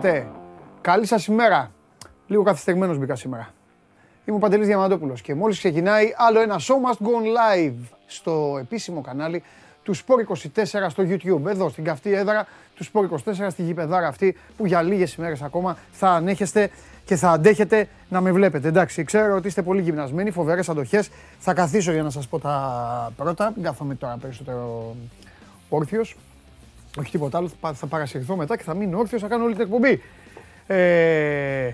Χαίρετε. Καλή σας ημέρα. Λίγο καθυστερημένος μπήκα σήμερα. Είμαι ο Παντελής Διαμαντόπουλος και μόλις ξεκινάει άλλο ένα Show Must Go On Live στο επίσημο κανάλι του Sport 24 στο YouTube. Εδώ στην καυτή έδρα του Sport 24 στη γηπεδάρα αυτή που για λίγες ημέρες ακόμα θα ανέχεστε και θα αντέχετε να με βλέπετε. Εντάξει, ξέρω ότι είστε πολύ γυμνασμένοι, φοβερές αντοχές. Θα καθίσω για να σας πω τα πρώτα. Μην κάθομαι τώρα περισσότερο όρθιος. Όχι τίποτα άλλο, θα παρασυρθώ μετά και θα μείνω όρθιος, θα κάνω όλη την εκπομπή. Ε,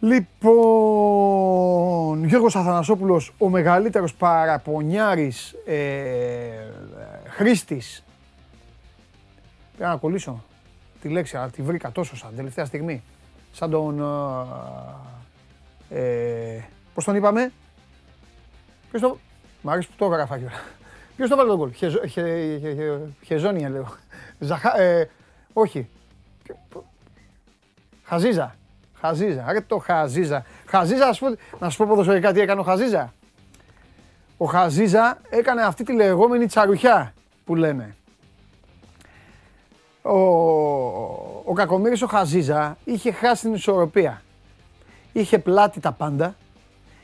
λοιπόν, Γιώργος Αθανασόπουλος, ο μεγαλύτερος παραπονιάρης ε, χρήστης. Πρέπει να κολλήσω τη λέξη, αλλά τη βρήκα τόσο σαν τελευταία στιγμή. Σαν τον... Ε, ε πώς τον είπαμε; Ποιος το... Μ' αρέσει που το έγραφα κιόλας. Ποιος το βάλε τον κόλ; Χεζο, χε, χε, χεζόνια λέω. Ζαχα, ε, όχι. Χαζίζα. Χαζίζα. Ρε το Χαζίζα. Χαζίζα, ας πω, να σου πω ποδοσφαιρικά τι έκανε ο Χαζίζα. Ο Χαζίζα έκανε αυτή τη λεγόμενη τσαρουχιά που λένε. Ο, ο Κακομύρης ο Χαζίζα είχε χάσει την ισορροπία. Είχε πλάτη τα πάντα.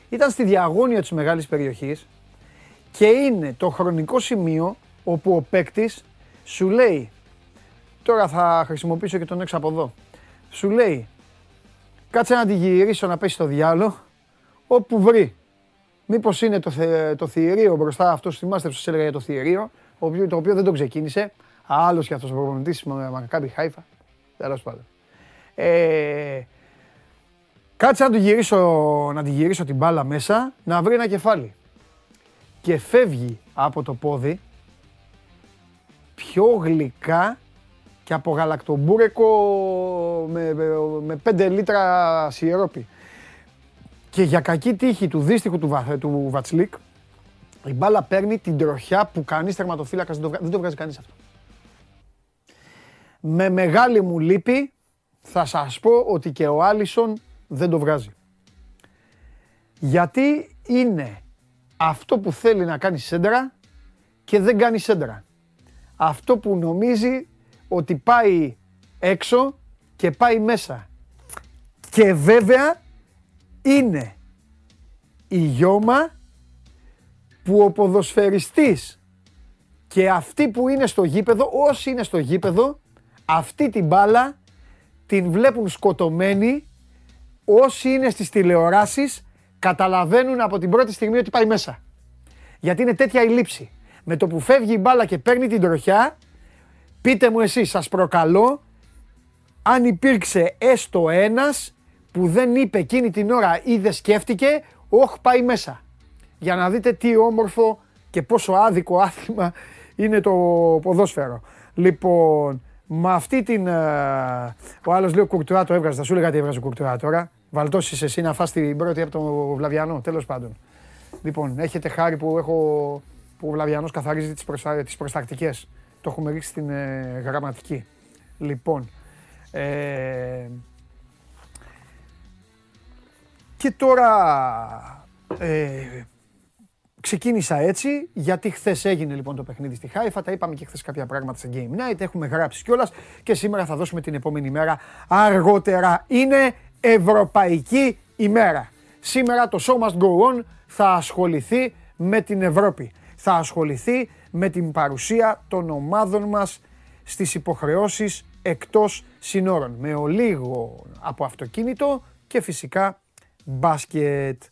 Ήταν στη διαγώνια της μεγάλης περιοχής και είναι το χρονικό σημείο όπου ο παίκτης σου λέει τώρα θα χρησιμοποιήσω και τον έξω από εδώ. Σου λέει κάτσε να τη γυρίσω να πέσει στο διάλογο όπου βρει. Μήπως είναι το, θε, το θηρίο μπροστά, αυτός θυμάστε που σας έλεγα για το θηρίο, το οποίο δεν το ξεκίνησε. Άλλος και αυτός ο προπονητής με Μακάμπι Χάιφα. Τέλος πάντων. Ε, κάτσε να, του γυρίσω, να τη γυρίσω την μπάλα μέσα, να βρει ένα κεφάλι. Και φεύγει από το πόδι πιο γλυκά και από γαλακτομπούρεκο με, με, 5 λίτρα σιερόπι. Και για κακή τύχη του δύστιχου του, του Βατσλίκ, η μπάλα παίρνει την τροχιά που κανείς τερματοφύλακας δεν το, δεν το βγάζει κανείς αυτό. Με μεγάλη μου λύπη θα σας πω ότι και ο Άλισον δεν το βγάζει. Γιατί είναι αυτό που θέλει να κάνει σέντρα και δεν κάνει σέντρα. Αυτό που νομίζει ότι πάει έξω και πάει μέσα. Και βέβαια είναι η γιώμα που ο ποδοσφαιριστής και αυτοί που είναι στο γήπεδο, όσοι είναι στο γήπεδο, αυτή την μπάλα την βλέπουν σκοτωμένη, όσοι είναι στις τηλεοράσεις καταλαβαίνουν από την πρώτη στιγμή ότι πάει μέσα. Γιατί είναι τέτοια η λήψη. Με το που φεύγει η μπάλα και παίρνει την τροχιά, πείτε μου εσείς, σας προκαλώ, αν υπήρξε έστω ένας που δεν είπε εκείνη την ώρα ή δεν σκέφτηκε, όχ πάει μέσα. Για να δείτε τι όμορφο και πόσο άδικο άθλημα είναι το ποδόσφαιρο. Λοιπόν, με αυτή την... Ε, ο άλλος λέει ο Κουρτουρά το έβγαζε, θα σου έλεγα τι έβγαζε ο Κουρτουρά τώρα. Βαλτώσεις εσύ να φας την πρώτη από τον Βλαβιανό, τέλος πάντων. Λοιπόν, έχετε χάρη που, έχω, που ο Βλαβιανός καθαρίζει τις, προστα... τις προστακτικές. Το έχουμε ρίξει στην ε, γραμματική. Λοιπόν, ε, και τώρα ε, ξεκίνησα έτσι, γιατί χθες έγινε λοιπόν το παιχνίδι στη Χάιφα. Τα είπαμε και χθες κάποια πράγματα σε Game Night. Έχουμε γράψει κιόλας και σήμερα θα δώσουμε την επόμενη μέρα αργότερα. Είναι Ευρωπαϊκή ημέρα. Σήμερα το Show Must Go On θα ασχοληθεί με την Ευρώπη. Θα ασχοληθεί με την παρουσία των ομάδων μας στις υποχρεώσεις εκτός συνόρων. Με ολίγο από αυτοκίνητο και φυσικά μπάσκετ.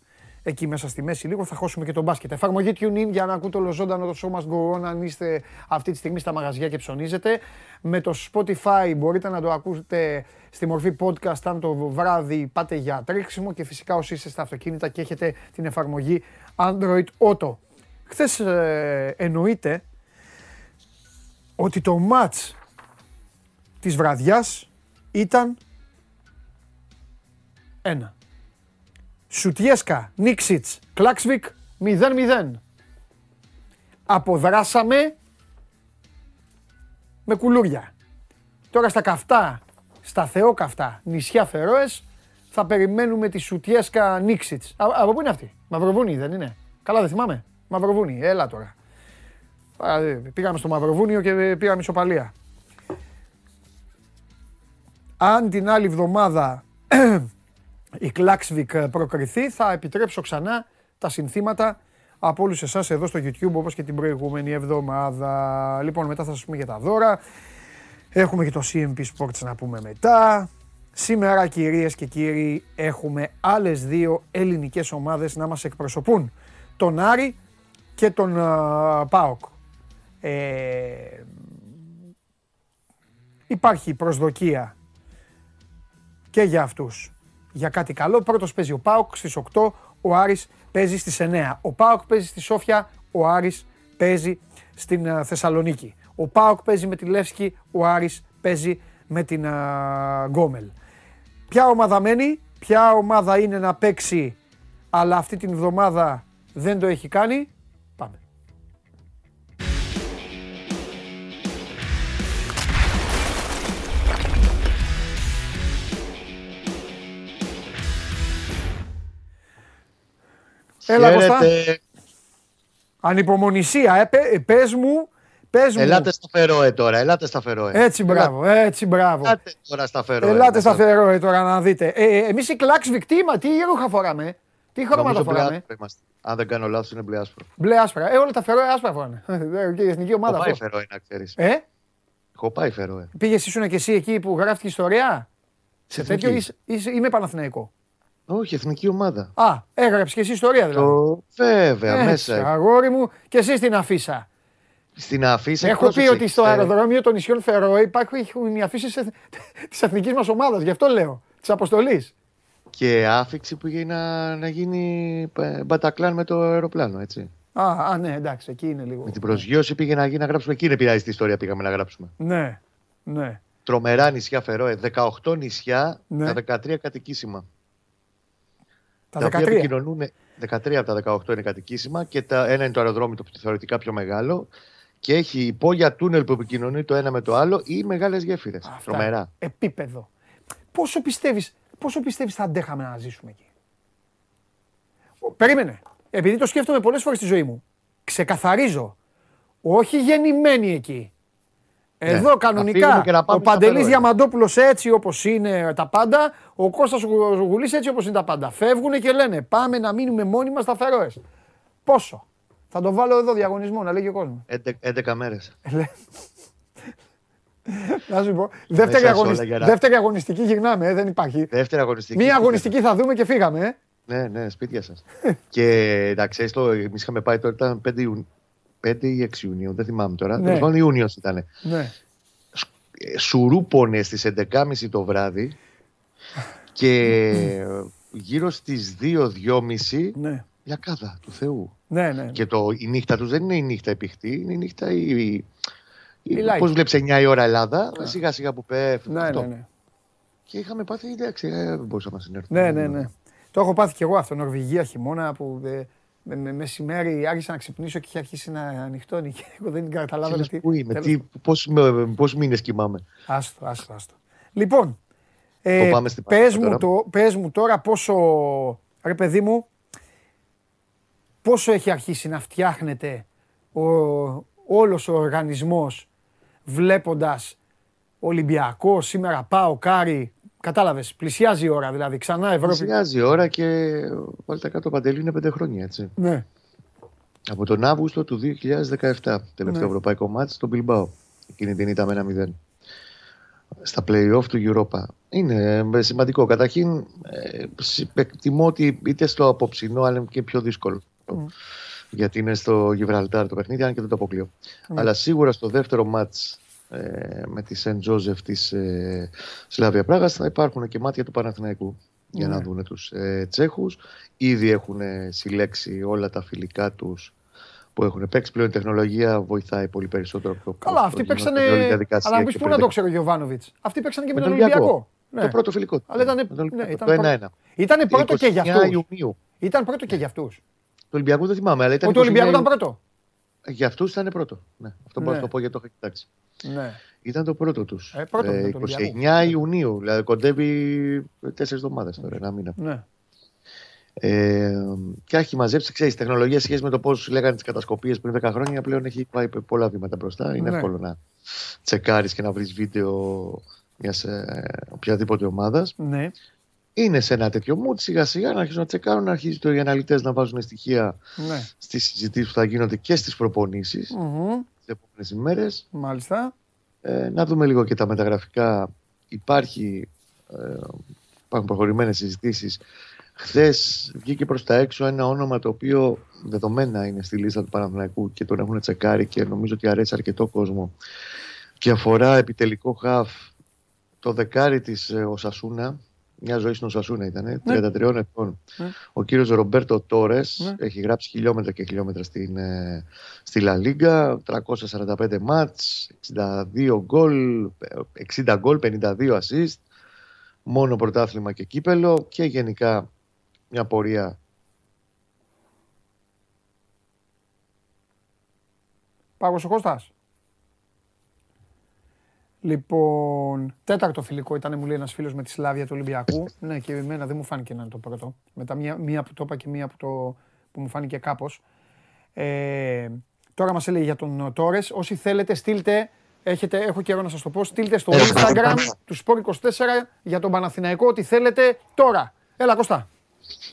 Εκεί μέσα στη μέση λίγο θα χώσουμε και τον μπάσκετ. Εφαρμογή TuneIn για να ακούτε όλο ζωντανό το Show Must Go On αν είστε αυτή τη στιγμή στα μαγαζιά και ψωνίζετε. Με το Spotify μπορείτε να το ακούσετε στη μορφή podcast αν το βράδυ πάτε για τρέξιμο και φυσικά όσοι είστε στα αυτοκίνητα και έχετε την εφαρμογή Android Auto. Χθες ε, εννοείται ότι το match της βραδιάς ήταν ένα. Σουτιέσκα, Νίξιτς, Κλάξβικ 0-0. Αποδράσαμε με κουλούρια. Τώρα στα καυτά, στα θεόκαυτα νησιά Φερόες θα περιμένουμε τη Σουτιέσκα Νίξιτς. Από πού είναι αυτή, Μαυροβούνι δεν είναι; Καλά δεν θυμάμαι. Μαυροβούνι, έλα τώρα. Πήγαμε στο Μαυροβούνιο και πήραμε ισοπαλία. αν την άλλη εβδομάδα η Κλάξβικ προκριθεί, θα επιτρέψω ξανά τα συνθήματα από όλους εσάς εδώ στο YouTube όπως και την προηγούμενη εβδομάδα. Λοιπόν, μετά θα σας πούμε για τα δώρα. Έχουμε και το CMP Sports να πούμε μετά. Σήμερα κυρίες και κύριοι έχουμε άλλες δύο ελληνικές ομάδες να μας εκπροσωπούν. Τον Άρη και τον uh, ΠΑΟΚ. Ε, υπάρχει προσδοκία και για αυτούς. Για κάτι καλό. Πρώτος παίζει ο ΠΑΟΚ στις 8, ο Άρης παίζει στις 9. Ο ΠΑΟΚ παίζει στη Σόφια, ο Άρης παίζει στην uh, Θεσσαλονίκη. Ο ΠΑΟΚ παίζει με τη Λεύσκη, ο Άρης παίζει με την uh, Γκόμελ. Ποια ομάδα μένει, ποια ομάδα είναι να παίξει αλλά αυτή την εβδομάδα δεν το έχει κάνει. Έλα Κωστά. Ανυπομονησία, ε, πε, πες μου Πες Ελάτε στα Φερόε τώρα, ελάτε στα Φερόε. Έτσι μπράβο, έτσι μπράβο. Ελάτε τώρα στα Φερόε. Ελάτε στα Φερόε τώρα να δείτε. Ε, ε εμείς οι κλάξ βικτήμα, τι ρούχα φοράμε. Τι χρώματα φοράμε. Αν δεν κάνω λάθος είναι μπλε άσπρο. Μπλε άσπρα. Ε, όλα τα Φερόε άσπρα φοράνε. Ε, και η εθνική ομάδα. Έχω πάει Φερόε να ξέρεις. Ε; Έχω πάει Φερόε. Πήγες ήσουν και εσύ εκεί που γράφτηκε ιστορία; Σε τέτοιο είμαι Παναθηναϊκό. Όχι, εθνική ομάδα. Α, έγραψες και εσύ ιστορία δηλαδή. Το... Βέβαια, μέσα. Αγόρι μου και εσύ στην αφίσα στην αφήση. Έχω πει ότι στο αεροδρόμιο των νησιών Φερόε υπάρχουν οι αφήσει της εθνικής μας ομάδας. Γι' αυτό λέω. Της αποστολής. Και άφηξη που γίνει να, να γίνει μπατακλάν με το αεροπλάνο, έτσι. Α, α, ναι, εντάξει, εκεί είναι λίγο. Με την προσγείωση πήγε να, γίνει, να γράψουμε. Εκεί είναι πειράζει την ιστορία πήγαμε να γράψουμε. Ναι, ναι. Τρομερά νησιά Φερόε. 18 νησιά, ναι. τα 13 κατοικήσιμα. Τα, τα 13. οποία επικοινωνούν. 13 από τα 18 είναι κατοικήσιμα και τα, ένα είναι το αεροδρόμιο το θεωρητικά πιο μεγάλο και έχει υπόγεια τούνελ που επικοινωνεί το ένα με το άλλο ή μεγάλες γέφυρες. Τρομερά. Επίπεδο. Πόσο πιστεύει πόσο πιστεύεις θα αντέχαμε να ζήσουμε εκεί; Περίμενε. Επειδή το σκέφτομαι πολλές φορές στη ζωή μου. Ξεκαθαρίζω. Όχι γεννημένοι εκεί. Ναι, Εδώ κανονικά ο Παντελής Διαμαντόπουλος έτσι όπως είναι τα πάντα, ο Κώστας Γουλής έτσι όπως είναι τα πάντα. Φεύγουν και λένε πάμε να μείνουμε μόνοι μας στα Φερόες. Πόσο; Θα το βάλω εδώ διαγωνισμό, να λέγει ο κόσμος. 11 μέρες. Να σου πω. Δεύτερη, αγωνιστική, δεύτερη αγωνιστική γυρνάμε, ε, δεν υπάρχει. Δεύτερη αγωνιστική. Μία αγωνιστική θα δούμε και φύγαμε. Ε. Ναι, ναι, σπίτια σας. και εντάξει, εμείς είχαμε πάει τώρα, ήταν 5, Ιουνίου, 5 ή 6 Ιουνίου, δεν θυμάμαι τώρα. Ναι. Τέλος Ιούνιος ήταν. Ναι. Σουρούπονε στις 11.30 το βράδυ και γύρω στις 2-2.30 ναι. μια κάδα του Θεού. Ναι, ναι. Και το, η νύχτα τους δεν είναι η νύχτα επιχτή, είναι η νύχτα η. η, η Πώς βλέπεις 9 η ώρα Ελλάδα, ναι. σιγά σιγά που πέφτει. Ναι, ναι, ναι. Και είχαμε πάθει, εντάξει, ε, δεν μπορούσαμε να συνέρθουμε. Ναι, ναι, ναι. Το έχω πάθει κι εγώ αυτό. Νορβηγία χειμώνα που με, με, μεσημέρι άρχισα να ξυπνήσω και είχε αρχίσει να ανοιχτώνει και εγώ δεν καταλάβαινα τι. Πού είμαι, τι, πώς, πώς μήνες κοιμάμαι. Άστο, άστο, άστο. Λοιπόν, ε, πες, μου το, πες μου τώρα πόσο, ρε παιδί μου, πόσο έχει αρχίσει να φτιάχνεται ο, όλος ο οργανισμός βλέποντας Ολυμπιακό, σήμερα πάω, Κάρι, κατάλαβες, πλησιάζει η ώρα δηλαδή, ξανά Ευρώπη. Πλησιάζει η ώρα και τα κάτω παντελή είναι πέντε χρόνια έτσι. Ναι. Από τον Αύγουστο του 2017, τελευταίο ναι. ευρωπαϊκό μάτι στο Μπιλμπάο. Εκείνη την ήταν με ένα 0 στα play-off του Europa. Είναι ε, σημαντικό. Καταρχήν, ε, εκτιμώ ότι είτε στο απόψινό, αλλά και πιο δύσκολο. Mm. Γιατί είναι στο Γιβραλτάρ το παιχνίδι, αν και δεν το αποκλείω. Mm. Αλλά σίγουρα στο δεύτερο μάτς ε, με τη Σεντ Τζόζεφ της ε, Σλάβια Πράγας θα υπάρχουν και μάτια του Παναθηναϊκού για να ναι. δουν τους ε, Τσέχους. Ήδη έχουν συλλέξει όλα τα φιλικά τους που έχουν παίξει. Πλέον η τεχνολογία βοηθάει πολύ περισσότερο από το Καλά, αυτοί παίξανε. Αλλά μου πει πού να το ξέρω ο Γιωβάνοβιτς; Αυτοί παίξανε και με, τον Ολυμπιακό. Ναι. Το πρώτο φιλικό. Αλλά ήταν, ναι, ήταν, το ήταν πρώτο και για αυτούς. Ήταν πρώτο και για αυτούς. Το Ολυμπιακό δεν θυμάμαι, αλλά ήταν. Ότι το Ολυμπιακό ήταν πρώτο. Για αυτούς ήταν πρώτο. Ναι. Αυτό μπορώ να το πω γιατί το έχω κοιτάξει. Ναι. Ήταν το πρώτο τους. Ε, ε, 29 Ιουνίου, δηλαδή κοντεύει τέσσερις εβδομάδες τώρα, ένα μήνα. Ναι. Ε, και έχει μαζέψει, ξέρεις, τεχνολογία σχέση με το πώς λέγανε τις κατασκοπίες πριν 10 χρόνια πλέον έχει πάει πολλά βήματα μπροστά. Είναι ναι. εύκολο να τσεκάρεις και να βρεις βίντεο μιας ε, οποιαδήποτε ομάδας. Ναι. Είναι σε ένα τέτοιο mood σιγά σιγά να αρχίσουν να τσεκάρουν, να αρχίζουν οι αναλυτές να βάζουν στοιχεία ναι. στις συζητήσεις που θα γίνονται και στις προπονήσεις mm τις επόμενες ημέρες. Μάλιστα. Ε, να δούμε λίγο και τα μεταγραφικά. Υπάρχει, ε, υπάρχουν προχωρημένες συζητήσεις. Χθες βγήκε προς τα έξω ένα όνομα το οποίο δεδομένα είναι στη λίστα του Παναθηναϊκού και τον έχουν τσεκάρει και νομίζω ότι αρέσει αρκετό κόσμο. Και αφορά επιτελικό χαφ το δεκάρι της ε, Οσασούνα. Μια ζωή στην Οσασούνα ήταν, 33 ναι. ετών. Ναι. Ο κύριος Ρομπέρτο Τόρες ναι. έχει γράψει χιλιόμετρα και χιλιόμετρα στην, ε, στη Λα Λίγκα. 345 μάτς, 62 γκολ, 60 γκολ, 52 assist. Μόνο πρωτάθλημα και κύπελο και γενικά μια πορεία. Πάγος ο Κώστας. Λοιπόν, τέταρτο φιλικό ήταν, μου λέει ένας φίλος με τη Σλάβια του Ολυμπιακού. ναι, και εμένα δεν μου φάνηκε να είναι το πρώτο. Μετά μία, μία που το είπα και μία που, το, που μου φάνηκε κάπως. Ε, τώρα μας έλεγε για τον Τόρες. Όσοι θέλετε, στείλτε. Έχετε, έχω καιρό να σας το πω. Στείλτε στο Instagram του Sport24 για τον Παναθηναϊκό ό,τι θέλετε τώρα. Έλα, Κωστά.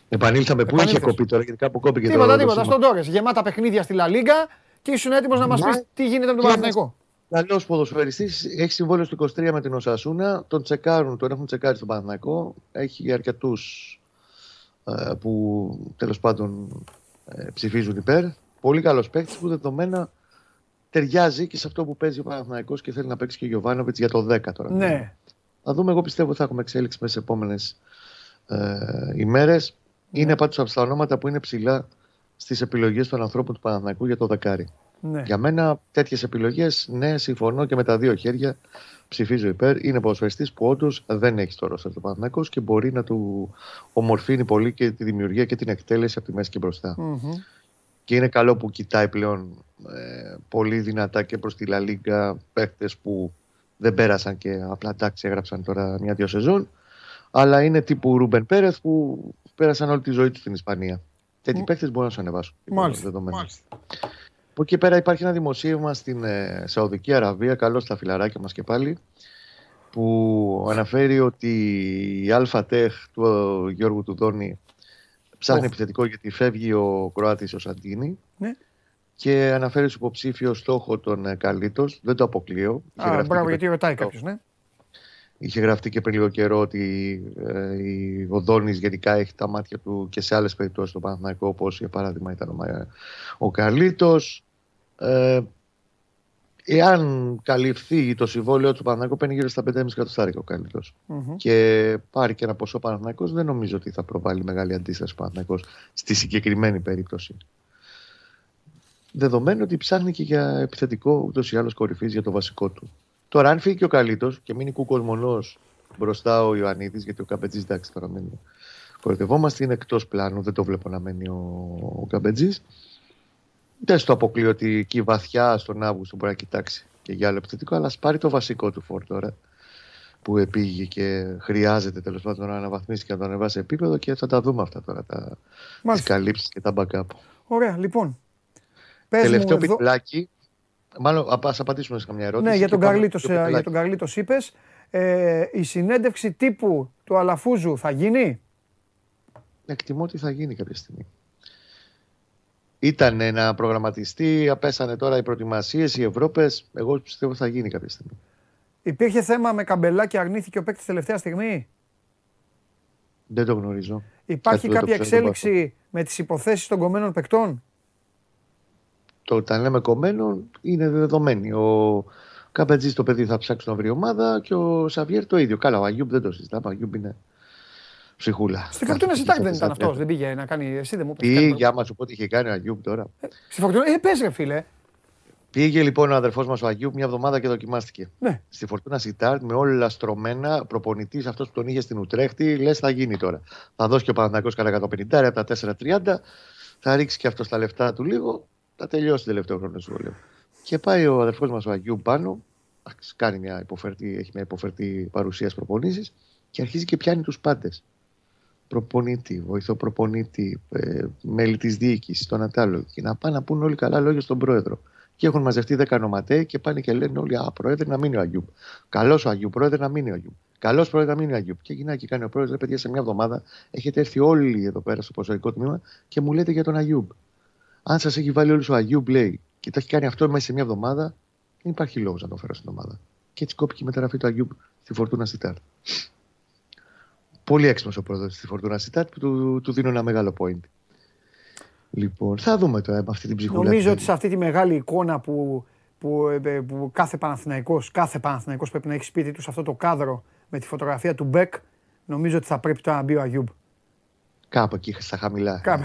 Επανήλθαμε. Πού είχε κοπεί τώρα, γιατί κάπου κόπηκε τίποτα, τώρα. Τίποτα, τίποτα. Στον Τόρες. Γεμάτα παιχνίδια στη Λα Λίγκα και ήσουν έτοιμο να μας πεις τι γίνεται με τον Παναθηναϊκό. Καλό ποδοσφαιριστή, έχει συμβόλαιο στο 23 με την Οσασούνα. Τον τσεκάρουν, τον έχουν τσεκάρει στον Παναθηναϊκό. Έχει αρκετούς ε, που τέλος πάντων ε, ψηφίζουν υπέρ. Πολύ καλός παίκτης που δεδομένα ταιριάζει και σε αυτό που παίζει ο Παναθηναϊκός και θέλει να παίξει και ο Γιωβάνοβιτς για το 10 τώρα. Ναι. Θα δούμε, εγώ πιστεύω ότι θα έχουμε εξέλιξη μέσα σε επόμενες ε, ημέρες. Ναι. Είναι πάντως από τα ονόματα που είναι ψηλά στις επιλογές των ανθρώπων του Παναθηναϊκού για το δεκάρι. Ναι. Για μένα τέτοιες επιλογές, ναι, συμφωνώ και με τα δύο χέρια. Ψηφίζω υπέρ. Είναι ποδοσφαιριστή που όντως δεν έχει το ρόστερ του Παναθυνακό και μπορεί να του ομορφύνει πολύ και τη δημιουργία και την εκτέλεση από τη μέση και μπροστα Και είναι καλό που κοιτάει πλέον ε, πολύ δυνατά και προς τη Λα Λίγκα παίχτε που δεν πέρασαν και απλά εντάξει έγραψαν τώρα μια-δυο σεζόν. Αλλά είναι τύπου Ρούμπεν Πέρεθ που πέρασαν όλη τη ζωή του στην Ισπανία. Τέτοιοι mm. παίχτε μπορούν να σου ανεβάσουν. Μάλιστα. Μάλιστα. Από εκεί πέρα υπάρχει ένα δημοσίευμα στην ε, Σαουδική Αραβία, καλό στα φιλαράκια μας και πάλι, που αναφέρει ότι η ΑΛΦΑΤΕΧ του ε, Γιώργου Τουδόνη ψάχνει oh. επιθετικό γιατί φεύγει ο Κροάτης ο Σαντίνη ναι. και αναφέρει στους υποψήφιο στόχο τον ε, Καλίτος, δεν το αποκλείω. Α, μπράβο, γιατί ρωτάει κάποιος, ναι. Είχε γραφτεί και πριν λίγο καιρό ότι ε, ο Δόνης γενικά έχει τα μάτια του και σε άλλες περιπτώσεις στο Παναθηναϊκό όπως για παράδειγμα ήταν ο, ο Καλίτος. Ε, εάν καλυφθεί το συμβόλαιο του Παναθηναϊκού παίρνει γύρω στα 5,5 εκατοστάρικα ο καλυτος και πάρει και ένα ποσό Παναθηναϊκός δεν νομίζω ότι θα προβάλλει μεγάλη αντίσταση ο Παναθηναϊκός στη συγκεκριμένη περίπτωση. Δεδομένου ότι ψάχνει και για επιθετικό ούτως ή άλλως κορυφής για το βασικό του. Τώρα, αν φύγει και ο Καλίτο και μείνει κούκο μονό μπροστά ο Ιωαννίδης, γιατί ο Καμπετζής εντάξει τώρα μένει. Κοροϊδευόμαστε, είναι εκτός πλάνου, δεν το βλέπω να μένει ο, ο Καμπετζής. Δεν στο αποκλείω ότι εκεί βαθιά στον Αύγουστο μπορεί να κοιτάξει και για άλλο επιθετικό, αλλά ας πάρει το βασικό του φόρ τώρα που επήγε και χρειάζεται τέλος πάντων να αναβαθμίσει και να το ανεβάσει επίπεδο και θα τα δούμε αυτά τώρα, τα καλύψεις και τα backup. Ωραία, λοιπόν. Τελευταίο πιπλάκι, Μάλλον α απαντήσουμε σε καμιά ερώτηση. Ναι, για τον Καρλίτος, ε, για τον Καρλίτος είπες. Ε, η συνέντευξη τύπου του Αλαφούζου θα γίνει; Εκτιμώ ότι θα γίνει κάποια στιγμή. Ήταν να προγραμματιστεί, απέσανε τώρα οι προετοιμασίες, οι Ευρώπες. Εγώ πιστεύω θα γίνει κάποια στιγμή. Υπήρχε θέμα με καμπελά και αρνήθηκε ο παίκτης τελευταία στιγμή; Δεν το γνωρίζω. Υπάρχει κάποια εξέλιξη με τις υποθέσεις των κομμένων παικτών; Το όταν λέμε κομμένο είναι δεδομένη. Ο Καπετζής το παιδί θα ψάξει να βρει ομάδα και ο Σαβιέρ το ίδιο. Καλά, ο Αγιούμπ δεν το συζητάμε. Ο Αγιούμπ είναι ψυχούλα. Στη Φορτούνα Σιτάκ δεν ήταν αυτός. Δεν πήγε να κάνει. Εσύ δεν μου πει. Πήγε, άμα σου πω τι είχε κάνει ο Αγιούμπ τώρα. Ε, στη Φορτούνα, ε, πες ρε φίλε. Πήγε λοιπόν ο αδερφός μας ο Αγίου μια εβδομάδα και δοκιμάστηκε. Ναι. Στη Φορτούνα Σιτάρτ με όλα στρωμένα, προπονητής αυτός που τον είχε στην Ουτρέχτη, λες θα γίνει τώρα. Θα δώσει και ο Παναγιακό καλά 150 από τα 430, θα ρίξει και αυτός τα λεφτά του λίγο θα τελειώσει το τελευταίο χρόνο συμβόλαιο. Και πάει ο αδερφός μας ο Αγίου πάνω, κάνει μια υποφερτή, έχει μια υποφερτή παρουσία προπονήσεις και αρχίζει και πιάνει τους πάντες. Προπονητή, βοηθό προπονητή, ε, μέλη της διοίκησης, τον Ατάλο. Και να πάνε να πούνε όλοι καλά λόγια στον πρόεδρο. και έχουν μαζευτεί 10 νοματέοι και πάνε και λένε όλοι: Α, πρόεδρε να μείνει ο Αγιούμπ. Καλός ο Αγιούμπ, πρόεδρε να μείνει ο Αγιούμπ. Καλός πρόεδρε να μείνει ο Αγιούμπ. Και γυρνάει και κάνει ο πρόεδρε, παιδιά, σε μια εβδομάδα έχετε έρθει όλοι εδώ πέρα στο ποδοσφαιρικό τμήμα και μου λέτε για τον Αγιούμπ. Αν σας έχει βάλει όλους ο Αγιούμπ, λέει, και το έχει κάνει αυτό μέσα σε μια εβδομάδα, δεν υπάρχει λόγος να το φέρω στην ομάδα. Και έτσι κόπηκε η μεταγραφή του Αγιούμπ στη Φορτούνα Σιτάρ. Πολύ έξυπνος ο πρόεδρος στη Φορτούνα Σιτάρ που του, του δίνω ένα μεγάλο point. Λοιπόν, θα δούμε τώρα με αυτή την ψυχολογία. Νομίζω ότι σε αυτή τη μεγάλη εικόνα που, που, ε, που κάθε Παναθηναϊκός, κάθε Παναθηναϊκός πρέπει να έχει σπίτι του σε αυτό το κάδρο με τη φωτογραφία του Μπεκ, νομίζω ότι θα πρέπει τώρα να μπει ο Αγιούμπ. Κάπου εκεί στα χαμηλά. Κάπου,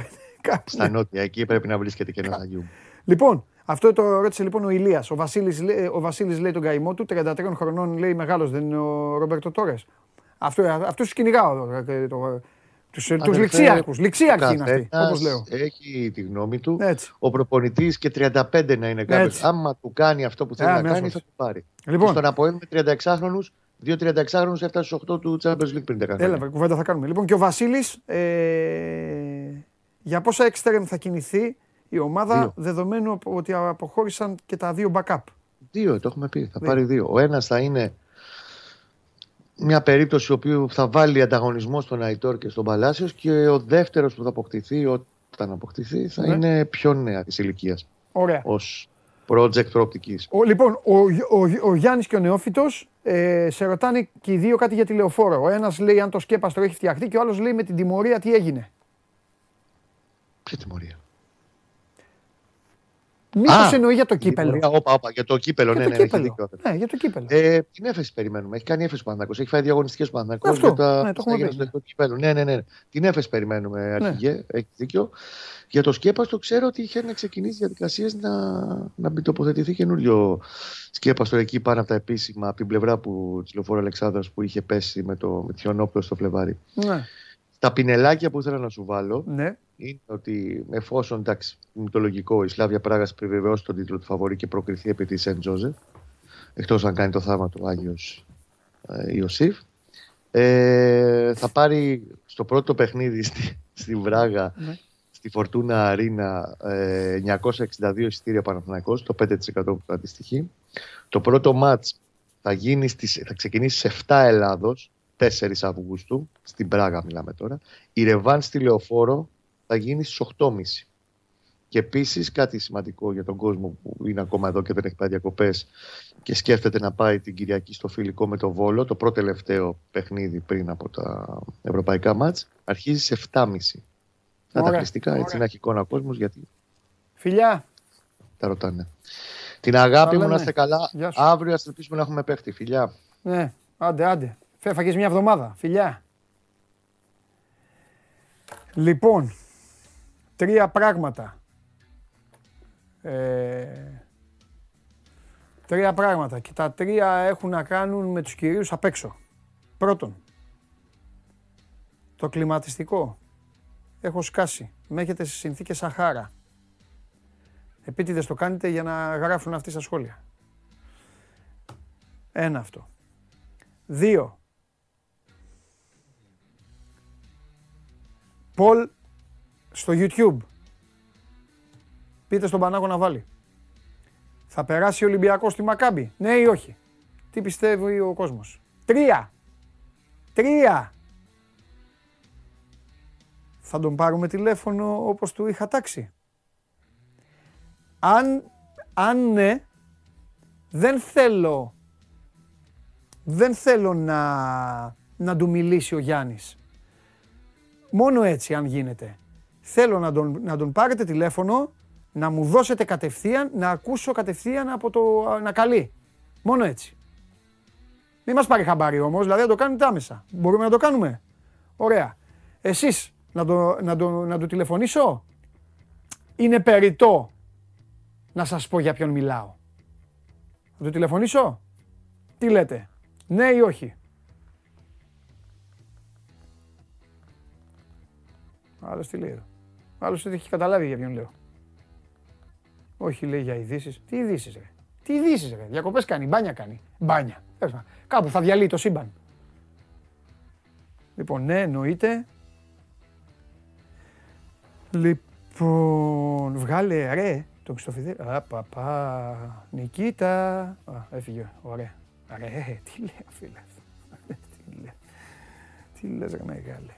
κάπου, Στα νότια, εκεί πρέπει να βρίσκεται και ένα Αγιούμπ. Λοιπόν, αυτό το ρώτησε λοιπόν ο Ηλίας. Ο Βασίλης, λέ- ο Βασίλης λέει τον καημό του, 33 χρονών λέει μεγάλος, δεν είναι ο Ρομπέρτο Τόρες. Αυτό, αυτούς τους κυνηγάω εδώ. ε, το- Τους, τους Αδερφέ, ληξίαρχους. Ληξίαρχοι είναι αυτοί, καθένας όπως λέω. Έχει τη γνώμη του. Έτσι. Ο προπονητής και 35 να είναι κάποιος. Έτσι. Άμα του κάνει αυτό που θέλει Α, να αμέσως. κάνει, θα το πάρει. Λοιπόν. Και στον Αποέλ με 36χρονου, δύο 36χρονου έφτασε στους 8 του Champions League πριν 10 χρόνια. Έλα, βρε, κουβέντα θα κάνουμε. Λοιπόν, και ο Βασίλης, ε, για πόσα εξτρέμ θα κινηθεί η ομάδα, Δύο. δεδομένου ότι αποχώρησαν και τα δύο backup; Δύο, το έχουμε πει. Θα Δύο. πάρει δύο. Ο ένας θα είναι μια περίπτωση όπου θα βάλει ανταγωνισμό στον Αϊτόρ και στον Παλάσιος και ο δεύτερος που θα αποκτηθεί όταν αποκτηθεί θα Ναι. είναι πιο νέα της ηλικίας Ωραία. ως project προοπτικής. Ο, λοιπόν, ο, ο, ο Γιάννης και ο Νεόφυτος ε, σε ρωτάνε και οι δύο κάτι για τηλεοφόρο. Ο ένας λέει αν το σκέπαστρο έχει φτιαχτεί και ο άλλος λέει με την τιμωρία τι έγινε. Ποια τιμωρία. Μήπως Α, εννοεί για το κύπελο. Τιμωρία, Όπα, όπα, για το κύπελο, Για ναι, το ναι, έχει κύπελο. δίκιο. Ναι, για το κύπελο. Ε, την έφεση περιμένουμε. Έχει κάνει έφεση ο Παναθηναϊκός. Έχει φάει διαγωνιστικέ ο Παναθηναϊκός Αυτό, για τα ναι, το θα έχουμε γίνει πει, στο τελικό του κυπέλου. Ναι, ναι, ναι. Την έφεση περιμένουμε, Ναι. αρχηγέ. Έχει δίκιο. Για το σκέπαστο ξέρω ότι είχε ξεκινήσει διαδικασίες να, να μην τοποθετηθεί καινούριο σκέπαστο εκεί πάνω από τα επίσημα, από την πλευρά που της λεωφόρο Αλεξάνδρας που είχε πέσει με το με τη χιονόπτωση στο Φλεβάρι. Ναι, Τα πινελάκια που ήθελα να σου βάλω ναι. είναι ότι εφόσον εντάξει, είναι το λογικό, η Σλάβια Πράγας επιβεβαιώσει τον τίτλο του φαβορή και προκριθεί επί της Σεντ Τζόζεφ, εκτός αν κάνει το θαύμα του Άγιος ε, Ιωσήφ, ε, θα πάρει στο πρώτο παιχνίδι στη, στη Βράγα, Ναι. στη Φορτούνα Αρίνα, ε, 962 εισιτήρια Παναθηναϊκός, το 5% που θα αντιστοιχεί. Το πρώτο μάτς θα, γίνει στις, θα ξεκινήσει σε 7 Ελλάδος, 4 Αυγούστου, στην Πράγα μιλάμε τώρα. Η Ρεβάν στη Λεωφόρο θα γίνει στις 8.30. Και επίσης κάτι σημαντικό για τον κόσμο που είναι ακόμα εδώ και δεν έχει πάει διακοπές και σκέφτεται να πάει την Κυριακή στο φιλικό με το Βόλο, το πρώτο τελευταίο παιχνίδι πριν από τα ευρωπαϊκά μάτς, αρχίζει σε 7.30. Θα τα Ωραία, χρηστικά έτσι ωραία. να έχει εικόνα ο κόσμος γιατί Φιλιά, τα ρωτάνε. Την αγάπη Τα μου να λέμε. είστε καλά. Γεια σου. Αύριο ας ελπίσουμε να έχουμε παίχτη. Φιλιά. ναι, άντε, άντε. Φέφαγες μια εβδομάδα. Φιλιά. Λοιπόν, τρία πράγματα. Ε, τρία πράγματα και τα τρία έχουν να κάνουν με τους κυρίους απ' έξω. Πρώτον, το κλιματιστικό. Έχω σκάσει. Με έχετε σε συνθήκες Σαχάρα. Επίτηδες το κάνετε για να γράφουν αυτοί στα σχόλια. Ένα αυτό. Δύο. Πολ στο YouTube. Πείτε στον Πανάγο να βάλει. Θα περάσει ο Ολυμπιακός στη Μακάμπη; Ναι ή όχι; Τι πιστεύει ο κόσμος; Τρία. Τρία. Θα τον πάρουμε τηλέφωνο όπως του είχα τάξει. Αν, αν ναι, δεν θέλω, δεν θέλω να, να του μιλήσει ο Γιάννης. Μόνο έτσι αν γίνεται. Θέλω να τον, να τον πάρετε τηλέφωνο, να μου δώσετε κατευθείαν, να ακούσω κατευθείαν από το να καλεί. Μόνο έτσι. Μην μας πάρει χαμπάρι όμως, δηλαδή να το κάνετε άμεσα. Μπορούμε να το κάνουμε. Ωραία. Εσείς να, το, να, το, να του τηλεφωνήσω; Είναι περιττό να σας πω για ποιον μιλάω. Να του τηλεφωνήσω; Τι λέτε; Ναι ή όχι; Άλλος τι λέει εδώ. Άλλος δεν έχει καταλάβει για ποιον λέω. Όχι λέει για ειδήσεις. Τι ειδήσεις ρε. Τι ειδήσεις ρε. Διακοπές κάνει. Μπάνια κάνει. Μπάνια. Τέλος πάντων. Κάπου θα διαλύει το σύμπαν. Λοιπόν, ναι, εννοείται. Λοιπόν, βγάλε ρε Το Χριστοφιδέλη. Α, παπά. Νικήτα. Α, έφυγε. Ωραία. Ωραία. Ε, τι λέει, φίλε. τι λέει. Τι λες ρε μεγάλε.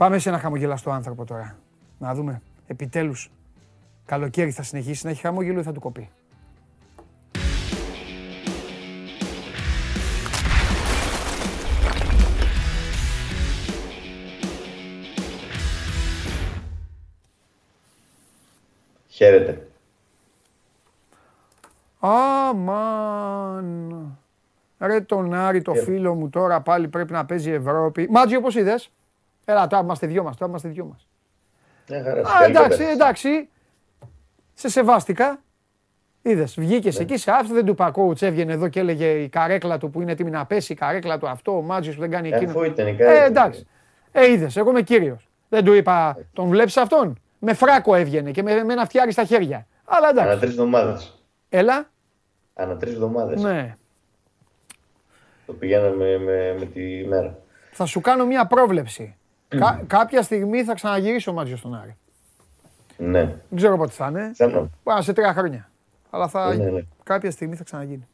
Πάμε σε ένα χαμογελαστό άνθρωπο τώρα. Να δούμε. Επιτέλους. Καλοκαίρι θα συνεχίσει να έχει χαμόγελο ή θα του κοπεί. Χαίρετε. Αμάν. Ρε τον Άρη, το φίλο μου τώρα πάλι πρέπει να παίζει Ευρώπη. Μάτζι, όπως είδες. Έλα, τώρα είμαστε δυο μας, τώρα είμαστε δυο μας. Α, εντάξει, εντάξει. Σε σεβάστηκα. Είδες, βγήκες ναι. εκεί σε αυτό, δεν του είπα coach, έβγαινε εδώ και έλεγε η καρέκλα του που είναι έτοιμη να πέσει, η καρέκλα του αυτό, ο Μάτζιος που δεν κάνει εκείνο. Αφού ήταν η καρέκλα. Ε, εντάξει. Ε, είδες, εγώ είμαι κύριος. Δεν του είπα, τον βλέπεις αυτόν; Με φράκο έβγαινε και με, με ένα φτιάρι στα χέρια. Αλλά εντάξει. Ανά τρεις εβδομάδες. Έλα. Ανά τρεις εβδομάδες. Ναι. Το πηγαίναμε με, με τη μέρα. Θα σου κάνω μια πρόβλεψη. Κα, κάποια στιγμή θα ξαναγυρίσει ο Μάτζιος στον Άρη. Ναι. Δεν ξέρω πότε θα είναι. Πάνω σε τρία χρόνια. Αλλά θα... Ναι, ναι. κάποια στιγμή θα ξαναγίνει.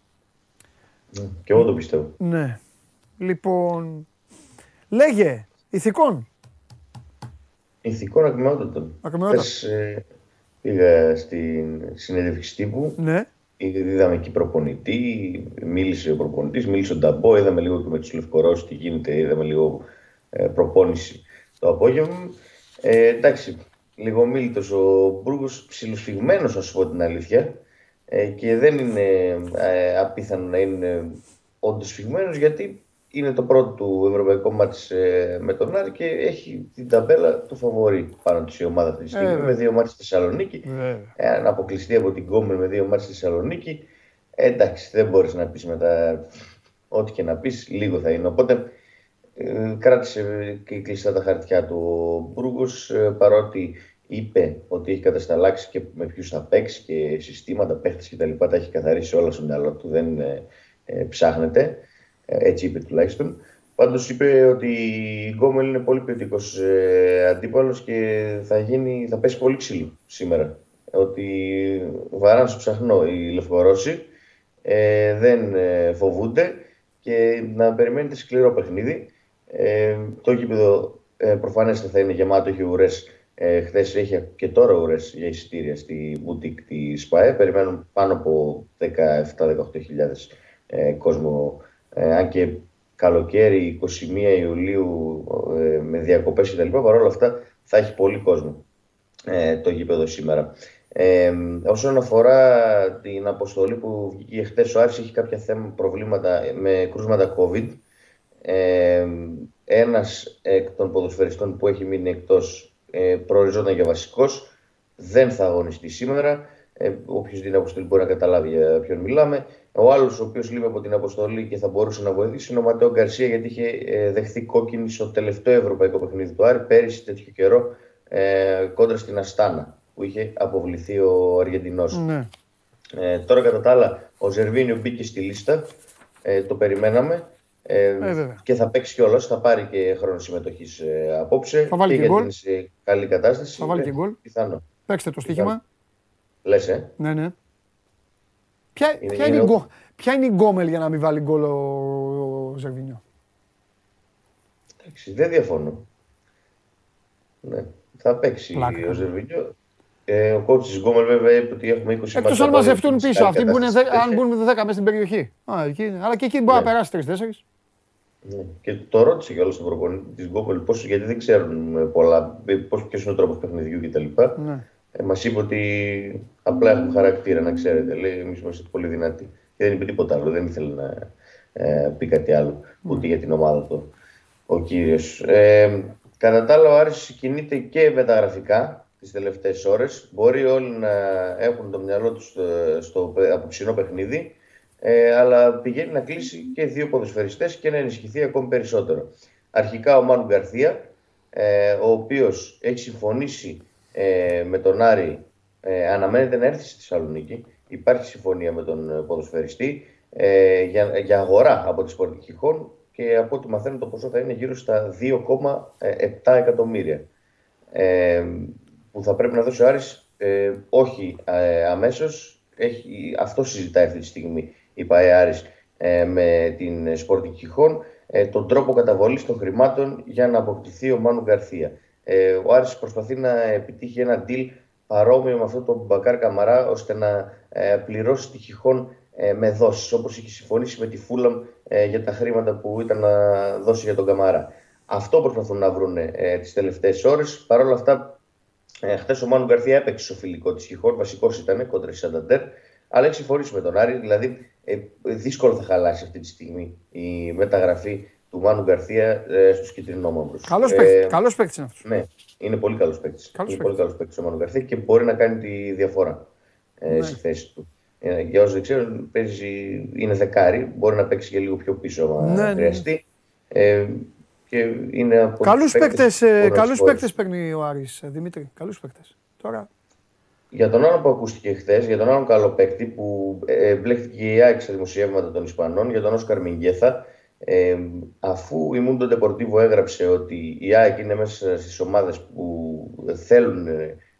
Ναι. Και εγώ το πιστεύω. Ναι. Λοιπόν, λέγε, ηθικών. Ηθικών ακμεότατων. Χθες ε, πήγα στην συνέντευξη τύπου. Ναι. Είδαμε εκεί προπονητή, μίλησε ο προπονητής, μίλησε ο Νταμπό, είδαμε λίγο και με τους Λευκορώσους τι γίνεται, είδαμε λίγο ε, προπόνηση το απόγευμα. Ε, εντάξει, λίγο μίλητος ο Μπρούγκος, ψιλοσφιγμένος, να σου πω την αλήθεια. Ε, και δεν είναι ε, απίθανο να είναι όντως φυγμένος γιατί είναι το πρώτο του ευρωπαϊκό μάτς ε, με τον Άρη και έχει την ταμπέλα του φαβορή πάνω της η ομάδα αυτή τη στιγμή ε, με δύο μάτς στη Θεσσαλονίκη. Ε, αν αποκλειστεί από την Κόμμερ με δύο μάτς στη Θεσσαλονίκη, ε, εντάξει, δεν μπορείς να πεις μετά ό,τι και να πεις, λίγο θα είναι. Οπότε ε, κράτησε και κλειστά τα χαρτιά του ο Μπρούγκος, ε, παρότι είπε ότι έχει κατασταλάξει και με ποιους θα παίξει και συστήματα, παίχτες κτλ. Τα, τα έχει καθαρίσει όλα στο μυαλό του, δεν ε, ε ψάχνεται. έτσι είπε τουλάχιστον. Πάντως είπε ότι η Γκόμελ είναι πολύ ποιοτικός ε, αντίπαλος και θα, γίνει, θα πέσει πολύ ξύλο σήμερα. Ότι βαράνε στο ψαχνό οι Λευκορώσοι, ε, δεν φοβούνται και να περιμένετε σκληρό παιχνίδι. Ε, το γήπεδο ε, προφανέστε θα είναι γεμάτο, έχει ουρές. Ε, Χθες είχε και τώρα ουρές για εισιτήρια στη boutique της ΣΠΑΕ. Περιμένουν πάνω από 17-18 ε, κόσμο. Ε, αν και καλοκαίρι 21 Ιουλίου ε, με διακοπές κτλ. Παρ' όλα αυτά θα έχει πολύ κόσμο ε, το γήπεδο σήμερα. Ε, όσον αφορά την αποστολή που βγήκε χθες ο Άρης, έχει κάποια θέμα, προβλήματα με κρούσματα COVID. Ε, ένας εκ των ποδοσφαιριστών που έχει μείνει εκτός ε, προοριζόταν για βασικός, δεν θα αγωνιστεί σήμερα. Ε, Όποιος δίνει αποστολή μπορεί να καταλάβει για ποιον μιλάμε. Ο άλλος, ο οποίος λείπει από την αποστολή και θα μπορούσε να βοηθήσει, είναι ο Ματέο Γκαρσία, γιατί είχε ε, δεχθεί κόκκινη στο τελευταίο ευρωπαϊκό παιχνίδι του Άρη πέρυσι τέτοιο καιρό ε, κόντρα στην Αστάνα, που είχε αποβληθεί ο Αργεντινός. Ναι. Ε, τώρα, κατά τα άλλα, ο Ζερβίνιο μπήκε στη λίστα. Ε, το περιμέναμε. Ε, ε, και θα παίξει κιόλας, θα πάρει και χρόνο συμμετοχής ε, απόψε. Θα βάλει και, γκολ. σε καλή κατάσταση. Θα βάλει και γκολ. Πιθανό. Παίξτε το στοίχημα. Λες, ε. Ναι, ναι. Ποια είναι, ποια, είναι, είναι, ο... ποια είναι η γκόμελ για να μην βάλει γκολ ο, ο Ζερβίνιο; Εντάξει, δεν διαφωνώ. Ναι, θα παίξει Πλάκα. ο Ζερβίνιο. Ε, ο κότσο της Γκόμελ βέβαια είπε ότι έχουμε 20 Εκτό αν μαζευτούν πίσω. Αυτοί μπουν, αν μπουν 10 μέσα στην περιοχή. Α, εκεί, αλλά και εκεί μπορεί να ναι. περάσει 3-4. Ναι. Και το ρώτησε και όλος τον προπονητής τη Γκόπολη πώς, γιατί δεν ξέρουν πολλά, ποιος είναι ο τρόπος παιχνιδιού κτλ. Ναι. Ε, Μας είπε ότι απλά έχουν χαρακτήρα, να ξέρετε. Λέει, εμείς είμαστε πολύ δυνατοί. Και δεν είπε τίποτα άλλο. Δεν ήθελε να ε, πει κάτι άλλο, ναι. ούτε για την ομάδα του ο κύριος. Ε, κατά τα άλλα, ο Άρης κινείται και μεταγραφικά τις τελευταίες ώρες. Μπορεί όλοι να έχουν το μυαλό τους στο, στο απόψινό παιχνίδι ε, αλλά πηγαίνει να κλείσει και δύο ποδοσφαιριστές και να ενισχυθεί ακόμη περισσότερο. Αρχικά ο Μάνου Γκαρθία, ε, ο οποίος έχει συμφωνήσει ε, με τον Άρη, ε, αναμένεται να έρθει στη Θεσσαλονίκη, υπάρχει συμφωνία με τον ποδοσφαιριστή ε, για, για αγορά από τη Σπορτική Χόν και από ό,τι μαθαίνω το ποσό θα είναι γύρω στα 2,7 εκατομμύρια ε, που θα πρέπει να δώσει ο Άρης ε, όχι ε, αμέσως. αυτό συζητάει αυτή τη στιγμή η ΠαΕ ε, με την Sporting Κιχών ε, τον τρόπο καταβολής των χρημάτων για να αποκτηθεί ο Μάνου Γκαρθία. Ε, ο Άρης προσπαθεί να επιτύχει ένα deal παρόμοιο με αυτό τον Μπακάρ Καμαρά ώστε να ε, πληρώσει τη Χιχών ε, με δόσεις όπως είχε συμφωνήσει με τη Φούλαμ ε, για τα χρήματα που ήταν να δώσει για τον Καμαρά. Αυτό προσπαθούν να βρουν ε, τις τελευταίες ώρες. Παρ' όλα αυτά, ε, χθες ο Μάνου Γκαρθία έπαιξε στο φιλικό της Χιχών, βασικός ήταν κόντρα τη Σανταντέρ, αλλά έχει συμφωνήσει με τον Άρη. Δηλαδή, ε, δύσκολο θα χαλάσει αυτή τη στιγμή η μεταγραφή του Μάνου Γκαρθία ε, στους κυτρινόμαυρου. Καλός ε, καλός παίκτης είναι αυτός. Ναι, είναι πολύ καλός παίκτης. Είναι πολύ καλός παίκτης ο Μάνου Γκαρθία και μπορεί να κάνει τη διαφορά ε, ναι. στη θέση του. Ε, για όσους δεν ξέρουν, παίζει, είναι δεκάρι. Μπορεί να παίξει και λίγο πιο πίσω αν ναι, ναι, ναι. χρειαστεί. Ε, και είναι από καλούς παίκτες, ε, καλούς παίκτες παίρνει ο Άρης, ε, Δημήτρη. Καλούς παίκτες. Τώρα για τον άλλο που ακούστηκε χθες, για τον άλλο καλό παίκτη που ε, μπλέχτηκε η ΑΕΚ στα δημοσιεύματα των Ισπανών, για τον Όσκαρ Μιγκέθα, ε, αφού η Μούντο Ντεπορτίβο έγραψε ότι η ΑΕΚ είναι μέσα στις ομάδες που θέλουν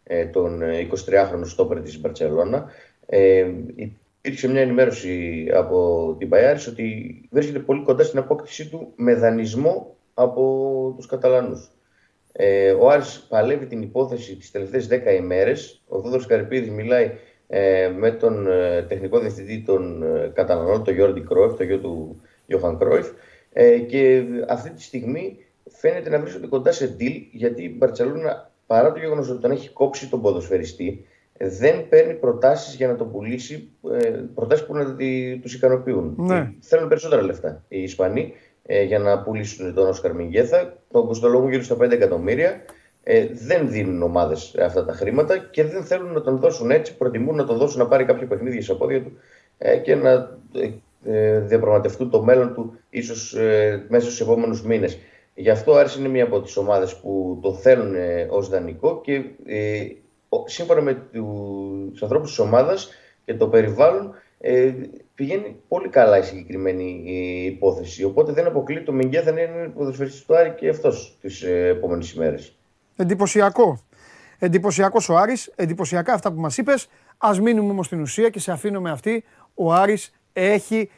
ε, τον 23χρονο στόπερ της Μπαρσελόνα, ε, υπήρξε μια ενημέρωση από την Παϊάρη ότι βρίσκεται πολύ κοντά στην απόκτησή του με δανεισμό από τους Καταλανούς. Ε, ο Άρης παλεύει την υπόθεση τις τελευταίες 10 ημέρες. Ο Δόδωρος Καρυπίδης μιλάει ε, με τον ε, τεχνικό διευθυντή των ε, καταναλωτών, τον Γιώργη Κρόεφ, το γιο του Γιώχαν Κρόεφ. Ε, και αυτή τη στιγμή φαίνεται να βρίσκονται κοντά σε deal γιατί η Μπαρτσελούνα παρά το γεγονός ότι τον έχει κόψει τον ποδοσφαιριστή, δεν παίρνει προτάσεις για να τον πουλήσει, ε, προτάσεις που να τους ικανοποιούν. Ναι. Θέλουν περισσότερα λεφτά οι Ισπανοί ε, για να πουλήσουν τον Όσκαρ Μιγέθα. Το λόγο γύρω στα 5 εκατομμύρια. Ε, δεν δίνουν ομάδες αυτά τα χρήματα και δεν θέλουν να τον δώσουν έτσι. Προτιμούν να τον δώσουν να πάρει κάποιο παιχνίδι στα πόδια του ε, και να ε, ε διαπραγματευτούν το μέλλον του ίσως ε, μέσα στους επόμενους μήνες. Γι' αυτό άρχισε είναι μία από τις ομάδες που το θέλουν ε, ως δανεικό και ε, σύμφωνα με τους ανθρώπους της ομάδας και το περιβάλλον ε, πηγαίνει πολύ καλά η συγκεκριμένη υπόθεση. Οπότε δεν αποκλείει το Μιγκέ θα είναι ποδοσφαιριστής του Άρη και αυτός τις ε, επόμενες ημέρες. Εντυπωσιακό. Εντυπωσιακός ο Άρης, εντυπωσιακά αυτά που μας είπες. Α μείνουμε όμως στην ουσία και σε αφήνω με αυτή. Ο Άρης έχει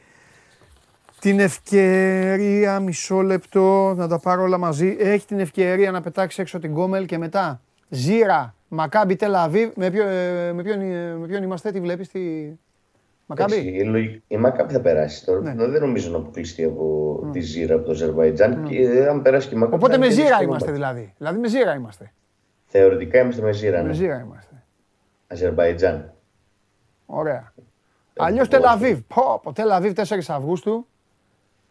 την ευκαιρία, μισό λεπτό, να τα πάρω όλα μαζί. Έχει την ευκαιρία να πετάξει έξω την Κόμελ και μετά Ζήρα, Μακάμπι, Τελαβίβ. Με, ποιο, ε, με, ποιον, ε, με ποιον είμαστε, τι βλέπεις, τι, Μακάμπι; Η, η Μακάμπι θα περάσει τώρα. Ναι. Δεν νομίζω να αποκλειστεί από mm. τη Ζήρα από το Αζερβαϊτζάν. Mm. Και αν περάσει και η Μακάμπι. Οπότε με Ζήρα είμαστε δηλαδή. Δηλαδή με Ζήρα είμαστε. Θεωρητικά είμαστε με Ζήρα. Ναι. Με Ζήρα είμαστε. Αζερβαϊτζάν. Ωραία. Αλλιώς Τελαβίβ. Πω, πω Τελαβίβ 4 Αυγούστου.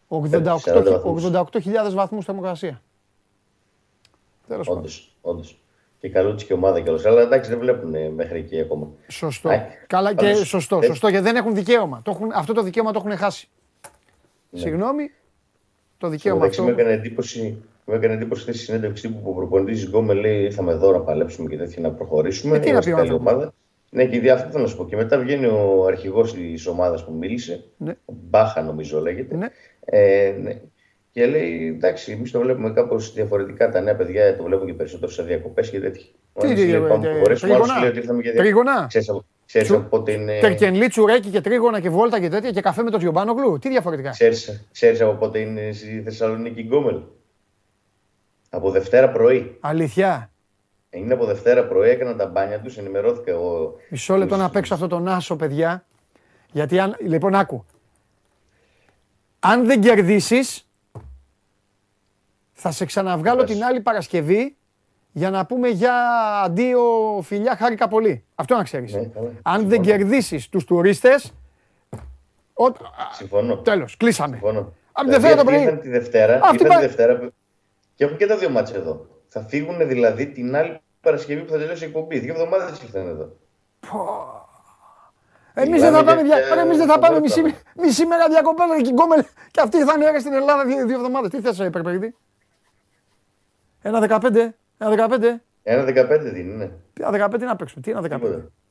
88.000 βαθμούς θερμοκρασία. Τέλος πάντων. Όντως και καλούτσι και ομάδα κιόλας. Αλλά εντάξει, δεν βλέπουν μέχρι εκεί ακόμα. Σωστό. Καλά και σωστό, σωστό. Γιατί δεν έχουν δικαίωμα. Το έχουν, αυτό το δικαίωμα το έχουν χάσει. Ναι. Συγγνώμη, το δικαίωμα αυτό. Μου έκανε εντύπωση, μου έκανε εντύπωση αυτή η συνέντευξη που ο προπονητής Γκόμε λέει: Ήρθαμε εδώ να παλέψουμε και τέτοια να προχωρήσουμε. Ε, τι να πει ομάδα. Ναι, και αυτό θέλω να σου πω. Και μετά βγαίνει ο αρχηγός της ομάδας που μίλησε. Ναι. Μπάχα, νομίζω λέγεται. Ναι. Ε, ναι. Και λέει, εντάξει, εμείς το βλέπουμε κάπως διαφορετικά. Τα νέα παιδιά το βλέπουν και περισσότερο σε διακοπές και τέτοια. Τι διακοπέ. Τρίγωνα. Ξέρεις από πότε είναι. Τερκενλί, τσουρέκι και τρίγωνα και βόλτα και τέτοια και καφέ με το Τζιομπάνογλου. Τι διαφορετικά. Ξέρεις από πότε είναι στη Θεσσαλονίκη Γκόμελ. Από Δευτέρα πρωί. Αλήθεια. Είναι από Δευτέρα πρωί, έκανα τα μπάνια τους, ενημερώθηκα εγώ. Μισό λεπτό να παίξω αυτό τον άσο, παιδιά. Γιατί αν. Λοιπόν, άκου. Αν δεν κερδίσεις, θα σε ξαναβγάλω την άλλη Παρασκευή για να πούμε για αντίο φιλιά, χάρηκα πολύ. Αυτό να ξέρεις. Ναι, Αν δεν κερδίσεις τους τουρίστες... Ο... Συμφωνώ. Τέλος, κλείσαμε. Συμφωνώ. Από τη Δευτέρα το πρωί. τη Δευτέρα, Αυτή τη Δευτέρα και έχουν και τα δύο μάτια εδώ. Θα φύγουν δηλαδή την άλλη Παρασκευή που θα τελειώσει η εκπομπή. Δύο εβδομάδες ήρθαν εδώ. Εμείς δεν θα πάμε, εμείς δεν θα πάμε μισή, μισή μέρα διακοπές και αυτοί θα είναι στην Ελλάδα δύο εβδομάδες. Τι θες, Περπέγδη. Ένα 15. Ένα 15. Ένα 15 δίνει, ναι. Ένα 15 να παίξουμε. Τι ένα 15.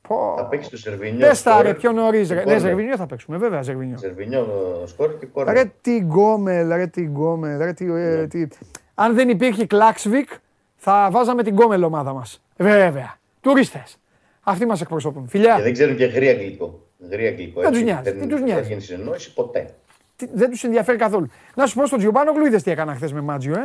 Πω. Θα παίξει το Σερβινιό. Πες τα ρε πιο νωρίς. Ναι, Σερβινιό θα παίξουμε. Βέβαια, Σερβινιό. Σερβινιό σκόρ και κόρνερ. Ρε τι γκόμελ, ρε τι γκόμελ. Ρε, τι, ε, ναι. τι... Αν δεν υπήρχε Κλάξβικ, θα βάζαμε την γκόμελ ομάδα μας. Βέβαια. Τουρίστες. Αυτοί μας εκπροσωπούν. Φιλιά. Και δεν ξέρουν και γρήγορα γλυκό. Γρήγορα γλυκό. Δεν έτσι. τους νοιάζει, δεν τους νοιάζει. Δεν γίνει συνεννόηση ποτέ. Τι- Δεν τους ενδιαφέρει καθόλου. Να σου πω στον Τζιομπάνογλου, είδες τι έκανα χθες με Μάτζιο, ε.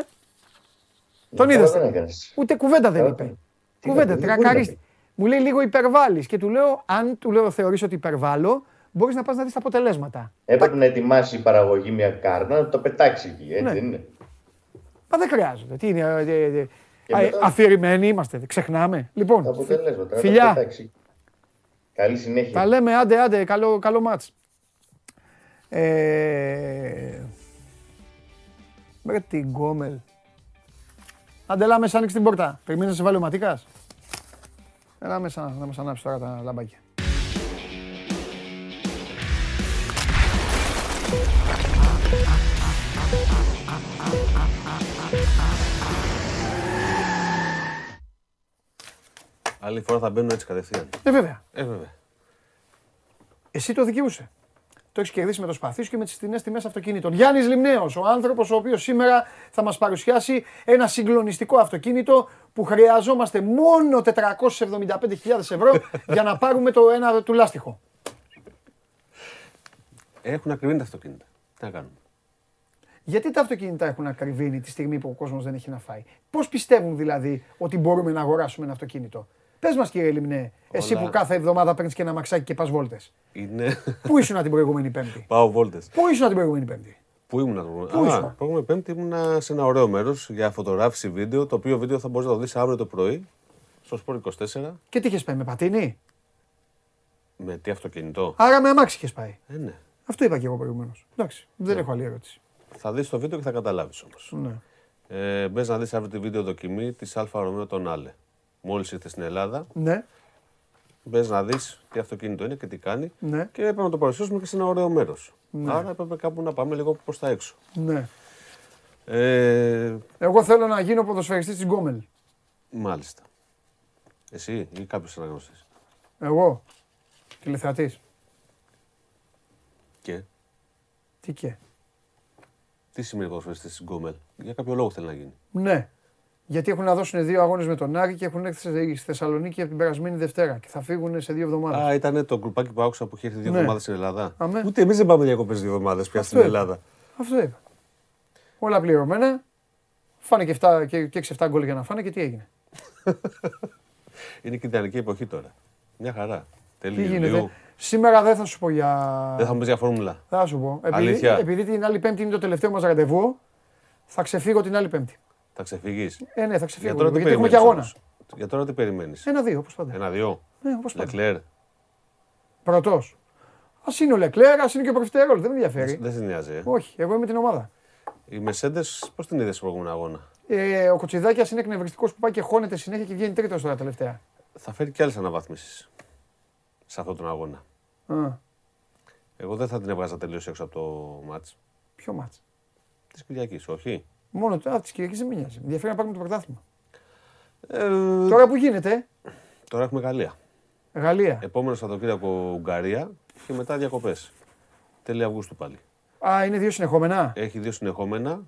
Τον Καλά είδες. δεν έκανες. Ούτε κουβέντα δεν Καλά, είπε. τι Κουβέντα, να πει, δεν τρακαρίστη. μπορεί Μου λέει λίγο υπερβάλλεις και του λέω, αν του λέω θεωρείς ότι υπερβάλλω, μπορείς να πας να δεις τα αποτελέσματα. Έπρεπε να ετοιμάσει η παραγωγή μια κάρτα να το πετάξει εκεί. Έτσι Ναι. δεν είναι. Μα δεν χρειάζεται. Τι είναι, ε, ε, ε, Και α, μετά- αφηρημένοι είμαστε, δεν ξεχνάμε. Τα Λοιπόν, αποτελέσματα. να φιλιά. τα πετάξει. Καλή συνέχεια. τα λέμε, άντε, άντε, καλό, καλό μάτς. Ε... Ρε την Γκόμελ. Άντε, έλα μέσα, άνοιξε την πόρτα. Περιμένεις να σε βάλει ο Ματίκας; Έλα μέσα να μας ανάψει τώρα τα λαμπάκια. Άλλη φορά θα μπαίνουν έτσι κατευθείαν. Ε, βέβαια. Ε, βέβαια. Εσύ το δικαιούσε. Το έχεις κερδίσει με το σπαθί σου και με τις φθηνέ τιμές αυτοκινήτων. Γιάννης Λιμνέος, ο άνθρωπος ο οποίος σήμερα θα μας παρουσιάσει ένα συγκλονιστικό αυτοκίνητο που χρειαζόμαστε μόνο 475.000 ευρώ για να πάρουμε το ένα του λάστιχο. Έχουν ακριβή τα αυτοκίνητα. Τι να κάνουμε; Γιατί τα αυτοκίνητα έχουν ακριβήνει τη στιγμή που ο κόσμος δεν έχει να φάει; Πώς πιστεύουν δηλαδή ότι μπορούμε να αγοράσουμε ένα αυτοκίνητο; Πες μας, κύριε Λιμνέ, εσύ Όλα. που κάθε εβδομάδα παίρνεις και ένα μαξάκι και πας βόλτες. Είναι. Πού ήσουν την προηγούμενη Πέμπτη; Πάω βόλτες. Πού ήσουν την προηγούμενη Πέμπτη; Πού ήμουν το Πού ήσουν; Α, προηγούμενη Πέμπτη ήμουν σε ένα ωραίο μέρος για φωτογράφηση βίντεο. Το οποίο βίντεο θα μπορείς να το δεις αύριο το πρωί στο Sport 24. Και τι είχες πάει με πατίνι; Με τι αυτοκίνητο. Άρα με αμάξι είχες πάει. Ε, ναι. Αυτό είπα και εγώ προηγουμένως. Εντάξει, δεν έχω άλλη ερώτηση. Θα δεις το βίντεο και θα καταλάβεις όμως. Ναι. Ε, Μπες να δεις αύριο τη βίντεο δοκιμή της Alfa Romeo Tonale. Μόλις ήρθε στην Ελλάδα, Ναι, μπες να δεις τι αυτοκίνητο είναι και τι κάνει. ναι, Και έπρεπε να το παρουσιάσουμε και σε ένα ωραίο μέρος. Άρα έπρεπε κάπου να πάμε λίγο προς τα έξω. ναι. Ε, Εγώ θέλω να γίνω ποδοσφαιριστής της Γκόμελ. μάλιστα. Εσύ ή κάποιος αναγνωστής. Εγώ, τηλεθεατής. Και; Τι και. τι σημαίνει ποδοσφαιριστής στην Γκόμελ. Για κάποιο λόγο θέλει να γίνει. Ναι. Γιατί έχουν να δώσουν δύο αγώνες με τον Άρη και έχουν έρθει στη Θεσσαλονίκη από την περασμένη Δευτέρα και θα φύγουν σε δύο εβδομάδες. Α, ήταν το γκρουπάκι που άκουσα που είχε έρθει δύο Ναι. εβδομάδες στην Ελλάδα. Αμέ. Ούτε εμείς δεν πάμε διακοπές δύο εβδομάδες πια Αυτό στην είπα. Ελλάδα. Αυτό είπα. Όλα πληρωμένα. Φάνε και, 7, και, και 6-7 γκολ για να φάνε και τι έγινε. Είναι και η ιδανική εποχή τώρα. Μια χαρά. Τέλειο Τι Ιουλίου. γίνεται. Σήμερα δεν θα σου πω για. Δεν θα μου πεις για φόρμουλα. Θα σου πω. Επειδή, Αλήθεια. επειδή την άλλη Πέμπτη είναι το τελευταίο μας ραντεβού, θα ξεφύγω την άλλη Πέμπτη. Θα ξεφύγεις. Ε, ναι, θα Για ξεφύγω. τώρα τι γιατί έχουμε περιμένεις. και αγώνα. Για τώρα τι περιμένεις; Ένα-δύο, όπως πάντα. Ένα-δύο. Ναι, όπως πάντα. Λεκλέρ. Πρωτό. Α είναι ο Λεκλέρ, ας είναι και ο Προφιτερόλ. Δεν με ενδιαφέρει. Δεν σε νοιάζει. Ε. Όχι, εγώ είμαι την ομάδα. Οι Μεσέντε πώς την είδες στο προηγούμενο αγώνα; Ε, ο Κοτσιδάκιας είναι εκνευριστικός που πάει και χώνεται συνέχεια και βγαίνει τρίτος τώρα τελευταία. Θα φέρει και άλλες αναβάθμισεις σε αυτόν τον αγώνα. Α, Εγώ δεν θα την έβγαζα τελείως έξω από το μάτ ποιο μάτς. της Κυριακής, όχι. Μόνο το τη Κυριακή δεν με νοιάζει. Με ενδιαφέρει να πάρουμε το πρωτάθλημα. Ε, Τώρα που γίνεται, τώρα έχουμε Γαλλία. Γαλλία. Επόμενο Σαββατοκύριακο Ουγγαρία και μετά διακοπές. Τέλη Αυγούστου πάλι. Α, είναι δύο συνεχόμενα; Έχει δύο συνεχόμενα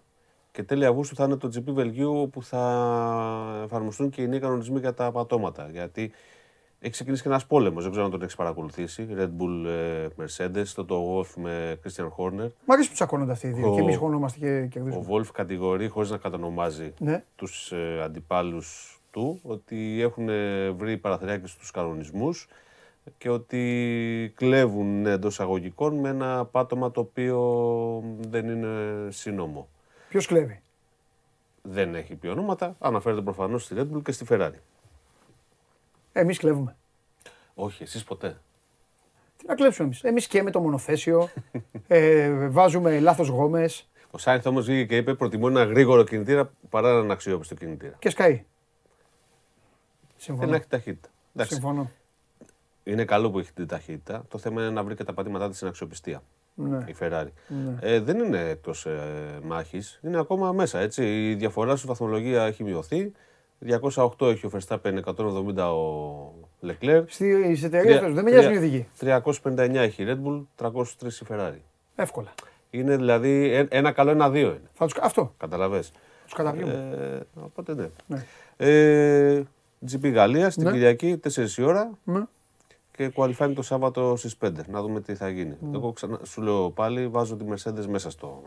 και τέλη Αυγούστου θα είναι το GP Βελγίου που θα εφαρμοστούν και οι νέοι κανονισμοί για τα πατώματα. Γιατί έχει ξεκινήσει και ένας πόλεμος, δεν ξέρω αν τον έχεις παρακολουθήσει. Red Bull ε, Mercedes, το το Wolf με Christian Horner. Μ' αρέσει που τσακώνονται αυτοί οι δύο. Ο- Και εμείς χωνόμαστε και Ο κερδίζουμε. Wolf κατηγορεί, χωρίς να κατανομάζει Ναι. τους ε, αντιπάλους του, ότι έχουν ε, βρει παραθυράκια στους κανονισμούς και ότι κλέβουν εντός αγωγικών με ένα πάτωμα το οποίο δεν είναι σύνομο. Ποιος κλέβει; Δεν έχει πει ονόματα, αναφέρεται προφανώς στη Red Bull και στη Ferrari. Εμείς κλέβουμε. Όχι, εσείς ποτέ. Τι να κλέψουμε εμείς. Εμείς και με το μονοθέσιο. ε, βάζουμε λάθος γόμες Ο Σάινθ όμως βγήκε και είπε προτιμώ ένα γρήγορο κινητήρα παρά έναν αξιόπιστο κινητήρα. και σκάει. Θέλει να Συμφωνώ. έχει ταχύτητα. Εντάξει, Συμφωνώ. είναι καλό που έχει την ταχύτητα. Το θέμα είναι να βρει και τα πατήματά της στην αξιοπιστία. Ναι. η Ferrari. Ε, δεν είναι εκτός ε, μάχης, είναι ακόμα μέσα. Έτσι. Η διαφορά στη βαθμολογία έχει μειωθεί. 208 έχει ο Verstappen, 170 ο Leclerc. Στι εταιρείε δεν με νοιάζουν οι οδηγοί. 359 έχει η Red Bull, 303 η Ferrari. Εύκολα. Είναι δηλαδή ε- ένα καλό, ένα δύο είναι. Θα τους... Αυτό. Καταλαβες. Τους καταβγούμε. Ε, οπότε ναι. Ναι. Ε, GP Γαλλία την Ναι. Κυριακή 4 η ώρα Ναι. και qualifying το Σάββατο στις 5. Να δούμε τι θα γίνει. Ναι. Εγώ ξανά, σου λέω πάλι, βάζω τη Mercedes μέσα στο,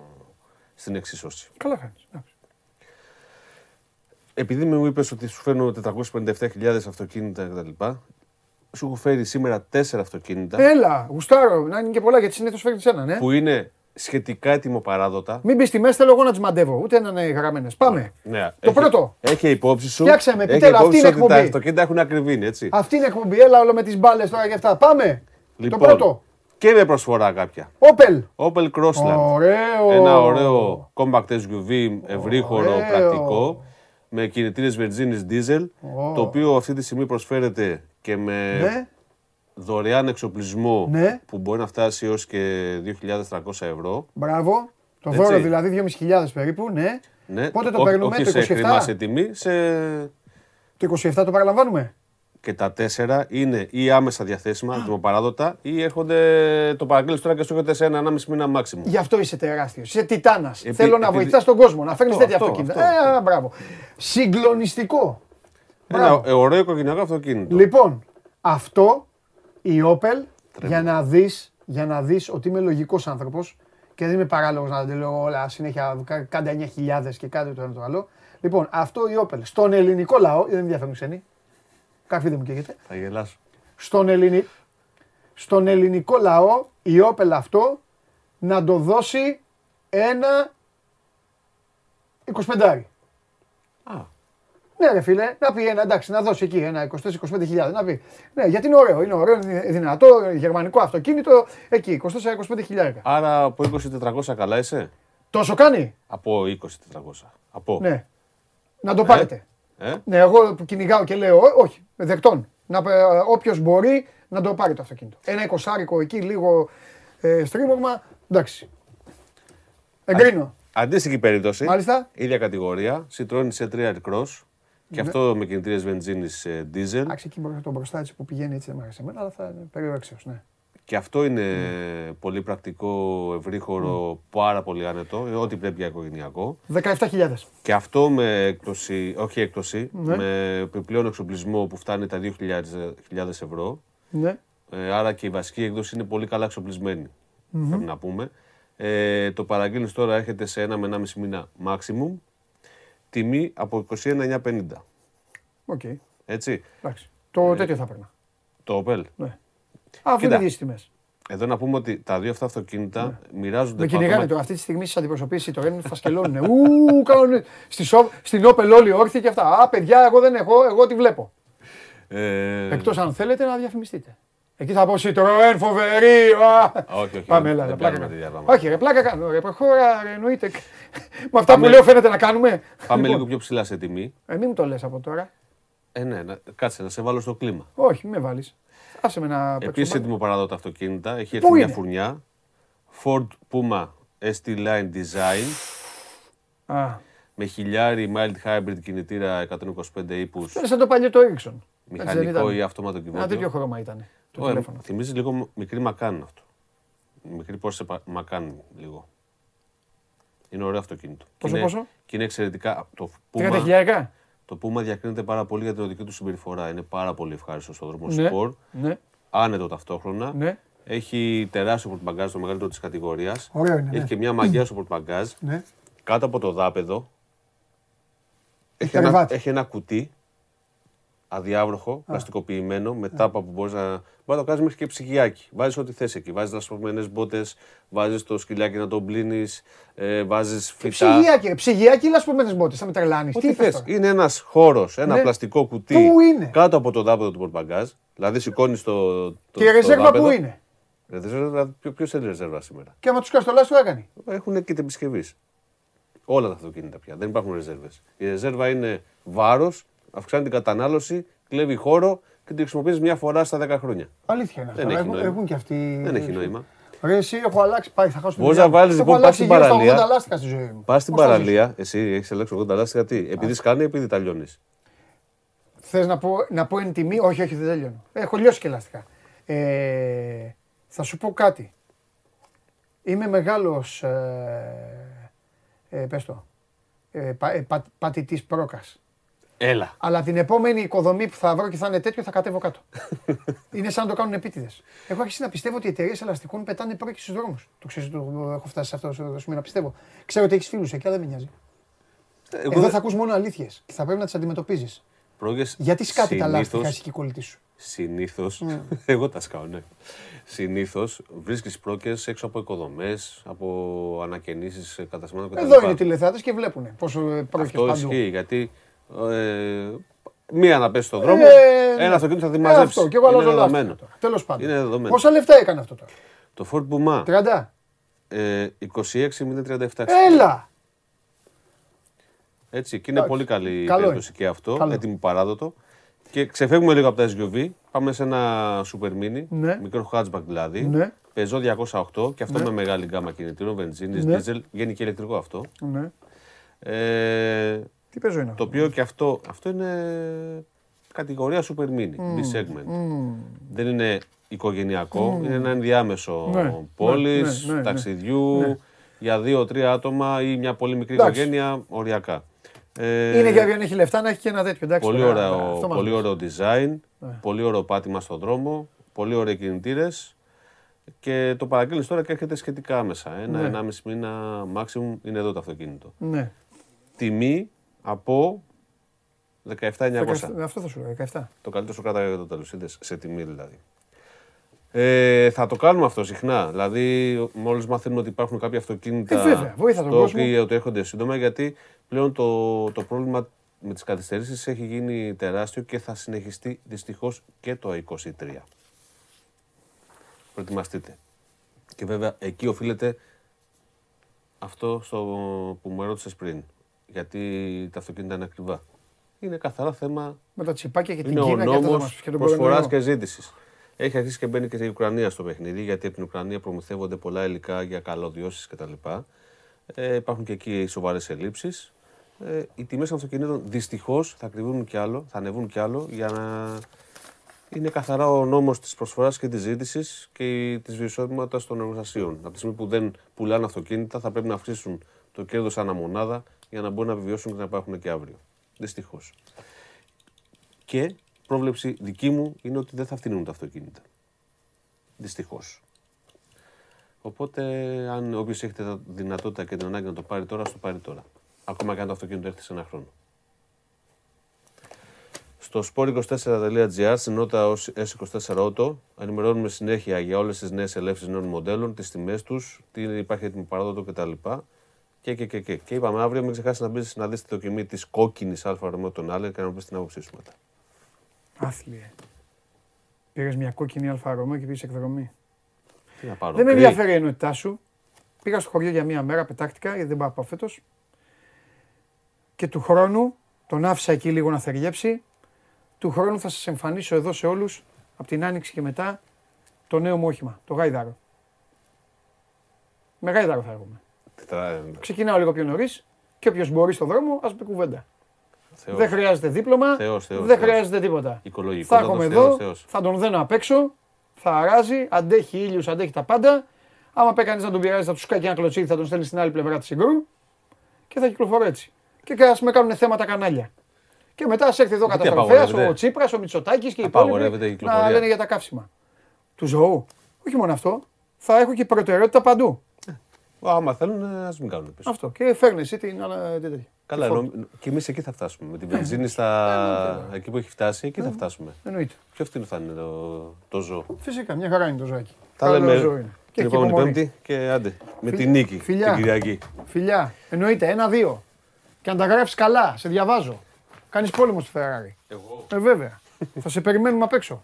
στην εξίσωση. Καλά κάνεις. Εντάξει. Επειδή μου είπες ότι σου φέρνω 457.000 αυτοκίνητα κτλ. Σου έχω φέρει σήμερα 4 αυτοκίνητα Έλα, γουστάρω, να είναι και πολλά γιατί συνήθως φέρνεις ένα, ναι. που είναι σχετικά έτοιμο παράδοτα. Μην μπεις τιμές, θέλω εγώ να τις μαντεύω, ούτε να είναι γραμμένες. Πάμε. Ναι, Το έχει- πρώτο. Έχει υπόψη σου. Φτιάξε με, έχει επιτέλους, αυτή υπόψη είναι σου ότι τα εκπομπή. αυτοκίνητα έχουν ακριβήνει, έτσι. Αυτή είναι η εκπομπή, έλα όλο με τις μπάλες τώρα και αυτά. Πάμε. Λοιπόν, Το πρώτο. Και με προσφορά κάποια. Όπελ. Opel Crossland. Ωραίο. Ένα ωραίο compact SUV ευρύχωρο Ωραίο. πρακτικό με κινητήρες Virginis Diesel το οποίο αυτή τη στιγμή προσφέρεται και με Ναι. δωρεάν εξοπλισμό Ναι. που μπορεί να φτάσει έως και 2.300 ευρώ. Μπράβο. Το Έτσι. δώρο δηλαδή 2.500 περίπου, ναι. Ναι. Πότε το Ό- παίρνουμε, όχι το σε 27? χρήμα, σε τιμή, σε... Το 27 το παραλαμβάνουμε; Και τα τέσσερα είναι ή άμεσα διαθέσιμα, δημοπαράδοτα, ή έρχονται το παραγγέλνεις τώρα και σου έρχεται σε ένα, ένα μήνα maximum. Γι' αυτό είσαι τεράστιος. Είσαι τιτάνας. Επί- Θέλω να επειδή- βοηθάς τον κόσμο, να φέρνεις Αυτό, τέτοια αυτό, αυτοκίνητα. αυτό. Ε, α, μπράβο. Συγκλονιστικό. Ένα Μπράβο. ε, ωραίο οικογενειακό αυτοκίνητο. Λοιπόν, αυτό η Opel για να δεις, για να δεις ότι είμαι λογικός άνθρωπος και δεν είμαι παράλογος να τα λέω όλα συνέχεια κα- κάντε 9.000 και κάντε το ένα το άλλο. Λοιπόν, αυτό η Opel στον ελληνικό λαό, δεν με ενδιαφέρουν ξένοι, καφί δεν μου καίγεται, Θα γελάσω. στον, ελληνι... στον ελληνικό λαό η Opel αυτό να το δώσει ένα 25. Α, Ναι, ρε φίλε, να πει ένα εντάξει, να δώσει εκεί ένα 24-25 χιλιάδες. Να πει. Ναι, γιατί είναι ωραίο, είναι ωραίο, είναι δυνατό, γερμανικό αυτοκίνητο, εκεί 24-25 χιλιάδες. άρα από 20.400 καλά είσαι; Τόσο κάνει, Από 20.400. Από. ναι. Να το πάρετε. Ε; Ναι, εγώ που κυνηγάω και λέω, «Ω- όχι, δεκτών. Να, όποιος μπορεί να το πάρει το αυτοκίνητο. Ένα εικοσάρικο εκεί, λίγο ε, στρίμωγμα, εντάξει. Εγκρίνω. Αντίστοιχη περίπτωση. Μάλιστα. ίδια κατηγορία. Citroen C3 Cross. Και αυτό με κινητήρες βενζίνης ε, diesel. Εντάξει, εκεί μπροστά, το μπροστά έτσι που πηγαίνει έτσι δεν μ' άρεσε εμένα, αλλά θα είναι περιορέξεως, ναι. Και αυτό είναι πολύ πρακτικό, ευρύχωρο, πάρα πολύ άνετο. ε, Ό,τι πρέπει για οικογενειακό. 17.000. Και αυτό με έκπτωση, όχι έκπτωση, Ναι. με επιπλέον εξοπλισμό που φτάνει τα 2.000 ευρώ. Ναι. Ε, άρα και η βασική έκδοση είναι πολύ καλά εξοπλισμένη, πρέπει να πούμε. Ε, το παραγγείλεις τώρα έρχεται σε ένα με ενάμιση μήνα maximum. Τιμή από 21.950. Οκ. Έτσι. Εντάξει. Το τέτοιο θα έπαιρνα. Το Opel. Ναι. Αφού Κοίτα. είναι ίδιες τιμές. Εδώ να πούμε ότι τα δύο αυτά αυτοκίνητα μοιράζονται Ναι. Με το κυνηγάνε άτομα- τώρα αυτή τη στιγμή στι αντιπροσωπήσει το ρένουν, φασκελώνουν. Ου, κάνουν. Στη σο- Στην Όπελ όλοι όρθιοι και αυτά. Α, παιδιά, εγώ δεν έχω, εγώ τη βλέπω. Ε, Εκτός αν θέλετε να διαφημιστείτε. Εκεί θα πω Citroën, φοβερή. α. Όχι, όχι. Πάμε, δεν- έλα, δεν πλάκα πιάνουμε κάνω. τέτοια πράγματα. Όχι, ρε, πλάκα κάνω. Ρε, προχώρα, ρε, εννοείται. Με αυτά που Πάμε- λέω φαίνεται να κάνουμε. Πάμε Λοιπόν, λίγο πιο ψηλά σε τιμή. Ε, μην μου το λες από τώρα. Ε, ναι, να, κάτσε να σε βάλω στο κλίμα. Όχι, μην με βάλεις. Άσε με να Επίσης παίξω. έτοιμο παράδοτα αυτοκίνητα. Έχει Πού έρθει μια είναι; φουρνιά. Ford Puma ST Line Design Α, με χιλιάρι mild hybrid κινητήρα 125 ύπους, είναι σαν το παλιό το Ericsson. Έτσι δεν μηχανικό ήταν; ή αυτόματο Ένα κυβότιο. τέτοιο χρώμα ήταν το Ω, ε, τηλέφωνο. θυμίζεις λίγο μικρή μακάν αυτό. Μικρή πόρσε μακάν λίγο. Είναι ωραίο αυτοκίνητο. Και Πόσο, είναι- πόσο; Και είναι εξαιρετικά. Το 30 Puma, χιλιάρικα; Το Puma διακρίνεται πάρα πολύ για την οδική του συμπεριφορά. Είναι πάρα πολύ ευχάριστος στο δρόμο Ναι, σπορ. ναι, Άνετο ταυτόχρονα. ναι. Έχει τεράστιο πορτμπαγκάζ, το μεγαλύτερο της κατηγορίας. Ωραίο είναι, Έχει ναι. και μια μαγιά στο πορτμπαγκάζ. ναι. Κάτω από το δάπεδο έχει ρεβάτι. ένα, έχει ένα κουτί αδιάβροχο, πλαστικοποιημένο, με τάπα που μπορείς να. Μπορεί να το κάνεις μέχρι και ψυγιάκι. Βάζεις ό,τι θες εκεί. Βάζεις δασπορμένε μπότες, βάζεις το σκυλάκι να το πλύνει, ε, βάζεις φυτά. Ψυγιάκι, ρε, ψυγιάκι ή λασπωμένες μπότες, θα με τρελάνεις. Ό,τι θες θες. τώρα; Είναι ένας χώρος, ένα Ναι. πλαστικό κουτί Πού είναι; κάτω από το δάπεδο του πορτμπαγκάζ. Δηλαδή σηκώνεις το. το Και η το ρεζέρβα δάπεδο. πού είναι; Ρεζέρβα, ποιο, ποιος θέλει ρεζέρβα σήμερα; Και άμα τους κάνεις το λάστο, έκανε. Έχουν και την επισκευή. Όλα τα αυτοκίνητα πια. Δεν υπάρχουν ρεζέρβες. Η ρεζέρβα είναι βάρος, αυξάνει την κατανάλωση, κλέβει χώρο και την χρησιμοποιείς μια φορά στα 10 χρόνια. Αλήθεια είναι αυτό. Δεν έχει Έχουν, νόημα. έχουν και αυτοί. Δεν έχει νόημα. Ρε, εσύ έχω αλλάξει. Πάει, θα χάσω τη Μπορείς δουλειά να μου. βάλεις, Έχω λοιπόν, πας αλλάξει στην γύρω στα παραλία. 80 λάστιχα στη ζωή μου. Πας στην Πώς θα ζεις; παραλία, εσύ έχεις ελέγξει 80 λάστιχα γιατί, επειδή σκάνε ή επειδή τα λιώνει. Θες να πω, να πω εν τιμή, όχι, όχι, δεν τελειώνω. Έχω λιώσει και λαστικά. Ε, θα σου πω κάτι. Είμαι μεγάλος, ε, ε, πες το, ε, πα, ε, πα- πατητής πρόκας. Έλα. Αλλά την επόμενη οικοδομή που θα βρω και θα είναι τέτοιο θα κατέβω κάτω. είναι σαν να το κάνουν επίτηδες. Έχω αρχίσει να πιστεύω ότι οι εταιρείες ελαστικών πετάνε πρόκειται στους δρόμους. Το ξέρεις, το έχω φτάσει σε αυτό το σημείο να πιστεύω. Ξέρω ότι έχεις φίλους εκεί, αλλά δεν με νοιάζει. Εγώ Εδώ δεν- θα ακούς μόνο αλήθειες και θα πρέπει να τις αντιμετωπίζεις. Πρόκειες Γιατί σκάτι τα λάθη συνήθως- θα έχει και η κολλητή σου; Συνήθω. Εγώ τα σκάω, ναι. Συνήθως βρίσκεις πρόκειες έξω από οικοδομές, από ανακαινήσεις καταστημάτων κτλ. Εδώ είναι οι τηλεθεάτες και βλέπουν πόσο πρόκειται Αυτό παντού. ισχύει γιατί ε, μία να πέσει στον δρόμο, Ε, ναι. ένα αυτοκίνητο θα τη Ε, μαζέψει. Αυτό, και εγώ Είναι αλλάζω δεδομένο. λάθη. Τέλος πάντων. Είναι δεδομένο. Πόσα λεφτά έκανε αυτό τώρα; Το Ford Puma 30. ε, 26-037. Έλα! Έτσι, και είναι Εντάξει. πολύ καλή η Καλό περίπτωση είναι. και αυτό, Καλό. έτοιμο παράδοτο. Και ξεφεύγουμε λίγο από τα SUV, πάμε σε ένα super mini, Ναι. μικρό hatchback δηλαδή. Ναι. Peugeot 208 και αυτό με μεγάλη γκάμα κινητήρων, βενζίνης, Ναι. diesel, βγαίνει και ηλεκτρικό αυτό. Ναι. Ε, Τι παίζω είναι το αυτό; οποίο και αυτό, αυτό είναι κατηγορία super mini, B-segment. Δεν είναι οικογενειακό, είναι ένα ενδιάμεσο Ναι, ναι, πόλης, ναι, ναι, ναι. ταξιδιού, Ναι. για δύο-τρία άτομα ή μια πολύ μικρή Εντάξει. οικογένεια, οριακά. Ε, Είναι για ποιον έχει λεφτά να έχει και ένα τέτοιο. Εντάξει, Πολύ, τώρα, ωραίο, αυτό μας πολύ λες. ωραίο design, Ναι. πολύ ωραίο πάτημα στον δρόμο, πολύ ωραίοι κινητήρες. Και το παραγγέλνεις τώρα και έρχεται σχετικά άμεσα. Ναι. Ένα-ενάμιση μήνα maximum είναι εδώ το αυτοκίνητο. Ναι. Τιμή από 17.900. Αυτό θα σου λέω, 17. Το καλύτερο σου κάτω για το τέλος. σε τιμή δηλαδή. Ε, θα το κάνουμε αυτό συχνά. Δηλαδή, μόλις μαθαίνουμε ότι υπάρχουν κάποια αυτοκίνητα Ε, βέβαια, βοήθα τον στο κόσμο. οποίο ότι έρχονται σύντομα, γιατί πλέον το, το πρόβλημα με τις καθυστερήσεις έχει γίνει τεράστιο και θα συνεχιστεί δυστυχώς και το 23. Προετοιμαστείτε. Και βέβαια εκεί οφείλεται αυτό στο που μου ερώτησες πριν. Γιατί τα αυτοκίνητα είναι ακριβά. Είναι καθαρά θέμα Με τα τσιπάκια και την είναι ο Κίνα και αυτό θα νόμος μας πει και τον προσφοράς κορονοϊό. και ζήτησης. Έχει αρχίσει και μπαίνει και η Ουκρανία στο παιχνίδι, γιατί από την Ουκρανία προμηθεύονται πολλά υλικά για καλωδιώσεις κτλ. Ε, υπάρχουν και εκεί σοβαρές ελλείψεις. Ε, οι τιμές των αυτοκινήτων δυστυχώς θα κρυβούν κι άλλο, θα ανεβούν κι άλλο για να είναι καθαρά ο νόμος της προσφοράς και της ζήτησης και της βιωσιμότητας των εργοστασίων. Από τη στιγμή που δεν πουλάνε αυτοκίνητα, θα πρέπει να αυξήσουν το κέρδος ανά μονάδα για να μπορούν να επιβιώσουν και να υπάρχουν και αύριο. Δυστυχώς. Και πρόβλεψη δική μου είναι ότι δεν θα φτύνουν τα αυτοκίνητα. Δυστυχώς. Οπότε, αν όποιος έχει τη δυνατότητα και την ανάγκη να το πάρει τώρα, ας το πάρει τώρα. Ακόμα και αν το αυτοκίνητο έρθει σε ένα χρόνο. Στο sport24.gr, στην νότα ως S24 Auto, ενημερώνουμε συνέχεια για όλες τις νέες ελεύσεις νέων μοντέλων, τις τιμές τους, τι υπάρχει έτοιμο παράδοτο κτλ. Και, και, και, και. και είπαμε αύριο, μην ξεχάσεις να μπεις να δεις τη δοκιμή της κόκκινης Alfa Romeo Tonale και να μου πεις την άποψή σου μετά. Άθλιε. Πήρες μια κόκκινη Alfa Romeo και πήγε εκδρομή. Τι να πάρω. Δεν με γκρι. ενδιαφέρει η ενότητά σου. Πήγα στο χωριό για μία μέρα, πετάχτηκα γιατί δεν πάω από φέτος. Και του χρόνου τον άφησα εκεί λίγο να θεριέψει. Του χρόνου θα σας εμφανίσω εδώ σε όλους από την άνοιξη και μετά το νέο μου όχημα, το γάιδαρο. Με γάιδαρο θα έρχομαι. Τι θα- Ξεκινάω λίγο πιο νωρίς και όποιος μπορεί στον δρόμο, ας πει κουβέντα. Θεός. Δεν χρειάζεται δίπλωμα, Θεός, Θεός, δεν Θεός. χρειάζεται τίποτα. Οικολογικό, Θα θα έρχομαι Θεός, εδώ, Θεός. θα τον δένω απ' έξω, θα αράζει, αντέχει ήλιους, αντέχει τα πάντα. Άμα πάει κανείς να τον πειράζει, θα τους σκάει και ένα κλωτσίδι, θα τον στέλνει στην άλλη πλευρά της συγκρού και θα κυκλοφορώ έτσι. Και ας με κάνουν θέματα κανάλια. Και μετά ας έρθει εδώ Γιατί καταστροφέα, απαγορεύεται; ο Τσίπρας, ο Μητσοτάκης και οι Απαγορεύεται η υπόλοιποι να κυκλοφορία. λένε για τα καύσιμα. Του ζωού. Όχι μόνο αυτό, θα έχω και προτεραιότητα παντού. Άμα θέλουν, ας μην κάνουν πίσω. Αυτό. Και φέρνει εσύ την άλλα την τέτοια. Καλά, τη νο... και εμείς εκεί θα φτάσουμε. Με την βενζίνη στα... εκεί που έχει φτάσει, εκεί θα φτάσουμε. Εννοείται. Πιο φτηνό θα είναι το, το ζώο. Φυσικά, μια χαρά είναι το ζωάκι. Τα Καλό λέμε ζώο είναι. Και την έχει επόμενη υπομονή. Πέμπτη και άντε. Με Φι- τη νίκη φιλιά. την Κυριακή. Φιλιά, εννοείται, ένα-δύο. Και αν τα γράφει καλά, σε διαβάζω. Κάνεις πόλεμο στη Ferrari. Εγώ. Ε, βέβαια. Θα σε περιμένουμε απ' έξω.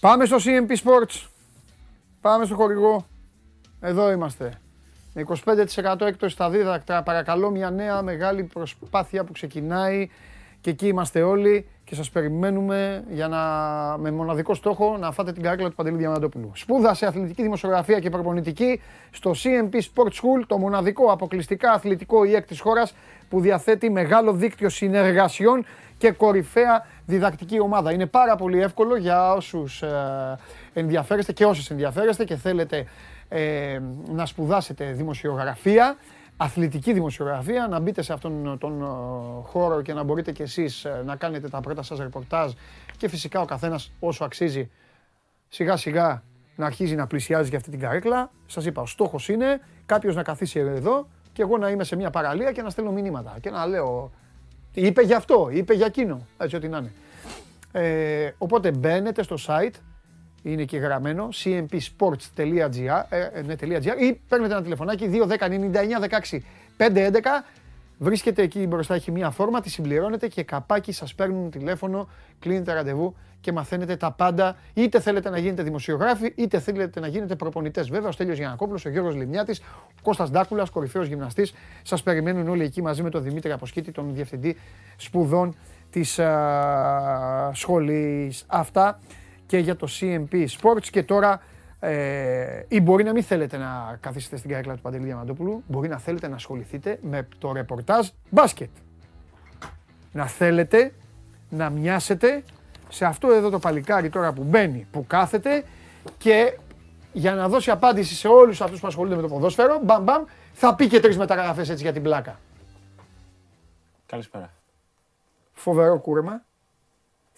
Πάμε στο CMP Sports. Πάμε στο χορηγό. Εδώ είμαστε. Με 25% έκπτωση στα δίδακτρα. Παρακαλώ μια νέα μεγάλη προσπάθεια που ξεκινάει και εκεί είμαστε όλοι και σας περιμένουμε για να, με μοναδικό στόχο να φάτε την καρέκλα του Παντελή Διαμαντόπουλου. Σπούδασε αθλητική δημοσιογραφία και προπονητική στο CMP Sport School, το μοναδικό αποκλειστικά αθλητικό ΙΕΚ της χώρας που διαθέτει μεγάλο δίκτυο συνεργασιών και κορυφαία διδακτική ομάδα. Είναι πάρα πολύ εύκολο για όσους ε, ενδιαφέρεστε και όσες ενδιαφέρεστε και θέλετε ε, να σπουδάσετε δημοσιογραφία αθλητική δημοσιογραφία, να μπείτε σε αυτόν τον ε, χώρο και να μπορείτε κι εσείς ε, να κάνετε τα πρώτα σας ρεπορτάζ και φυσικά ο καθένας όσο αξίζει σιγά σιγά να αρχίζει να πλησιάζει για αυτή την καρέκλα. Σας είπα, ο στόχος είναι κάποιος να καθίσει εδώ και εγώ να είμαι σε μια παραλία και να στέλνω μηνύματα και να λέω είπε για αυτό, είπε για εκείνο, έτσι ό,τι να είναι. Ε, οπότε μπαίνετε στο site, είναι και γραμμένο, cmpsports.gr ε, ε, ναι, ή παίρνετε ένα τηλεφωνάκι 210 99 511 Βρίσκεται εκεί μπροστά, έχει μία φόρμα, τη συμπληρώνετε και καπάκι σας παίρνουν τηλέφωνο, κλείνετε ραντεβού και μαθαίνετε τα πάντα. Είτε θέλετε να γίνετε δημοσιογράφοι, είτε θέλετε να γίνετε προπονητές. Βέβαια, ο Στέλιος Γιανακόπουλος, ο Γιώργος Λιμιάτης, ο Κώστας Ντάκουλας, κορυφαίος γυμναστής. Σας περιμένουν όλοι εκεί μαζί με τον Δημήτρη Αποσκήτη, τον Διευθυντή Σπουδών της α, σχολής. Αυτά και για το CMP Sports και τώρα ε, ή μπορεί να μην θέλετε να καθίσετε στην καρέκλα του Παντελή Διαμαντόπουλου, μπορεί να θέλετε να ασχοληθείτε με το ρεπορτάζ μπάσκετ. Να θέλετε να μοιάσετε σε αυτό εδώ το παλικάρι τώρα που μπαίνει, που κάθεται και για να δώσει απάντηση σε όλους αυτούς που ασχολούνται με το ποδόσφαιρο, μπαμ μπαμ, θα πει και τρεις μεταγραφές έτσι για την πλάκα. Καλησπέρα. Φοβερό κούρεμα.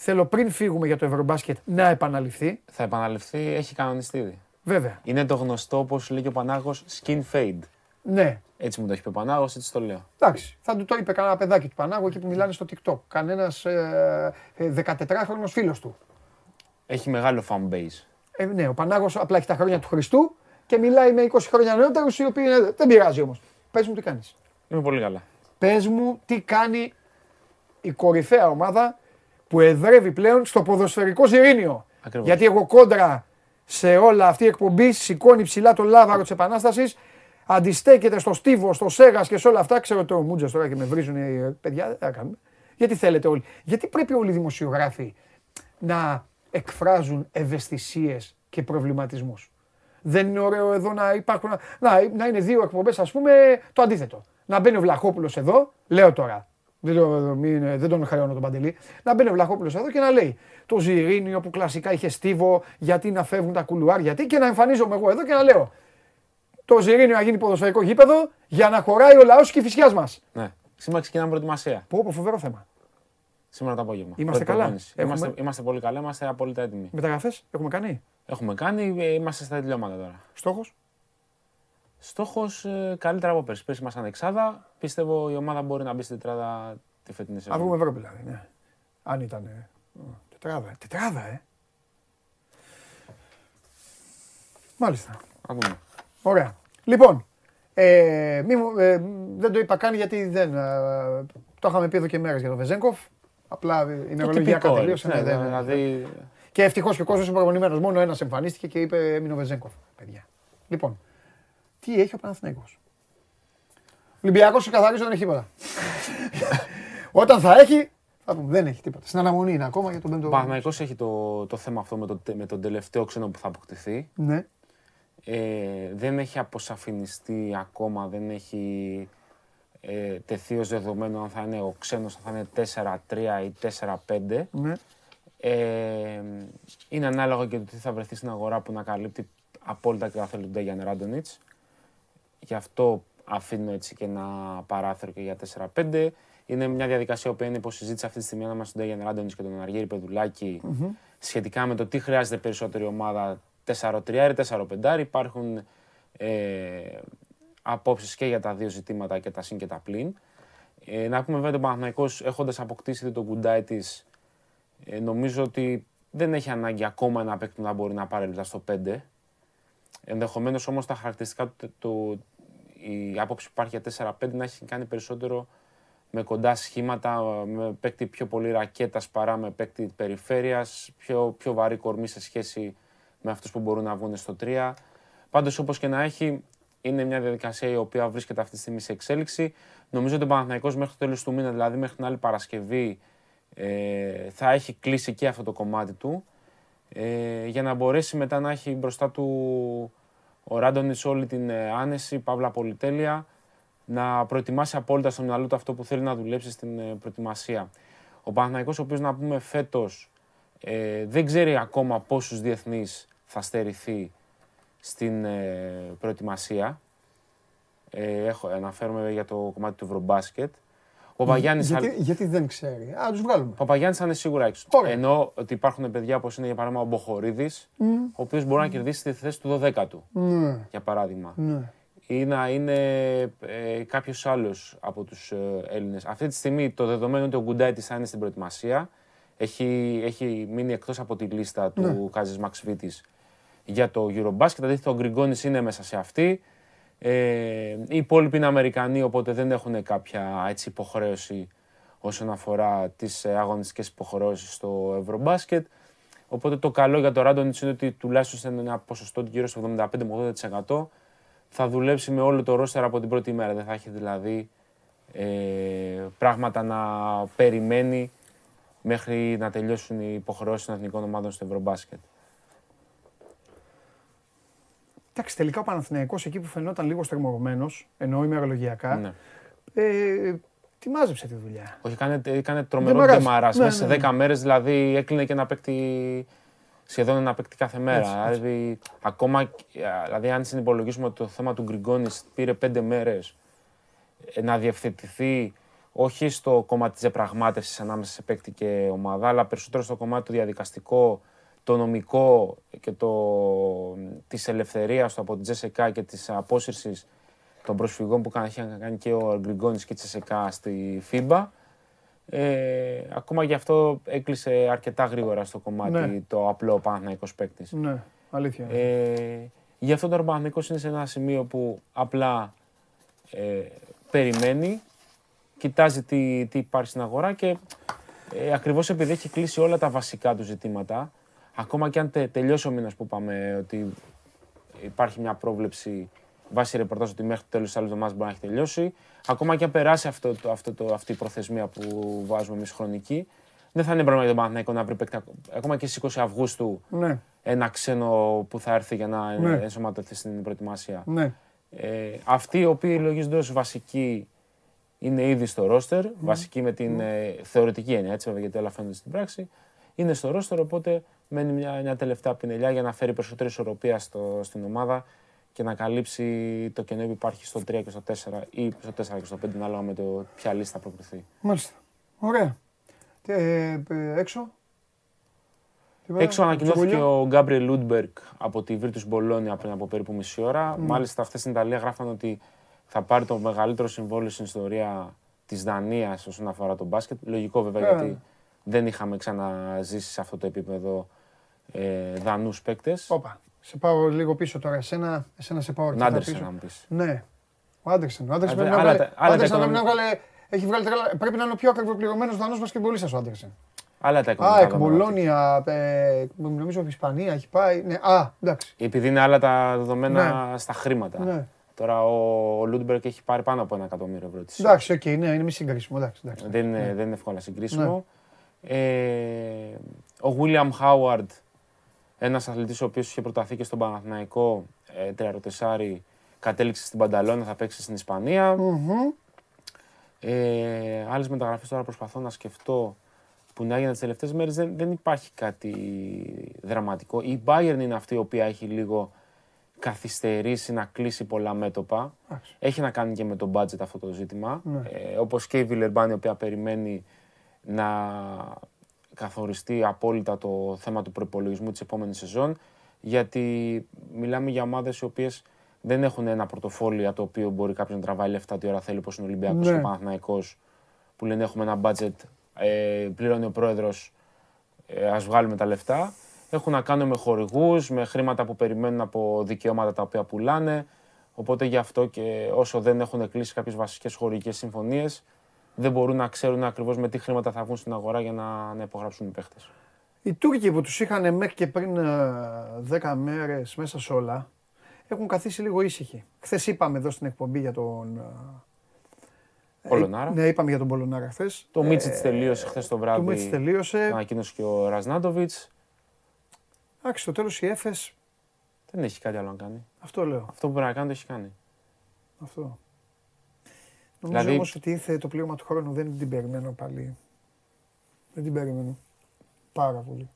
Θέλω πριν φύγουμε για το Ευρωμπάσκετ να επαναληφθεί. Θα επαναληφθεί, έχει κανονιστεί ήδη. Βέβαια. Είναι το γνωστό, όπως λέει και ο Πανάγος, skin fade. Ναι. Έτσι μου το έχει πει ο Πανάγος, έτσι το λέω. Εντάξει. Θα του το είπε κανένα παιδάκι του Πανάγου εκεί που μιλάνε στο TikTok. Κανένας ε, 14χρονο φίλος του. Έχει μεγάλο fan base. Ε, ναι, ο Πανάγος απλά έχει τα χρόνια του Χριστού και μιλάει με 20 χρόνια νεότερους οι οποίοι είναι... δεν πειράζει όμως. Πες μου τι κάνεις. Είμαι πολύ καλά. Πες μου τι κάνει η κορυφαία ομάδα που εδρεύει πλέον στο ποδοσφαιρικό Ζηρήνιο. Ακριβώς. Γιατί εγώ κόντρα σε όλα αυτή η εκπομπή σηκώνει ψηλά το λάβαρο της Επανάστασης, αντιστέκεται στο Στίβο, στο Σέγας και σε όλα αυτά. Ξέρω ότι ο Μούτζα τώρα και με βρίζουν οι παιδιά. Δεν κάνουμε. Γιατί θέλετε όλοι. Γιατί πρέπει όλοι οι δημοσιογράφοι να εκφράζουν ευαισθησίες και προβληματισμούς; Δεν είναι ωραίο εδώ να υπάρχουν. Να, να είναι δύο εκπομπές, ας πούμε, το αντίθετο. Να μπαίνει ο Βλαχόπουλος εδώ, λέω τώρα. Δεν, το, μην, δεν τον χρεώνω τον Παντελή. Να μπαίνει ο Βλαχόπουλος εδώ και να λέει το Ζιρίνιο που κλασικά είχε στίβο, γιατί να φεύγουν τα κουλουάρ, γιατί και να εμφανίζομαι εγώ εδώ και να λέω το Ζιρίνιο να γίνει ποδοσφαιρικό γήπεδο για να χωράει ο λαός και η φυσιά μας. Ναι. Σήμερα ξεκινάμε προετοιμασία. Πω, πω, φοβερό θέμα. Σήμερα το απόγευμα. Είμαστε Πρώτη καλά. προπόνηση. Έχουμε- Είμαστε, είμαστε πολύ καλά, είμαστε απόλυτα έτοιμοι. Μεταγραφές έχουμε κάνει; Έχουμε κάνει, ε, είμαστε στα τελειώματα τώρα. Στόχος; Στόχος ε, καλύτερα από πέρσι. Πέρσι ήμασταν εξάδα. Πιστεύω η ομάδα μπορεί να μπει στην τετράδα τη φετινή Να σεζόν. βγούμε Ευρώπη δηλαδή. Ναι. Αν ήταν. ε, Τετράδα. ε. Τετράδα, ε. Μάλιστα. Να δούμε. Ωραία. Λοιπόν, ε, μη μου- ε, δεν το είπα καν γιατί δεν. ε, το είχαμε πει εδώ και μέρες για τον Βεζέγκοφ. Απλά η Το ημερολογία τυπικό, κατελείωσε. ναι, ναι, δεν- δηλαδή Και ευτυχώς και ο κόσμος είναι προπονημένος. Μόνο ένας εμφανίστηκε και είπε έμεινε ο Βεζέγκοφ. Παιδιά. Λοιπόν, τι έχει ο Παναθηναϊκός. Ολυμπιακός ξεκαθαρίζω δεν έχει τίποτα. Όταν θα έχει, θα πούμε δεν έχει τίποτα. Στην αναμονή είναι ακόμα για τον πέμπτο. ο Παναθηναϊκός έχει το, το θέμα αυτό με, το, τε- με τον τελευταίο ξένο που θα αποκτηθεί. Ναι. Ε, δεν έχει αποσαφινιστεί ακόμα, δεν έχει ε, τεθεί ως δεδομένο αν θα είναι ο ξένος, αν θα είναι 4-3 ή 4-5. ναι. Ε, είναι ανάλογο και το τι θα βρεθεί στην αγορά που να καλύπτει απόλυτα και τα θέλει του Ντέγιαν Ράντονιτς. Γι' αυτό αφήνω έτσι και ένα παράθυρο και για 4-5. Είναι μια διαδικασία που είναι υποσυζήτηση αυτή τη στιγμή ανάμεσα στον Ντέγιαν Ράντονιτς και τον Αργύρη Πεδουλάκη σχετικά με το τι χρειάζεται περισσότερη ομάδα 4-3 ή 4-5. Υπάρχουν ε, απόψεις και για τα δύο ζητήματα και τα συν και τα πλην. Ε, να πούμε βέβαια τον Παναθηναϊκός έχοντας αποκτήσει το κουντάι της ε, νομίζω ότι δεν έχει ανάγκη ακόμα ένα παίκτη που να μπορεί να πάρει λεπτά στο 5. Ενδεχομένως όμως τα χαρακτηριστικά του, του- η άποψη που υπάρχει για 4-5 να έχει κάνει περισσότερο με κοντά σχήματα, με παίκτη πιο πολύ ρακέτας παρά με παίκτη περιφέρειας, πιο, πιο βαρύ κορμί σε σχέση με αυτούς που μπορούν να βγουν στο 3. Πάντως όπως και να έχει, είναι μια διαδικασία η οποία βρίσκεται αυτή τη στιγμή σε εξέλιξη. Νομίζω ότι ο Παναθηναϊκός μέχρι το τέλος του μήνα, δηλαδή μέχρι την άλλη Παρασκευή, ε, θα έχει κλείσει και αυτό το κομμάτι του ε, για να μπορέσει μετά να έχει μπροστά του ο Ράντονιτς όλη την ε, άνεση, παύλα πολυτέλεια, να προετοιμάσει απόλυτα στο μυαλό του αυτό που θέλει να δουλέψει στην ε, προετοιμασία. Ο Παναθηναϊκός, ο οποίος να πούμε φέτος ε, δεν ξέρει ακόμα πόσους διεθνείς θα στερηθεί στην ε, προετοιμασία. Ε, έχω, αναφέρομαι για το κομμάτι του Ευρωμπάσκετ. Ο Παπαγιάννης Γιατί, γιατί δεν ξέρει. Α, τους βγάλουμε. ο Παπαγιάννης θα είναι σίγουρα έξω. Ωραία. Ενώ ότι υπάρχουν παιδιά όπως είναι για παράδειγμα ο Μποχορίδης, ο οποίος μπορεί να κερδίσει τη θέση του 12ου, Ναι, για παράδειγμα. ναι. Ή να είναι ε, κάποιος άλλος από τους ε, Έλληνες. Αυτή τη στιγμή το δεδομένο είναι ότι ο Γκουντάιτης θα είναι στην προετοιμασία. Έχει, έχει μείνει εκτός από τη λίστα του Ναι. Κάζης Μαξβίτης για το Eurobasket. Αντίθετα, ο Γκριγκόνης είναι μέσα σε αυτή. Ε, οι υπόλοιποι είναι Αμερικανοί, οπότε δεν έχουν κάποια έτσι, υποχρέωση όσον αφορά τις ε, αγωνιστικές υποχρεώσεις στο Ευρωμπάσκετ. Οπότε το καλό για το Ράντονιτς είναι ότι τουλάχιστον σε ένα ποσοστό γύρω στο 75 με 80% θα δουλέψει με όλο το ρόστερ από την πρώτη μέρα. Δεν θα έχει δηλαδή ε, πράγματα να περιμένει μέχρι να τελειώσουν οι υποχρεώσεις των εθνικών ομάδων στο Ευρωμπάσκετ. Εντάξει, τελικά ο Παναθηναϊκός εκεί που φαινόταν λίγο στριμωγμένος, εννοώ ημερολογιακά, Ναι. ε, τη μάζεψε τη δουλειά. Όχι, έκανε, έκανε τρομερό Ντεμαράζ. ντεμαράζ. Ναι, Μέσα ναι, σε 10 μέρες δηλαδή έκλεινε και ένα παίκτη σχεδόν ένα παίκτη κάθε μέρα. Έτσι, έτσι. Δηλαδή, ακόμα, δηλαδή, αν συνυπολογίσουμε ότι το θέμα του Γκριγκόνης πήρε 5 μέρες ε, να διευθετηθεί όχι στο κομμάτι της διαπραγμάτευση ανάμεσα σε παίκτη και ομάδα, αλλά περισσότερο στο κομμάτι το διαδικαστικό, το νομικό και το, της ελευθερίας του από την Τζεσεκά και της απόσυρσης των προσφυγών που είχε κάνει και ο Γκριγκόνης και η Τζεσεκά στη FIBA. Ε, ακόμα γι' αυτό έκλεισε αρκετά γρήγορα στο κομμάτι Ναι. το απλό Παναθηναϊκός παίκτης. Ναι, αλήθεια. Ε, γι' αυτό τώρα ο Παναθηναϊκός είναι σε ένα σημείο που απλά ε, περιμένει, κοιτάζει τι, τι υπάρχει στην αγορά και ε, ακριβώς επειδή έχει κλείσει όλα τα βασικά του ζητήματα, ακόμα και αν τε- τελειώσει ο μήνας που είπαμε ότι υπάρχει μια πρόβλεψη βάσει ρεπορτάζ ότι μέχρι το τέλος της άλλης εβδομάδας μπορεί να έχει τελειώσει, ακόμα και αν περάσει αυτό, το, αυτό το, αυτή η προθεσμία που βάζουμε εμείς χρονική, δεν θα είναι πρόβλημα για τον Παναθηναϊκό να βρει παίκτη ακόμα και στις 20 Αυγούστου ναι, ένα ξένο που θα έρθει για να Ναι. ενσωματωθεί στην προετοιμασία. ναι. Ε, αυτοί οι οποίοι λογίζονται ως βασικοί είναι ήδη στο ρόστερ, βασικοί με την ε, θεωρητική έννοια, έτσι βέβαια γιατί όλα φαίνονται στην πράξη, είναι στο ρόστερ, οπότε μένει μια, μια τελευταία πινελιά για να φέρει περισσότερη ισορροπία στο, στην ομάδα και να καλύψει το κενό που υπάρχει στο 3 και στο 4 ή στο 4 και στο 5, ανάλογα με το ποια λίστα θα προκριθεί. Μάλιστα. Ωραία. Τι, ε, ε, έξω. Τίποτα, Έξω ανακοινώθηκε τσιμπουλιά. ο Γκάμπριελ Λούντμπεργκ από τη Virtus Bologna πριν από περίπου μισή ώρα. Μάλιστα, χθες στην Ιταλία γράφαν ότι θα πάρει το μεγαλύτερο συμβόλαιο στην ιστορία της Δανίας όσον αφορά τον μπάσκετ. Λογικό βέβαια Ε. γιατί δεν είχαμε ξαναζήσει σε αυτό το επίπεδο ε, Δανούς παίκτες. Όπα. Σε πάω λίγο πίσω τώρα. Εσένα, εσένα σε πάω αρκετά Νάντερσεν, πίσω. να μου πεις. Ναι. Ο Άντερσεν. Ο Άντερσεν Α, πρέπει να άλλα βγάλει- τα- άλλα ο τα Άντερσεν πρέπει να οικονομικά. βγάλει- έχει βγάλει τρελά- Πρέπει να είναι ο πιο ακριβοπληρωμένο δανός μπασκετμπολίστα ο Άντερσεν. Άλλα τα Α, οικονομικά εκ δεδομένα. Μπολόνια, ε, νομίζω από Ισπανία έχει πάει. Ναι, α, εντάξει. Επειδή είναι άλλα τα δεδομένα στα χρήματα. Ναι. Τώρα ο, ο Λούντμπεργκ έχει πάρει πάνω από ένα εκατομμύριο ευρώ. της Εντάξει, οκ, ναι, είναι μη συγκρίσιμο. Εντάξει, εντάξει. Δεν είναι, δεν είναι εύκολα συγκρίσιμο. Ε, ο William Howard, ένας αθλητής ο οποίος είχε προταθεί και στον Παναθηναϊκό, ε, τριαροτεσσάρι, κατέληξε στην Μπανταλόνα, θα παίξει στην Ισπανία. Μμμ. Ε, άλλες μεταγραφές τώρα προσπαθώ να σκεφτώ που να έγιναν τις τελευταίες μέρες. Δεν, δεν υπάρχει κάτι δραματικό. Η Bayern είναι αυτή η οποία έχει λίγο καθυστερήσει να κλείσει πολλά μέτωπα. Εντάξει. Έχει να κάνει και με το budget αυτό το ζήτημα. Ναι. Ε, όπως και η Βιλερμπάν η οποία περιμένει να καθοριστεί απόλυτα το θέμα του προπολογισμού της επόμενης σεζόν γιατί μιλάμε για ομάδες οι οποίες δεν έχουν ένα πορτοφόλιο το οποίο μπορεί κάποιος να τραβάει λεφτά ό,τι ώρα θέλει όπως είναι ο Ολυμπιακός Ναι. και ο Παναθηναϊκός που λένε έχουμε ένα budget, ε, πληρώνει ο πρόεδρος, ε, ας βγάλουμε τα λεφτά. Έχουν να κάνουν με χορηγούς, με χρήματα που περιμένουν από δικαιώματα τα οποία πουλάνε. Οπότε γι' αυτό και όσο δεν έχουν κλείσει κάποιες βασικές χορηγικές συμφωνίες, δεν μπορούν να ξέρουν ακριβώς με τι χρήματα θα βγουν στην αγορά για να, να υπογράψουν οι παίχτες. Οι Τούρκοι που τους είχαν μέχρι και πριν ε, 10 μέρες μέσα σε όλα, έχουν καθίσει λίγο ήσυχοι. Χθες είπαμε εδώ στην εκπομπή για τον... ε, Πολωνάρα. Ναι, είπαμε για τον Πολωνάρα χθες. Το Μίτσιτς τελείωσε χθες το Το Μίτσιτς βράδυ. τελείωσε. Ανακοίνωσε και ο Ραζνάντοβιτς. Εντάξει, στο τέλος η Έφες, Δεν έχει κάτι άλλο να κάνει. αυτό λέω. Αυτό που πρέπει να κάνει το έχει κάνει. Αυτό. Νομίζω Δηλαδή- όμως ότι ήρθε το πλήρωμα του χρόνου, δεν την περιμένω πάλι. Δεν την περιμένω. Πάρα πολύ.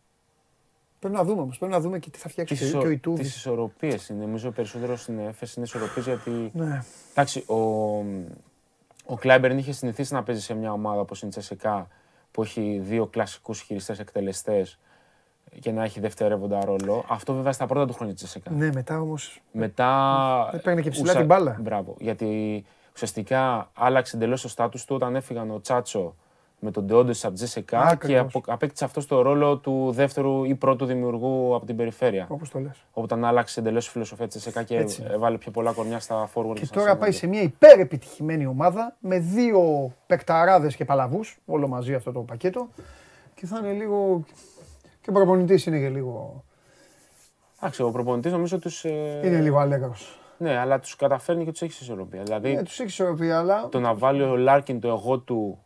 Πρέπει να δούμε όμως. Πρέπει να δούμε και τι θα φτιάξει Τις και ο Τι Ιτούδης. ισορροπίες είναι. Νομίζω περισσότερο στην ΕΦΕΣ είναι ισορροπίες γιατί. Ναι. Εντάξει, ο, ο Κλάιμπερν είχε συνηθίσει να παίζει σε μια ομάδα όπως είναι η Τσεσεκά που έχει δύο κλασικούς χειριστές εκτελεστές και να έχει δευτερεύοντα ρόλο. Αυτό βέβαια στα πρώτα του χρόνια της Τσεσεκά. ναι, μετά όμω. Μετά. Δεν παίρνει και ψηλά την μπάλα. Μπράβο. Γιατί ουσιαστικά άλλαξε εντελώς το στάτου του όταν έφυγαν ο Τσάτσο με τον Ντεόντο από τη Τζεσεκά και Ακριβώς. απο- απέκτησε αυτό το ρόλο του δεύτερου ή πρώτου δημιουργού από την περιφέρεια. Όπως το λες. Όταν άλλαξε εντελώς η φιλοσοφία της Τζεσεκά και Έτσι. έβαλε πιο πολλά κορμιά στα forward Και στα τώρα πάει center. σε μια υπερεπιτυχημένη ομάδα με δύο παικταράδες και παλαβούς, όλο μαζί αυτό το πακέτο. Και θα είναι λίγο. Και ο προπονητής είναι και λίγο. Εντάξει, ο προπονητής νομίζω τους. Είναι λίγο αλέγρος. Ναι, αλλά τους καταφέρνει και τους έχεις ισορροπία. Δηλαδή Ναι, τους έχεις ισορροπία, αλλά. το να βάλει ο Λάρκιν το εγώ του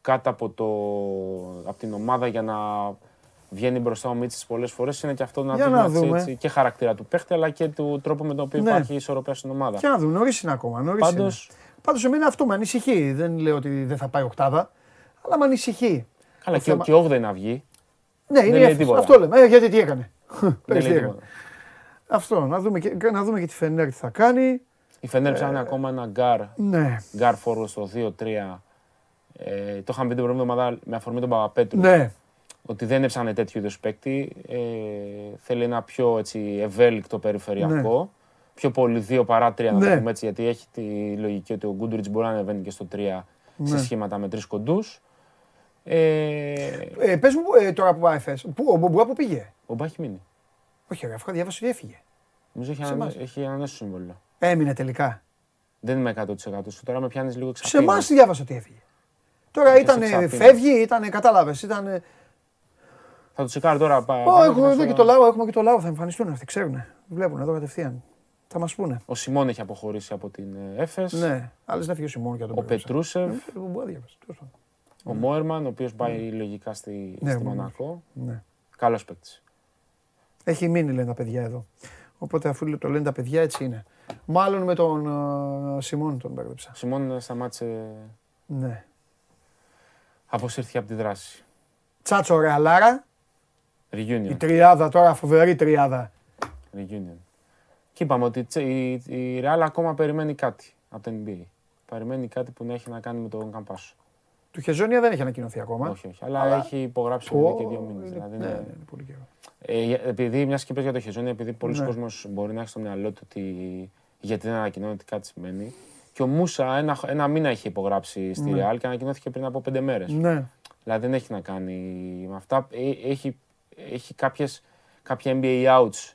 κάτω από, το, από την ομάδα για να βγαίνει μπροστά ο Μίτσης πολλές φορές είναι και αυτό ένα Για να δείγμα έτσι, δούμε. έτσι, και χαρακτήρα του παίχτη αλλά και του τρόπου με τον οποίο Ναι. υπάρχει ισορροπία στην ομάδα. Και να δούμε, νωρίς είναι ακόμα. Νωρίς Πάντως, είναι. Πάντως εμένα αυτό με ανησυχεί. Δεν λέω ότι δεν θα πάει οκτάδα, αλλά με ανησυχεί. καλά, το και, θέμα- και 8 να βγει. Ναι, είναι λέει η έφεση. τίποτα. Αυτό λέμε. Ε, γιατί τι έκανε. Αυτό, να δούμε, και, να δούμε και τη Φενέρ τι θα κάνει. Η Φενέρ ψάχνει ακόμα ένα γκάρ, Ναι, guard forward στο 2-3. Ε, το είχαμε πει την προηγούμενη εβδομάδα με αφορμή τον Παπαπέτρου. ναι, Ότι δεν έψαχνε τέτοιου είδους παίκτη. Ε, θέλει ένα πιο έτσι, ευέλικτο περιφερειακό. Πιο πολύ 2 παρά 3 να Ναι. το πούμε έτσι, γιατί έχει τη λογική ότι ο Γκούντουριτ μπορεί να ανεβαίνει και στο 3 Ναι. σε σχήματα με τρεις κοντούς. Ε, Ε, πες μου ε, τώρα που πάει φες. Πού, ο Μπομπουά που πήγε; ο Μπά έχει μείνει. Όχι, ρε, αφού διάβασα ότι έφυγε. Νομίζω έχει, Σε ανανέ, εμάς. έχει ανανέσεις το συμβόλαιο. Έμεινε τελικά. Δεν είμαι 100% σου. Τώρα με πιάνεις λίγο Σε εξαπίνη. εμάς διάβασα ότι έφυγε. Τώρα Ποιος ήταν, εξαπίνει; φεύγει, ήταν, κατάλαβες. Ήταν. Θα το τσεκάρω τώρα. πα- Ω, πάμε έχουμε θα εδώ στο- και το λαό, έχουμε και το λαό. Θα εμφανιστούν αυτοί, ξέρουν. Βλέπουν εδώ κατευθείαν. Θα μας πούνε. Ο Σιμών έχει αποχωρήσει από την ε, Έφες. Ναι, άλλε να φύγει ο Σιμών για τον Ο Πετρούσεφ. Πετρούσεβ, Ε, τον Μπομπουά διάβασα, τέλος πάντων. ο Μόερμαν, ο οποίος πάει λογικά στη, Ναι, στη ο Μονακό. Ναι. Καλός παίκτης. Έχει μείνει λένε τα παιδιά εδώ. Οπότε αφού το λένε τα παιδιά έτσι είναι. Μάλλον με τον ε, Σιμών τον μπέρδεψα. Ο Σιμών σταμάτησε, Ναι. αποσύρθηκε από τη δράση. Τσάτσο Ρεαλάρα, η Reunion. τριάδα τώρα, φοβερή τριάδα. Reunion. Και είπαμε ότι τσε- η, η Real ακόμα περιμένει κάτι από το NBA. Περιμένει κάτι που να έχει να κάνει με τον Καμπάσο. Του Χεζόνια δεν έχει ανακοινωθεί ακόμα. Όχι, όχι. Αλλά, Αλλά- έχει υπογράψει Πω, εδώ και δύο μήνες. είναι- Δηλαδή, ναι, είναι- ναι, είναι πολύ καιρό. Ε, για- επειδή μιας και είπες για το Χεζόνια, επειδή πολλοί Ναι. κόσμος μπορεί να έχει στο μυαλό του ότι γιατί δεν ανακοινώνεται κάτι σημαίνει. Και ο Μούσα ένα, ένα μήνα είχε υπογράψει στη Ναι. Real και ανακοινώθηκε πριν από πέντε μέρες. Ναι. Δηλαδή δεν έχει να κάνει με αυτά. Ε, Έχει, έχει κάποιες, κάποια NBA outs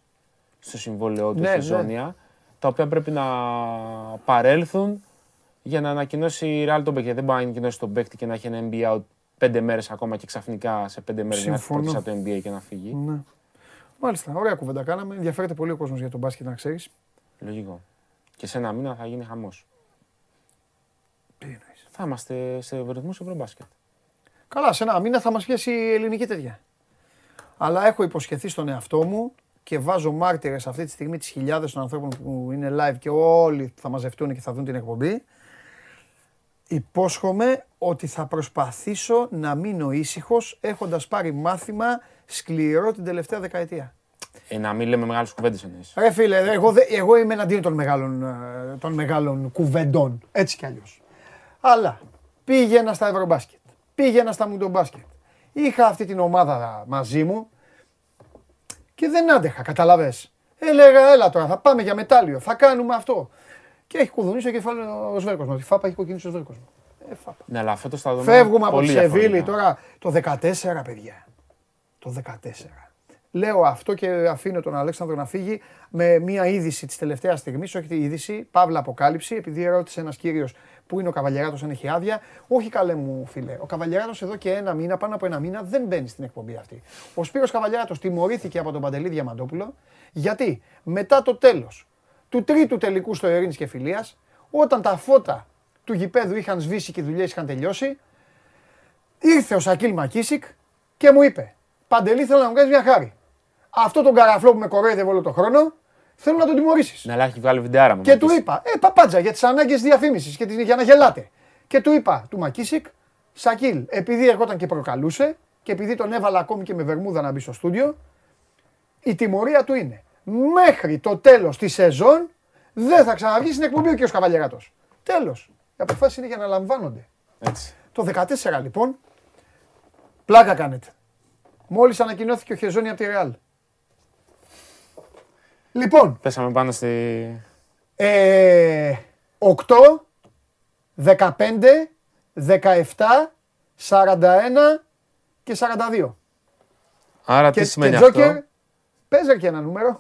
στο συμβόλαιό του Ναι, ναι. Χεζόνια, τα οποία πρέπει να παρέλθουν για να ανακοινώσει η Real τον παίκτη. Δεν μπορεί να ανακοινώσει τον παίκτη και να έχει ένα NBA out πέντε μέρες ακόμα και ξαφνικά σε πέντε μέρες να έρθει Συμφωνώ. πρώτης από το NBA και να φύγει. ναι. Μάλιστα, ωραία κουβέντα κάναμε. Ενδιαφέρεται πολύ ο κόσμος για τον μπάσκετ, να ξέρεις. Λογικό. Και σε ένα μήνα θα γίνει χαμός. Τι εννοείς. Θα είμαστε σε ρυθμούς Ευρωμπάσκετ. Καλά, σε ένα μήνα θα μας πιάσει η ελληνική τέτοια. Αλλά έχω υποσχεθεί στον εαυτό μου και βάζω μάρτυρες αυτή τη στιγμή τις χιλιάδες των ανθρώπων που είναι live και όλοι θα μαζευτούν και θα δουν την εκπομπή. Υπόσχομαι ότι θα προσπαθήσω να μείνω ήσυχος έχοντας πάρει μάθημα σκληρό την τελευταία δεκαετία. Ε, να μην λέμε μεγάλες κουβέντες εννοείς. Ρε φίλε, ρε, εγώ, δε- εγώ είμαι εναντίον των μεγάλων, ε, των μεγάλων κουβεντών, έτσι κι αλλιώς. Αλλά πήγαινα στα Ευρωμπάσκετ, πήγαινα στα Μουντομπάσκετ. Είχα αυτή την ομάδα μαζί μου και δεν άντεχα, καταλαβες. Έλεγα, έλα τώρα, θα πάμε για μετάλλιο, θα κάνουμε αυτό. Και έχει κουδουνίσει το κεφάλι ο Σβέρκος μου. Τη φάπα έχει κοκκινήσει ο Σβέρκος μου. Ε, φάπα. Ναι, αλλά φέτος θα δούμε. Φεύγουμε από πολύ τη Σεβίλη διαφορετικά. τώρα το 14, παιδιά. Το 14. Λέω αυτό και αφήνω τον Αλέξανδρο να φύγει με μια είδηση της τελευταίας στιγμής, όχι τη είδηση, παύλα αποκάλυψη, επειδή ρώτησε ένας κύριος πού είναι ο Καβαλιαράτος αν έχει άδεια. Όχι καλέ μου φίλε. Ο Καβαλιαράτος εδώ και ένα μήνα, πάνω από ένα μήνα, δεν μπαίνει στην εκπομπή αυτή. Ο Σπύρος Καβαλιαράτος τιμωρήθηκε από τον Παντελή Διαμαντόπουλο, γιατί μετά το τέλος του τρίτου τελικού στο Ειρήνης και Φιλίας, όταν τα φώτα του γηπέδου είχαν σβήσει και οι δουλειές είχαν τελειώσει, ήρθε ο Σακίλ Μακίσικ και μου είπε: Παντελή, θέλω να μου κάνεις μια χάρη. Αυτό τον καραφλό που με κοροϊδεύει όλο τον χρόνο, θέλω να τον τιμωρήσεις. Ναι, αλλά έχει βγάλει βιντεάρα μου. Και του είπα, Ε, παπάντζα για τις ανάγκες διαφήμισης και τις- για να γελάτε. Και του είπα του Μακίσικ, Σακίλ, επειδή ερχόταν και προκαλούσε και επειδή τον έβαλα ακόμη και με βερμούδα να μπει στο στούντιο, η τιμωρία του είναι μέχρι το τέλος της σεζόν δεν θα ξαναβγεί στην εκπομπή ο κ. Καβαλιεράτος. Τέλος. Οι αποφάσεις είναι για να λαμβάνονται. Έτσι. Το 14 λοιπόν, πλάκα κάνετε. Μόλις ανακοινώθηκε ο Χεζόνι από τη Ρεάλ. Λοιπόν, Πέσαμε πάνω στη. ε, 8, 15, 17, 41 και 42. Άρα Και, τι σημαίνει και τζόκερ, αυτό; παίζε και ένα νούμερο.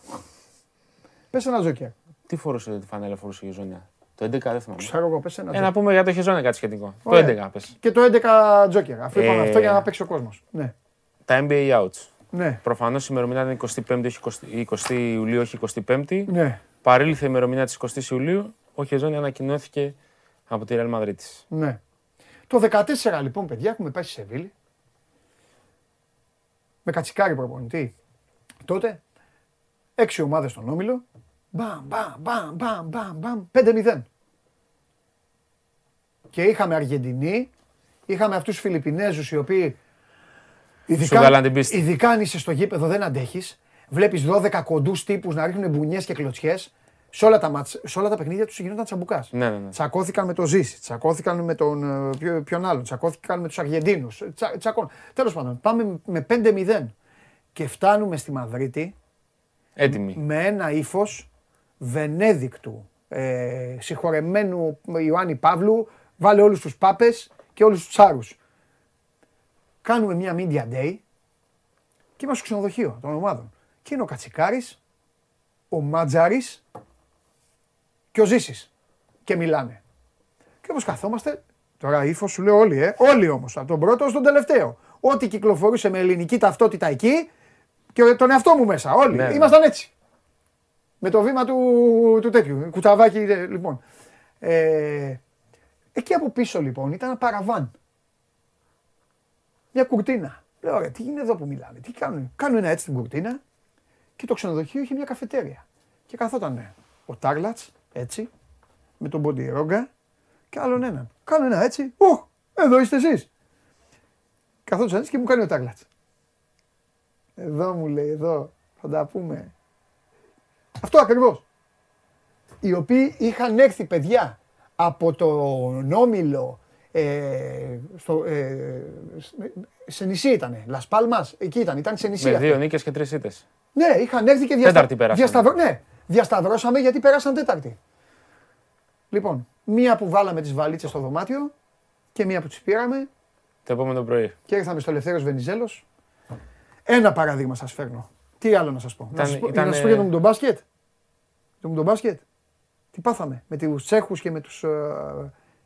Πες ένα τζόκερ. Τι φορούσε τη φανέλα φορούσε η Ζωνιά. Το 11 δεν θυμάμαι. Ξέρω εγώ, πες ένα Ε, να τζόκερ. πούμε για το Χεζόνια κάτι σχετικό. Ωραία. Το 11 πες. Και το 11 τζόκερ. Αφού είπαμε Ε, αυτό για να παίξει ο κόσμος. Ναι, Τα NBA outs. ναι, Προφανώς η ημερομηνία είναι 25 όχι 20, 20 Ιουλίου, όχι 25η. ναι, Παρήλθε η ημερομηνία της 20 Ιουλίου. Ο Χεζόνια ανακοινώθηκε από τη Real Madrid. ναι. Το 14 λοιπόν, παιδιά, έχουμε πάει στη Σεβίλη. Με κατσικάρι προπονητή. Τότε, έξι ομάδες στον Όμιλο. Μπαμ, μπαμ, μπαμ, μπαμ, μπαμ, μπαμ, 5-0. Και είχαμε Αργεντινή, είχαμε αυτούς τους Φιλιππινέζους οι οποίοι βγάλαν την πίστη. ειδικά αν είσαι στο γήπεδο δεν αντέχεις. Βλέπεις 12 κοντούς τύπους να ρίχνουν μπουνιές και κλωτσιές. Σε όλα τα, μάτς, σε όλα τα παιχνίδια τους γινόταν τσαμπουκάς. Ναι, ναι, ναι. Τσακώθηκαν με τον Ζήση, τσακώθηκαν με τον ε, ποιο- ποιον άλλον, τσακώθηκαν με τους Αργεντίνους. Τσα, τσακών. Τέλος πάντων, πάμε με 5-0 και φτάνουμε στη Μαδρίτη Έτοιμη. με ένα ύφος Βενέδικτου, ε, συγχωρεμένου Ιωάννη Παύλου, βάλε όλους τους πάπες και όλους τους τσάρους. Κάνουμε μια media day και είμαστε στο ξενοδοχείο των ομάδων. Και είναι ο Κατσικάρης, ο Μάτζαρης και ο Ζήσης. Και μιλάνε. Και όπως καθόμαστε, τώρα ύφο σου λέω όλοι, ε, όλοι όμως, από τον πρώτο στον τελευταίο. Ό,τι κυκλοφορούσε με ελληνική ταυτότητα εκεί και τον εαυτό μου μέσα, όλοι. Ναι, ναι. Ήμασταν έτσι. Με το βήμα του, του τέτοιου, κουταβάκι, ε, λοιπόν. Ε, εκεί από πίσω λοιπόν ήταν ένα παραβάν. Μια κουρτίνα. Λέω, ρε, τι είναι εδώ που μιλάνε, τι κάνουν. Κάνουν ένα έτσι την κουρτίνα και το ξενοδοχείο είχε μια καφετέρια. Και καθόταν ο Τάρλατς, έτσι, με τον Ποντιρόγκα και άλλον έναν. Κάνω ένα έτσι, Ω, εδώ είστε εσείς. Καθόντουσαν έτσι και μου κάνει ο Τάρλατς. Εδώ μου λέει, εδώ, θα τα πούμε. Αυτό ακριβώς. Οι οποίοι είχαν έρθει παιδιά από το Νόμιλο, ε, στο, ε, σε νησί ήτανε, Λας Πάλμας, εκεί ήταν, ήταν σε νησί. Με αυτοί. δύο νίκες και τρεις ήττες. Ναι, είχαν έρθει και διαστα... Τέταρτη περάσαμε. διασταυρω... ναι, διασταυρώσαμε γιατί πέρασαν τέταρτη. Λοιπόν, μία που βάλαμε τις βαλίτσες στο δωμάτιο και μία που τις πήραμε Το επόμενο πρωί. και ήρθαμε στο Ελευθέρος Βενιζέλος. Ένα παράδειγμα σας φέρνω. Τι άλλο να σας πω. να Ήταν- σας πω, ήταν, να σας πω για ε, το τον μπάσκετ. Το τον μπάσκετ. Τι πάθαμε με τους Τσέχους και με, τους, ε,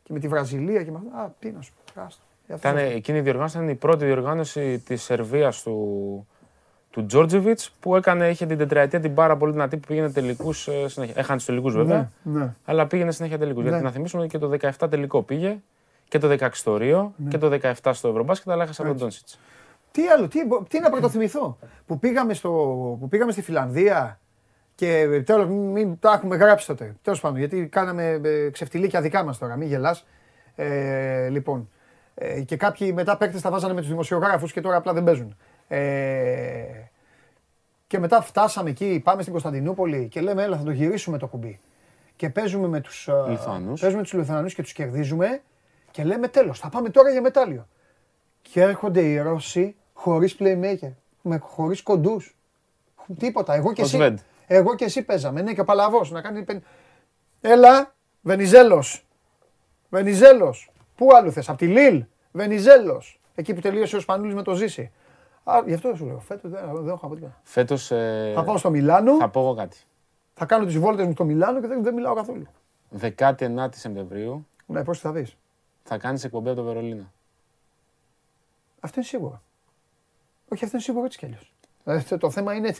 και με τη Βραζιλία και με αυτά. Α, τι να σου πω. άστο. Για αυτό Ήταν, σας πω. εκείνη η διοργάνωση ήταν η πρώτη διοργάνωση της Σερβίας του, του Τζόρτζεβιτς που έκανε, είχε την τετραετία την πάρα πολύ δυνατή που πήγαινε τελικούς συνέχεια. Έχανε τους τελικούς βέβαια, Ναι, ναι. αλλά πήγαινε συνέχεια τελικούς. Ναι. Γιατί να θυμίσουμε ότι και το 17 τελικό πήγε και το 16 στο Ρίο Ναι. και το 17 στο Ευρωμπάσκετ, αλλά έχασε από τον Τόνσιτ. Τι άλλο, τι, τι να πρωτοθυμηθώ. που, πήγαμε στο, που πήγαμε στη Φιλανδία και τέλος μην, μην τα έχουμε γράψει τότε. Τέλος πάντων, γιατί κάναμε ε, ξεφτιλίκια δικά μας τώρα, μην γελάς. Ε, λοιπόν, ε, και κάποιοι μετά παίκτες τα βάζανε με τους δημοσιογράφους και τώρα απλά δεν παίζουν. Ε, και μετά φτάσαμε εκεί, πάμε στην Κωνσταντινούπολη και λέμε έλα θα το γυρίσουμε το κουμπί. Και παίζουμε με τους, ε, Λιθουανούς. παίζουμε τους Λιθουανούς και τους κερδίζουμε και λέμε τέλος, θα πάμε τώρα για μετάλλιο. Και έρχονται οι Ρώσοι χωρίς playmaker, με, χωρίς κοντούς. Τίποτα. Εγώ και Ο εσύ. Σβέντ. Εγώ και εσύ παίζαμε. Ναι, και ο Παλαβός να κάνει. πεν- Έλα, Βενιζέλος. Βενιζέλος. Πού άλλου θες, απ' τη Λίλ; Βενιζέλος. Εκεί που τελείωσε ο Σπανούλης με το Ζήση. Α, γι' αυτό σου λέω. Φέτος δεν, δεν έχω από τίποτα. Φέτο Θα πάω στο Μιλάνο, θα πω εγώ κάτι. θα κάνω τις βόλτες μου στο Μιλάνο και δεν, δεν μιλάω καθόλου. 19η Σεπτεμβρίου Ναι, πώς θα δεις. θα κάνεις εκπομπή από το Βερολίνο. Αυτό είναι σίγουρο. Όχι, αυτό είναι σίγουρο έτσι κι αλλιώς. Ε, το- το, θέμα είναι,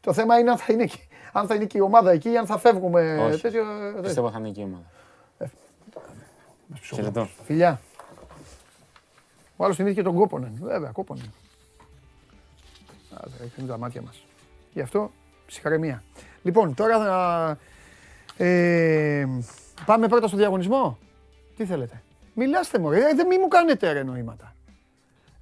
το θέμα είναι αν θα είναι, και- αν θα είναι και η ομάδα εκεί ή αν θα φεύγουμε. Όχι. τέτοιο, ε, τέτοιο. Πιστεύω θα είναι εκεί η ομάδα. Χαιρετώ. Φιλιά. Ο άλλος θυμήθηκε τον Κόπονεν. Βέβαια, Κόπονεν. Άντε, ρίχνουν τα μάτια μας. Γι' αυτό, ψυχαρεμία. Λοιπόν, τώρα θα... Ε, πάμε πρώτα στο διαγωνισμό. Τι θέλετε; Μιλάστε μου, ρε. Δεν μη μου κάνετε ρε νοήματα.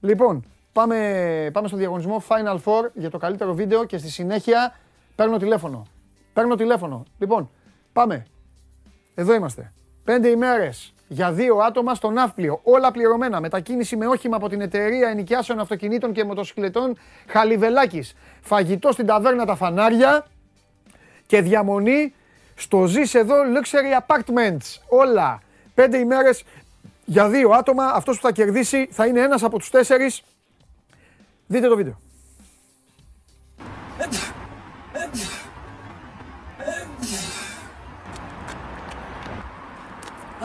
Λοιπόν, πάμε, πάμε στο διαγωνισμό Final Four για το καλύτερο βίντεο και στη συνέχεια παίρνω τηλέφωνο. Παίρνω τηλέφωνο. Λοιπόν, πάμε. Εδώ είμαστε. Πέντε ημέρες για δύο άτομα στο ναύπλιο. Όλα πληρωμένα. Μετακίνηση με όχημα από την εταιρεία ενοικιάσεων αυτοκινήτων και μοτοσυκλετών Χαλιβελάκης. Φαγητό στην ταβέρνα Τα Φανάρια και διαμονή στο Ζεις εδώ Luxury Apartments. Όλα. Πέντε ημέρες για δύο άτομα. Αυτός που θα κερδίσει θα είναι ένας από τους τέσσερις. Δείτε το βίντεο.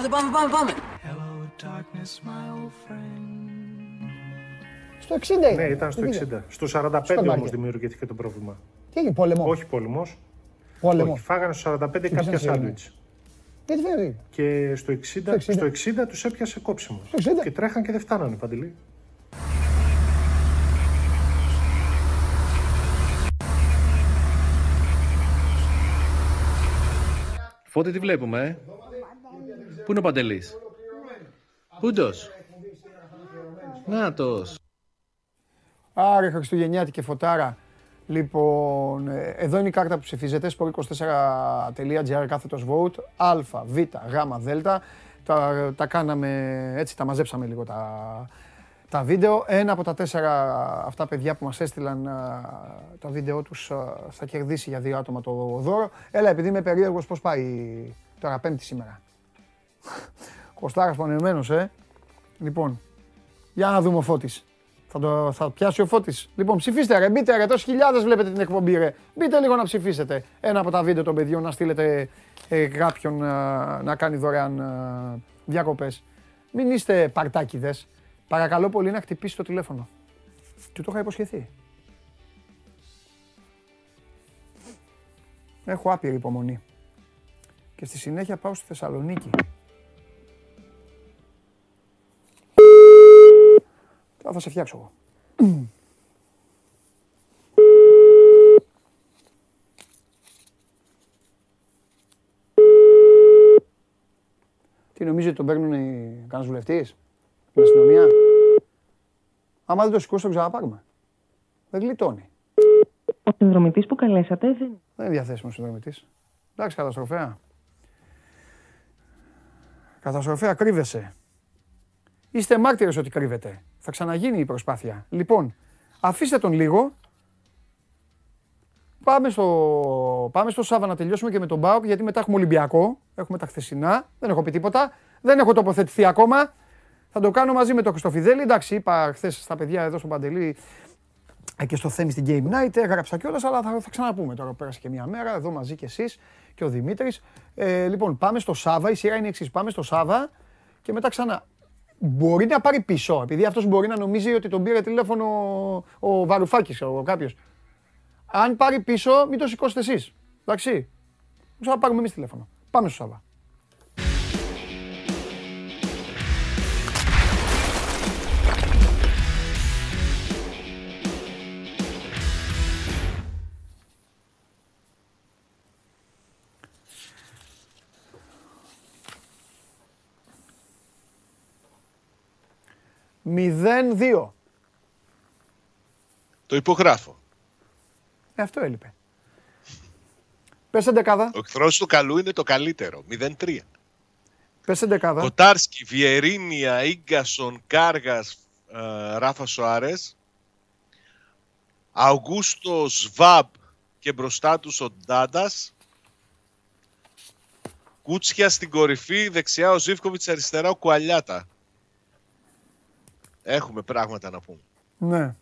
Άντε πάμε, πάμε, πάμε. Στο 60 είναι. Ναι, ήταν στο Το βίντεο. 60. Στο 45 μάρκετ. όμως δημιουργήθηκε το πρόβλημα. Τι έγινε, πόλεμο; Όχι πόλεμος. πόλεμο. Όχι, φάγανε στο 45 κάποια πήγαινε. σάντουιτς. Γιατί φεύγει. Και στο 60, Στο 60. στο 60 τους έπιασε κόψιμος. Στο 60. Και τρέχαν και δεν φτάνανε παντελή. Φώτη τι βλέπουμε, ε; Πού είναι ο Παντελής; Πούντος. Νάτος. Άρε Χριστουγεννιάτικη φωτάρα. Λοιπόν, ε, εδώ είναι η κάρτα που ψηφίζετε, sport24.gr κάθετος vote, α, β, γ, δ. Τα, τα κάναμε έτσι, τα μαζέψαμε λίγο τα, τα βίντεο. Ένα από τα τέσσερα αυτά παιδιά που μας έστειλαν α, τα βίντεο τους α, θα κερδίσει για δύο άτομα το δώρο. Έλα, επειδή είμαι περίεργος πώς πάει τώρα πέμπτη σήμερα; Κοστάρας πονεμένος, ε. Λοιπόν, για να δούμε ο Φώτης. Θα, το, θα πιάσει ο Φώτης. Λοιπόν, ψηφίστε ρε, μπείτε ρε, τόσοι χιλιάδες βλέπετε την εκπομπή ρε. Μπείτε λίγο να ψηφίσετε. Ένα από τα βίντεο των παιδιών να στείλετε ε, κάποιον α, να κάνει δωρεάν α, διακοπές. Μην είστε παρτάκιδες. Παρακαλώ πολύ να χτυπήσει το τηλέφωνο. Του το είχα υποσχεθεί. Έχω άπειρη υπομονή. Και στη συνέχεια πάω στη Θεσσαλονίκη. Θα σε φτιάξω εγώ. Τι νομίζεις ότι τον παίρνουν οι κανένας βουλευτής, την αστυνομία; Άμα δεν το σηκώσει, τον ξαναπάρουμε. Δεν γλιτώνει. Ο συνδρομητής που καλέσατε δεν... Δεν είναι διαθέσιμος ο συνδρομητής. Εντάξει, καταστροφέα. Καταστροφέα, κρύβεσαι. Είστε μάρτυρες ότι κρύβεται. Θα ξαναγίνει η προσπάθεια. Λοιπόν, αφήστε τον λίγο. Πάμε στο, πάμε στο Σάβα να τελειώσουμε και με τον Μπάουκ, γιατί μετά έχουμε Ολυμπιακό. Έχουμε τα χθεσινά. Δεν έχω πει τίποτα. Δεν έχω τοποθετηθεί ακόμα. Θα το κάνω μαζί με τον Χρυστοφιδέλη. Εντάξει, είπα χθες στα παιδιά εδώ στον Παντελή ε, και στο Θέμη στην Game Night. Έγραψα κιόλας, αλλά θα, θα ξαναπούμε τώρα. Πέρασε και μια μέρα εδώ μαζί κι εσείς και ο Δημήτρης. Ε, λοιπόν, πάμε στο Σάβα. Η σειρά είναι εξής. Πάμε στο Σάβα και μετά ξανά. Μπορεί να πάρει πίσω, επειδή αυτός μπορεί να νομίζει ότι τον πήρε τηλέφωνο ο Βαρουφάκης, ο κάποιος. Αν πάρει πίσω, μην το σηκώσετε εσείς. Εντάξει. Θα πάρουμε εμείς τηλέφωνο. Πάμε στο Σάβα. Μηδέν δύο. Το υπογράφω. Ε, αυτό έλειπε. Πες εντεκάδα. Ο εχθρός του καλού είναι το καλύτερο. 0-3. Πες εντεκάδα. Κοτάρσκι, Βιερίνια, γκασον, Κάργας, Ράφα Σοάρες. Αυγούστο Σβάμπ και μπροστά τους ο Ντάντας. Κούτσια στην κορυφή, δεξιά ο Ζήφκοβιτς, αριστερά ο Κουαλιάτα. Έχουμε πράγματα να πούμε. Ναι.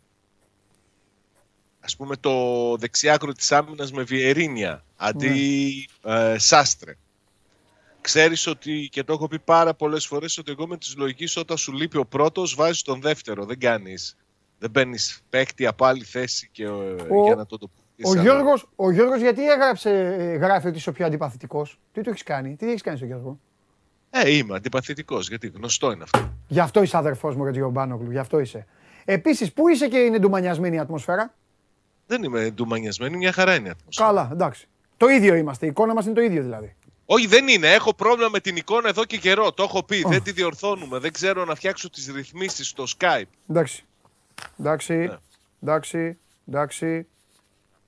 Ας πούμε το δεξιάκρο της άμυνας με Βιερίνια αντί ε, Σάστρε. Ξέρεις ότι, και το έχω πει πάρα πολλές φορές, ότι εγώ με τις λογικής όταν σου λείπει ο πρώτος βάζεις τον δεύτερο. Δεν κάνεις, δεν παίρνεις παίκτη από άλλη θέση και, ε, για να το το Ο Γιώργος, ο Γιώργος γιατί έγραψε, ε, γράφει ότι είσαι ο πιο αντιπαθητικός; Τι του έχεις κάνει, τι έχεις κάνει στον Γιώργο; Ε, είμαι αντιπαθητικός, γιατί γνωστό είναι αυτό. Γι' αυτό είσαι αδερφός μου, Ρετζιομπάνογλου, γι' αυτό είσαι. Επίσης, πού είσαι και είναι ντουμανιασμένη η ατμόσφαιρα; Δεν είμαι ντουμανιασμένη, μια χαρά είναι η ατμόσφαιρα. Καλά, εντάξει. Το ίδιο είμαστε, η εικόνα μας είναι το ίδιο δηλαδή. Όχι, δεν είναι. Έχω πρόβλημα με την εικόνα εδώ και καιρό. Το έχω πει. Δεν τη διορθώνουμε. Δεν ξέρω να φτιάξω τις ρυθμίσεις στο Skype. Εντάξει. Εντάξει, Ναι. εντάξει, εντάξει.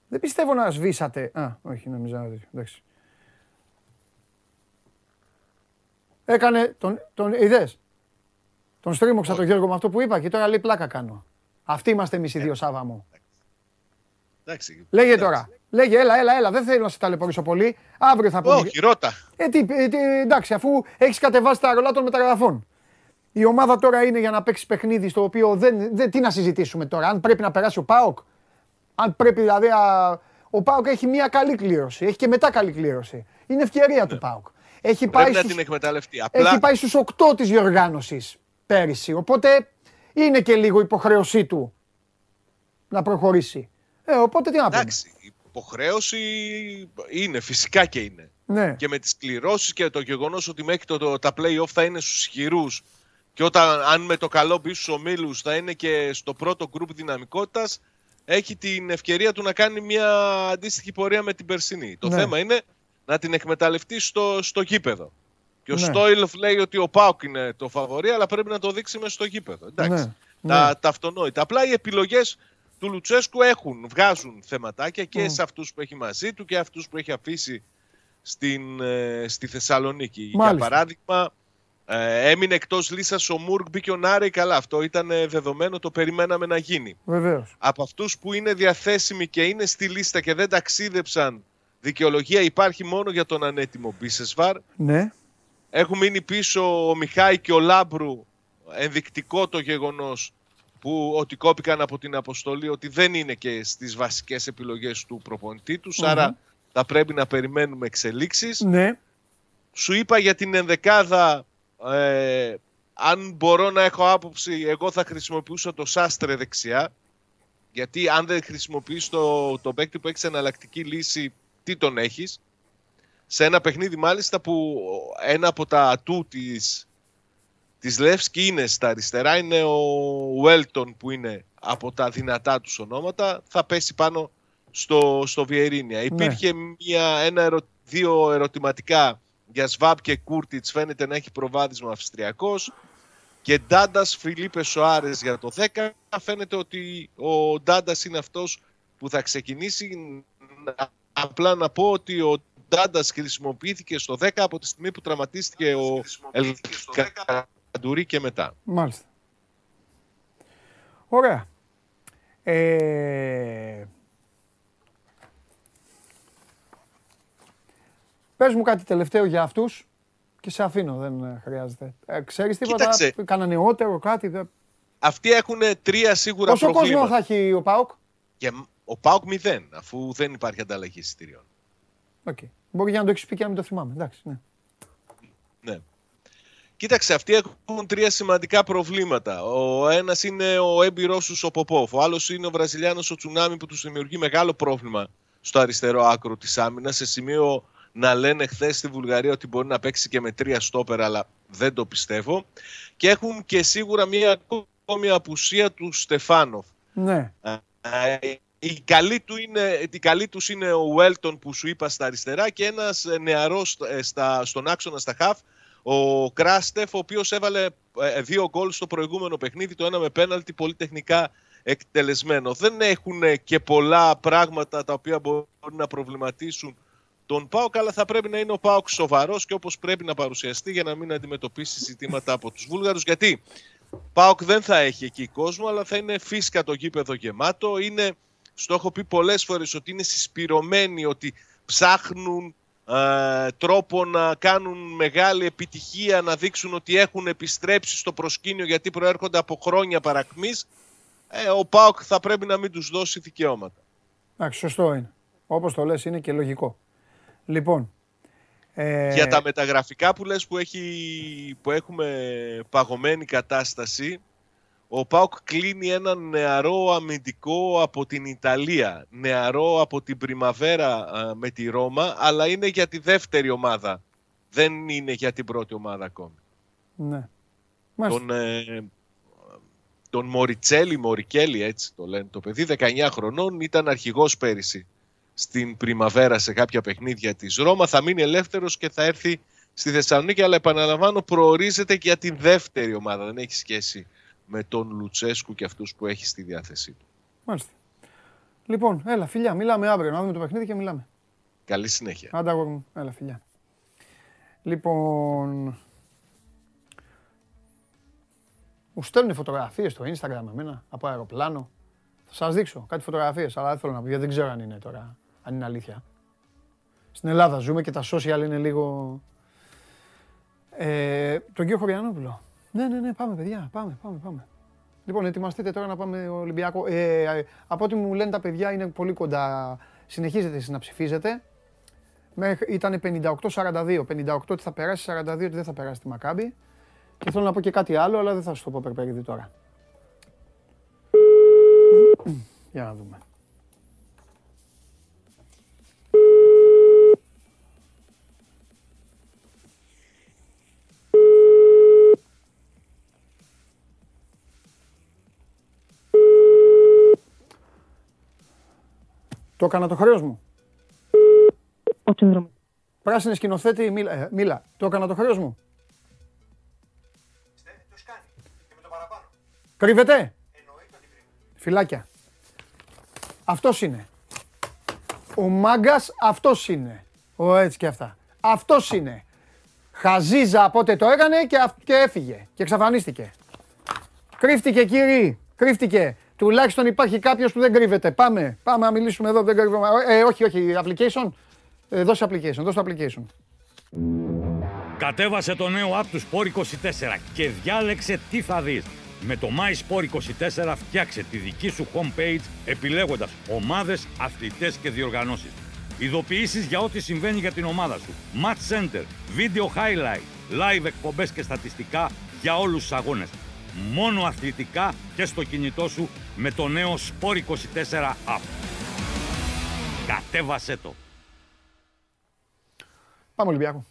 Δεν πιστεύω να σβήσατε. Α, όχι, νομίζω να δει. Εντάξει. Έκανε, τον, τον είδες; Τον στρίμωξα τον Γιώργο με αυτό που είπα και τώρα λέει πλάκα κάνω. Αυτοί είμαστε εμείς οι δύο Σάβα μου. Εντάξει. Λέγε εντάξει. τώρα. Λέγε, έλα, έλα, έλα. Δεν θέλω να σε ταλαιπωρήσω πολύ. Αύριο θα πούμε. Όχι, ρώτα. Ε, τι, ε, τι, εντάξει, αφού έχεις κατεβάσει τα ρολά των μεταγραφών. Η ομάδα τώρα είναι για να παίξει παιχνίδι στο οποίο δεν, δεν. Τι να συζητήσουμε τώρα, αν πρέπει να περάσει ο Πάοκ; Αν πρέπει δηλαδή. α, ο Πάοκ έχει μια καλή κλήρωση. Έχει και μετά καλή κλήρωση. Είναι ευκαιρία του Πάοκ. Έχει πάει, Ναι. Πρέπει να στους, την εκμεταλλευτεί. Απλά έχει πάει στους 8 της διοργάνωσης πέρυσι. Οπότε είναι και λίγο υποχρέωσή του να προχωρήσει. Ε, οπότε τι να πούμε. εντάξει, η υποχρέωση είναι, φυσικά και είναι. Ναι. Και με τις κληρώσεις και το γεγονός ότι μέχρι το, το- τα play-off θα είναι στους ισχυρούς και όταν αν με το καλό μπει στους ομίλους θα είναι και στο πρώτο γκρουπ δυναμικότητας, έχει την ευκαιρία του να κάνει μια αντίστοιχη πορεία με την περσινή. Το Ναι. θέμα είναι να την εκμεταλλευτεί στο, στο γήπεδο. Και ο Ναι. Στόιλοφ λέει ότι ο Πάουκ είναι το φαβορή, αλλά πρέπει να το δείξει μέσα στο γήπεδο. Εντάξει. Ναι, Τα, ναι. τα αυτονόητα. Απλά οι επιλογές του Λουτσέσκου έχουν, βγάζουν θεματάκια και Μμ. σε αυτούς που έχει μαζί του και αυτούς που έχει αφήσει στην, ε, στη Θεσσαλονίκη. Μάλιστα. Για παράδειγμα, ε, έμεινε εκτός λύσας ο Μουρκ, μπήκε ο Νάρη, καλά. Αυτό ήταν ε, δεδομένο, το περιμέναμε να γίνει. Βεβαίως. Από αυτούς που είναι διαθέσιμοι και είναι στη λίστα και δεν ταξίδεψαν, δικαιολογία υπάρχει μόνο για τον ανέτοιμο Μπίσεσβαρ. Ναι. Έχουν μείνει πίσω ο Μιχάη και ο Λάμπρου. Ενδεικτικό το γεγονός που ότι κόπηκαν από την αποστολή ότι δεν είναι και στις βασικές επιλογές του προπονητή τους. Μμμ. Άρα θα πρέπει να περιμένουμε εξελίξεις. Ναι. Σου είπα για την ενδεκάδα, ε, αν μπορώ να έχω άποψη, εγώ θα χρησιμοποιούσα το Σάστρε δεξιά. Γιατί αν δεν χρησιμοποιείς το, το παίκτη που έχεις εναλλακτική λύση, τι τον έχεις. Σε ένα παιχνίδι μάλιστα που ένα από τα ατού της, της Λεύσκης είναι στα αριστερά, είναι ο Βέλτον που είναι από τα δυνατά τους ονόματα, θα πέσει πάνω στο, στο Βιερίνια. Υπήρχε μια, ένα ερω- δύο ερωτηματικά για Σβάμπ και Κούρτιτς, φαίνεται να έχει προβάδισμα Αυστριακός και Ντάντας Φιλίπε Σοάρες για το 10. Φαίνεται ότι ο Ντάντας είναι αυτός που θα ξεκινήσει. Απλά να πω ότι ο Ντάντας χρησιμοποιήθηκε στο 10 από τη στιγμή που τραυματίστηκε ο Ελκαντουρί και μετά. Μάλιστα. Ωραία. Ε... Πες μου κάτι τελευταίο για αυτούς και σε αφήνω, δεν ε, χρειάζεται. Ε, ξέρεις τίποτα, Κοίταξε. κάνα νεότερο, κάτι. Δεν... Αυτοί έχουν τρία σίγουρα Πόσο κόσμο προβλήματα. θα έχει ο ΠΑΟΚ. Και ο ΠΑΟΚ 0, αφού δεν υπάρχει ανταλλαγή εισιτήριων. Οκ. Μπορεί για να το έχεις πει και να μην το θυμάμαι. Εντάξει, ναι. Ναι. Κοίταξε, αυτοί έχουν τρία σημαντικά προβλήματα. Ο ένας είναι ο έμπειρο τους ο Ποπόφ. Ο άλλος είναι ο Βραζιλιάνος ο Τσουνάμι που τους δημιουργεί μεγάλο πρόβλημα στο αριστερό άκρο της άμυνας. Σε σημείο να λένε χθες στη Βουλγαρία ότι μπορεί να παίξει και με τρία στόπερ, αλλά δεν το πιστεύω. Και έχουν και σίγουρα μια ακόμη απουσία του Στεφάνοφ. Ναι. Ε, η καλή, του είναι, η καλή τους είναι ο Βέλτον που σου είπα στα αριστερά και ένας ε, νεαρός ε, στα, στον άξονα στα χαφ, ο Κράστεφ, ο οποίος έβαλε ε, δύο γκολ στο προηγούμενο παιχνίδι, το ένα με πέναλτι πολύ τεχνικά εκτελεσμένο. Δεν έχουν ε, και πολλά πράγματα τα οποία μπορούν να προβληματίσουν τον ΠΑΟΚ, αλλά θα πρέπει να είναι ο ΠΑΟΚ σοβαρός και όπως πρέπει να παρουσιαστεί για να μην αντιμετωπίσει ζητήματα από τους Βούλγαρους. Γιατί ΠΑΟΚ δεν θα έχει εκεί κόσμο, αλλά θα είναι φύσκα το γήπεδο γεμάτο. Είναι, στο έχω πει πολλές φορές, ότι είναι συσπηρωμένοι, ότι ψάχνουν ε, τρόπο να κάνουν μεγάλη επιτυχία, να δείξουν ότι έχουν επιστρέψει στο προσκήνιο γιατί προέρχονται από χρόνια παρακμής. Ε, ο ΠΑΟΚ θα πρέπει να μην τους δώσει δικαιώματα. Εντάξει, σωστό είναι. Όπως το λες είναι και λογικό. Λοιπόν. Ε, Για τα μεταγραφικά που λες που, έχει, που έχουμε παγωμένη κατάσταση, ο Πάουκ κλείνει έναν νεαρό αμυντικό από την Ιταλία. Νεαρό από την Πριμαβέρα α, με τη Ρώμα, αλλά είναι για τη δεύτερη ομάδα. Δεν είναι για την πρώτη ομάδα ακόμη. Ναι. Μάλιστα. Τον, ε, τον Μοριτσέλη, Μορικέλη έτσι το λένε το παιδί, 19 χρονών, ήταν αρχηγός πέρυσι στην Πριμαβέρα σε κάποια παιχνίδια της Ρώμα. Θα μείνει ελεύθερος και θα έρθει στη Θεσσαλονίκη, αλλά επαναλαμβάνω προορίζεται για την δεύτερη ομάδα. Δεν έχει σχέση με τον Λουτσέσκου και αυτούς που έχει στη διάθεσή του. Μάλιστα. Λοιπόν, έλα, φιλιά, μιλάμε αύριο. Να δούμε το παιχνίδι και μιλάμε. Καλή συνέχεια. Άντε, αγόρι μου. Έλα, φιλιά. Λοιπόν. Μου στέλνουν φωτογραφίες στο Instagram εμένα από αεροπλάνο. Θα σας δείξω κάτι φωτογραφίες, αλλά δεν θέλω να πω γιατί δεν ξέρω αν είναι τώρα, αν είναι αλήθεια. Στην Ελλάδα ζούμε και τα social είναι λίγο. Ε, τον κύριο Χωριανόπουλο. Ναι, ναι, ναι, πάμε παιδιά, πάμε, πάμε, πάμε. Λοιπόν, ετοιμαστείτε τώρα να πάμε Ολυμπιακό. Ε, ε, από ό,τι μου λένε τα παιδιά είναι πολύ κοντά. Συνεχίζετε εσείς να ψηφίζετε. Μέχρι, ήταν 58-42. 58 ότι θα περάσει, 42 ότι δεν θα περάσει τη Μακάμπη. Και θέλω να πω και κάτι άλλο, αλλά δεν θα σου το πω περπερίδι τώρα. Για να δούμε. Το έκανα το χρέος μου. Ο συνδρομητής. Πράσινη σκηνοθέτη, μίλα. ε, μίλα. Το έκανα το χρέος μου. Κρύβεται; Φυλάκια. Αυτός είναι. Ο μάγκας αυτός είναι. Ο έτσι και αυτά. Αυτός είναι. Χαζίζα πότε το έκανε και, αυ- και έφυγε. Και εξαφανίστηκε. Κρύφτηκε κύριοι. Κρύφτηκε. Τουλάχιστον υπάρχει κάποιος που δεν κρύβεται. Πάμε. Πάμε να μιλήσουμε εδώ. Δεν κρύβομαι. Ε, όχι, όχι. Application. Ε, δώσε application. Δώσε το application. Κατέβασε το νέο app του Sport 24 και διάλεξε τι θα δεις. Με το My Sport 24 φτιάξε τη δική σου homepage επιλέγοντας ομάδες, αθλητές και διοργανώσεις. Ειδοποιήσεις για ό,τι συμβαίνει για την ομάδα σου. Match Center, Video Highlight, Live εκπομπές και στατιστικά για όλους τους αγώνες. Μόνο αθλητικά και στο κινητό σου με το νέο Sport 24 app. Κατέβασέ το. Πάμε Ολυμπιακό.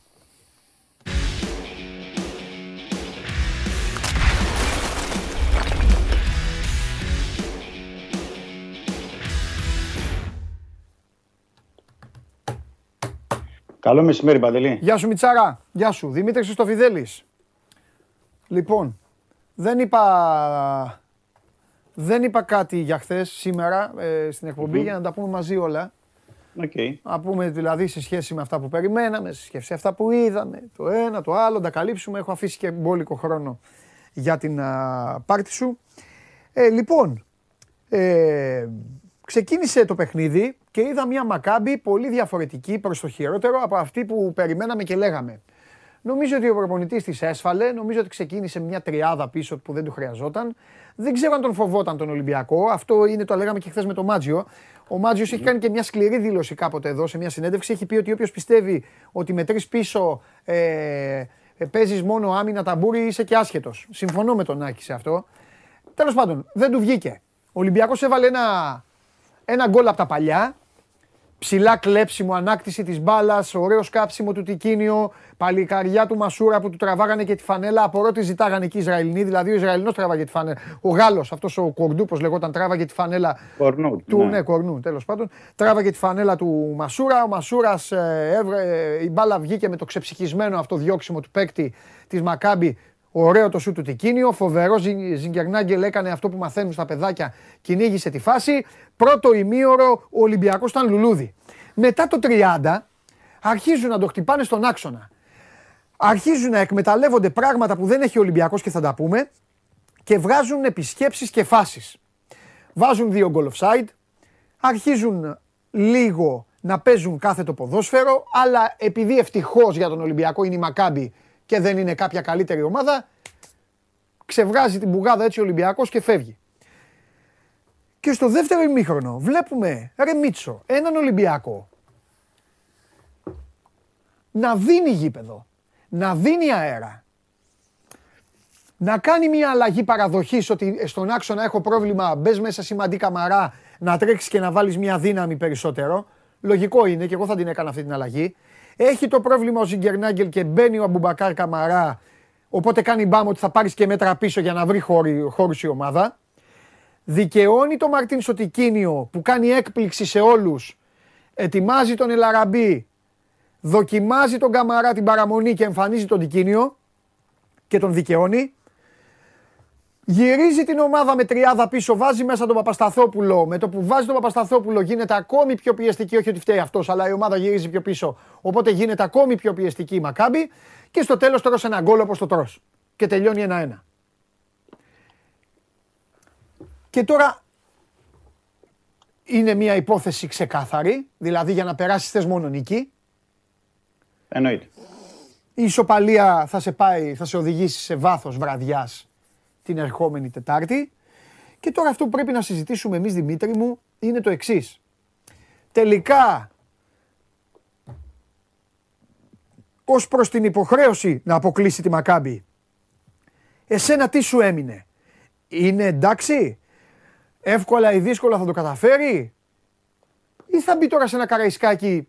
Καλό μεσημέρι, Παντελή. Γεια σου Μιτσάρα. Γεια σου. Δημήτρης Χριστοφιδέλης. Λοιπόν, δεν είπα, δεν είπα κάτι για χθες σήμερα ε, στην εκπομπή για να τα πούμε μαζί όλα. Okay. Να πούμε δηλαδή σε σχέση με αυτά που περιμέναμε, σε σχέση με αυτά που είδαμε, το ένα, το άλλο, να τα καλύψουμε. Έχω αφήσει και μπόλικο χρόνο για την α, πάρτι σου. Ε, λοιπόν, ε, ξεκίνησε το παιχνίδι και είδα μια Μακάμπη πολύ διαφορετική προς το χειρότερο από αυτή που περιμέναμε και λέγαμε. Νομίζω ότι ο προπονητής της έσφαλε. Νομίζω ότι ξεκίνησε μια τριάδα πίσω που δεν του χρειαζόταν. Δεν ξέρω αν τον φοβόταν τον Ολυμπιακό. Αυτό είναι, το λέγαμε και χθες με τον Μάτζιο. Ο Μάτζιος έχει κάνει και μια σκληρή δήλωση κάποτε εδώ σε μια συνέντευξη. Έχει πει ότι όποιος πιστεύει ότι με τρεις πίσω ε, ε, παίζεις μόνο άμυνα ταμπούρι είσαι και άσχετος. Συμφωνώ με τον Άκη σε αυτό. Τέλος πάντων, δεν του βγήκε. Ο Ολυμπιακός έβαλε ένα, ένα γκολ από τα παλιά. Ψηλά κλέψιμο, ανάκτηση της μπάλας, ωραίο σκάψιμο του Τικίνιο, παλικαριά του Μασούρα που του τραβάγανε και τη φανέλα. Απορώ τι ζητάγανε εκεί οι Ισραηλινοί, δηλαδή ο Ισραηλινός τράβαγε τη φανέλα. Ο Γάλλος, αυτός ο Κορντού, πώς λεγόταν, τράβαγε τη φανέλα Κορνού. του. Ναι, ναι Κορνού, τέλος πάντων. Τράβαγε τη φανέλα του Μασούρα. Ο Μασούρας, ε, ε, η μπάλα βγήκε με το ξεψυχισμένο αυτό διώξιμο του παίκτη της Μακάμπη. Ωραίο το σου του Τικίνιο. Φοβερό Ζιγκερνάγκελ έκανε αυτό που μαθαίνουν στα παιδάκια. Κυνήγησε τη φάση. Πρώτο ημίωρο ο Ολυμπιακός ήταν λουλούδι. Μετά το 30 αρχίζουν να το χτυπάνε στον άξονα. Αρχίζουν να εκμεταλλεύονται πράγματα που δεν έχει ο Ολυμπιακός και θα τα πούμε και βγάζουν επισκέψεις και φάσεις. Βάζουν δύο goal offside, αρχίζουν λίγο να παίζουν κάθε το ποδόσφαιρο, αλλά επειδή ευτυχώς για τον Ολυμπιακό είναι η Μακάμπη και δεν είναι κάποια καλύτερη ομάδα, ξεβγάζει την μπουγάδα έτσι ο Ολυμπιακός και φεύγει. Και στο δεύτερο ημίχρονο βλέπουμε ρε Μίτσο, έναν Ολυμπιακό να δίνει γήπεδο, να δίνει αέρα, να κάνει μια αλλαγή παραδοχής ότι στον άξονα έχω πρόβλημα, μπες μέσα σημαντή καμαρά, να τρέξεις και να βάλεις μια δύναμη περισσότερο. Λογικό είναι και εγώ θα την έκανα αυτή την αλλαγή. Έχει το πρόβλημα ο Ζιγκερνάγκελ και μπαίνει ο Αμπουμπακάρ Καμαρά, οπότε κάνει μπάμ ότι θα πάρεις και μέτρα πίσω για να βρει χώρους η ομάδα. Δικαιώνει το Μαρτίν Σωτικίνιο που κάνει έκπληξη σε όλους, ετοιμάζει τον Ελαραμπή, δοκιμάζει τον Καμαρά την παραμονή και εμφανίζει τον Τικίνιο και τον δικαιώνει. Γυρίζει την ομάδα με τριάδα πίσω, βάζει μέσα τον Παπασταθόπουλο. Με το που βάζει τον Παπασταθόπουλο γίνεται ακόμη πιο πιεστική. Όχι ότι φταίει αυτός, αλλά η ομάδα γυρίζει πιο πίσω. Οπότε γίνεται ακόμη πιο πιεστική η Μακάμπη. Και στο τέλος τώρα σε ένα γκολ όπως το τρώ. Και τελειώνει ένα-ένα. Και τώρα είναι μια υπόθεση ξεκάθαρη. Δηλαδή για να περάσεις θες μόνο νική. Εννοείται. Η ισοπαλία θα σε πάει, θα σε οδηγήσει σε βάθος βραδιάς την ερχόμενη Τετάρτη. Και τώρα αυτό που πρέπει να συζητήσουμε εμείς Δημήτρη μου είναι το εξής. Τελικά, ως προς την υποχρέωση να αποκλείσει τη Μακάμπη, εσένα τι σου έμεινε; Είναι εντάξει, εύκολα ή δύσκολα θα το καταφέρει; Ή θα μπει τώρα σε ένα καραϊσκάκι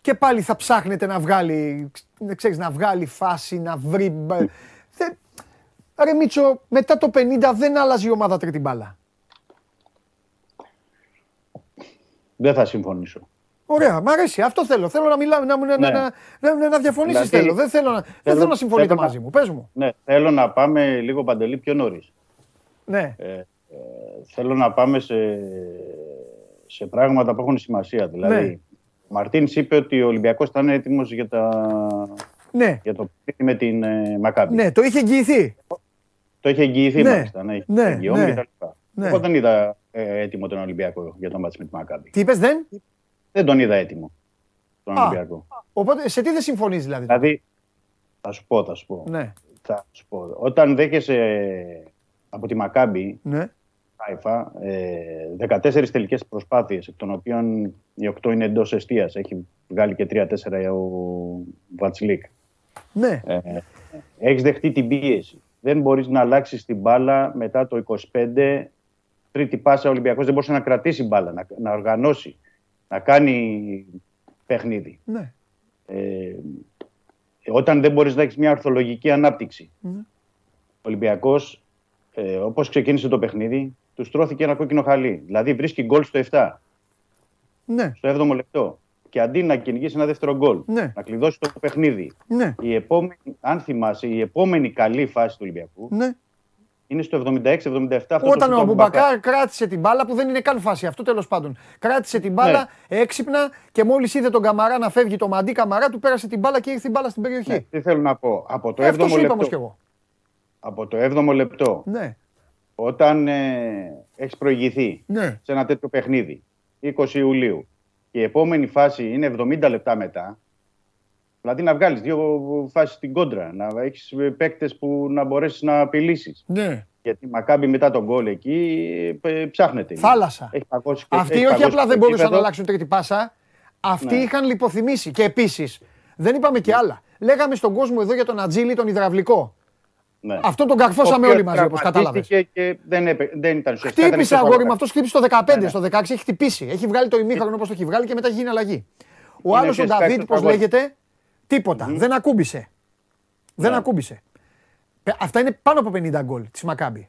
και πάλι θα ψάχνετε να βγάλει, ξέρεις, να βγάλει φάση, να βρει... Θε... Ρε Μίτσο, μετά το 50 δεν άλλαζε η ομάδα τρίτη μπάλα. Δεν θα συμφωνήσω. Ωραία, μ' αρέσει. Αυτό θέλω. Θέλω να μιλάμε, να, να, Ναι. να, να, να διαφωνήσεις Δηλαδή, θέλω. Δεν θέλω να, δεν θέλω- θέλω να συμφωνείτε θέλω να- μαζί μου. Πες μου. Ναι, θέλω να πάμε λίγο παντελή πιο νωρίς. Ναι. θέλω να πάμε σε, σε πράγματα που έχουν σημασία. Δηλαδή, Ναι. ο Μαρτίνς είπε ότι ο Ολυμπιακός ήταν έτοιμος για, τα... Ναι. για το παιχνίδι με την ε, Μακάμπη. Ναι, το είχε εγγυηθεί. Το είχε εγγυηθεί Ναι. μάλιστα. Ναι, Ναι, είχε εγγυώμη ναι. και τα λοιπά. Ναι. Εγώ δεν είδα ε, έτοιμο τον Ολυμπιακό για το μάτς με τη Μακάμπη. Τι είπες δεν; Δεν τον είδα έτοιμο τον Α. Ολυμπιακό. Οπότε σε τι δεν συμφωνείς δηλαδή; Δηλαδή, θα σου πω, θα σου πω. Ναι. Θα σου πω. Όταν δέχεσαι από τη Μακάμπη, Ναι. Χάιφα, ε, 14 τελικές προσπάθειες, εκ των οποίων οι 8 είναι εντός εστίας. Έχει βγάλει και 3-4 ο Βατσλίκ. Ναι. Ε, έχεις δεχτεί την πίεση. Δεν μπορείς να αλλάξεις την μπάλα μετά το 25. Τρίτη πάσα ο Ολυμπιακός δεν μπορούσε να κρατήσει μπάλα, να, να οργανώσει, να κάνει παιχνίδι. Ναι. Ε, όταν δεν μπορείς να έχεις μια ορθολογική ανάπτυξη. Ναι. Ο Ολυμπιακός, ε, όπως ξεκίνησε το παιχνίδι, του στρώθηκε ένα κόκκινο χαλί. Δηλαδή βρίσκει γκολ στο 7, Ναι. στο 7ο λεπτό. Και αντί να κυνηγήσει ένα δεύτερο γκολ, Ναι. να κλειδώσει το παιχνίδι. Ναι. Η επόμενη, αν θυμάσαι, η επόμενη καλή φάση του Ολυμπιακού Ναι. είναι στο 76-77. αυτό το Όταν σούτ ο του Αμπουμπακάρ. Αμπουμπακάρ κράτησε την μπάλα που δεν είναι καν φάση αυτό τέλος πάντων. Κράτησε την μπάλα έξυπνα και μόλις είδε τον Καμαρά να φεύγει τον Μαντί Καμαρά, του πέρασε την μπάλα και ήρθε η μπάλα στην περιοχή. Ναι, τι θέλω να πω. Από το Ε, αυτό 7ο σου είπα όμως λεπτό, κι εγώ. από το 7ο λεπτό Ναι. όταν ε, έχεις προηγηθεί Ναι. σε ένα τέτοιο παιχνίδι, 20 Ιουλίου, και η επόμενη φάση είναι 70 λεπτά μετά, δηλαδή να βγάλεις δύο φάσεις στην κόντρα, να έχεις παίκτες που να μπορέσεις να απειλήσεις. Ναι. Γιατί η Μακάμπη μετά τον γκολ εκεί ε, ψάχνεται. Θάλασσα. Έχει παγώσει, Αυτοί έχει όχι παγώσει απλά το δεν μπορούσαν να γήπεδο. αλλάξουν τρίτη πάσα. Αυτοί Ναι. είχαν λιποθυμήσει. Και επίσης, δεν είπαμε και άλλα. Λέγαμε στον κόσμο εδώ για τον Ατζίλη, τον υδραυλικό. Ναι. Αυτό τον καρφώσαμε Ο όλοι οποίος μαζί, όπως κατάλαβες. τραυματίστηκε Και δεν, έπαι- δεν ήταν ουσιαστικά. ήταν Χτύπησε εξωφαγό. αγόρι μου, αυτός χτύπησε το 15, Ναι, ναι. στο 16 έχει χτυπήσει. Έχει βγάλει το ημίχρονο όπως το έχει βγάλει και μετά έχει γίνει αλλαγή. Ο Είναι άλλος ο ουσιαστικά Νταβίτ, πώς εξωφαγός. λέγεται, τίποτα. Δεν ακούμπησε. Δεν Ναι. ακούμπησε. Πε- Αυτά είναι πάνω από 50 γκολ της Μακάμπη.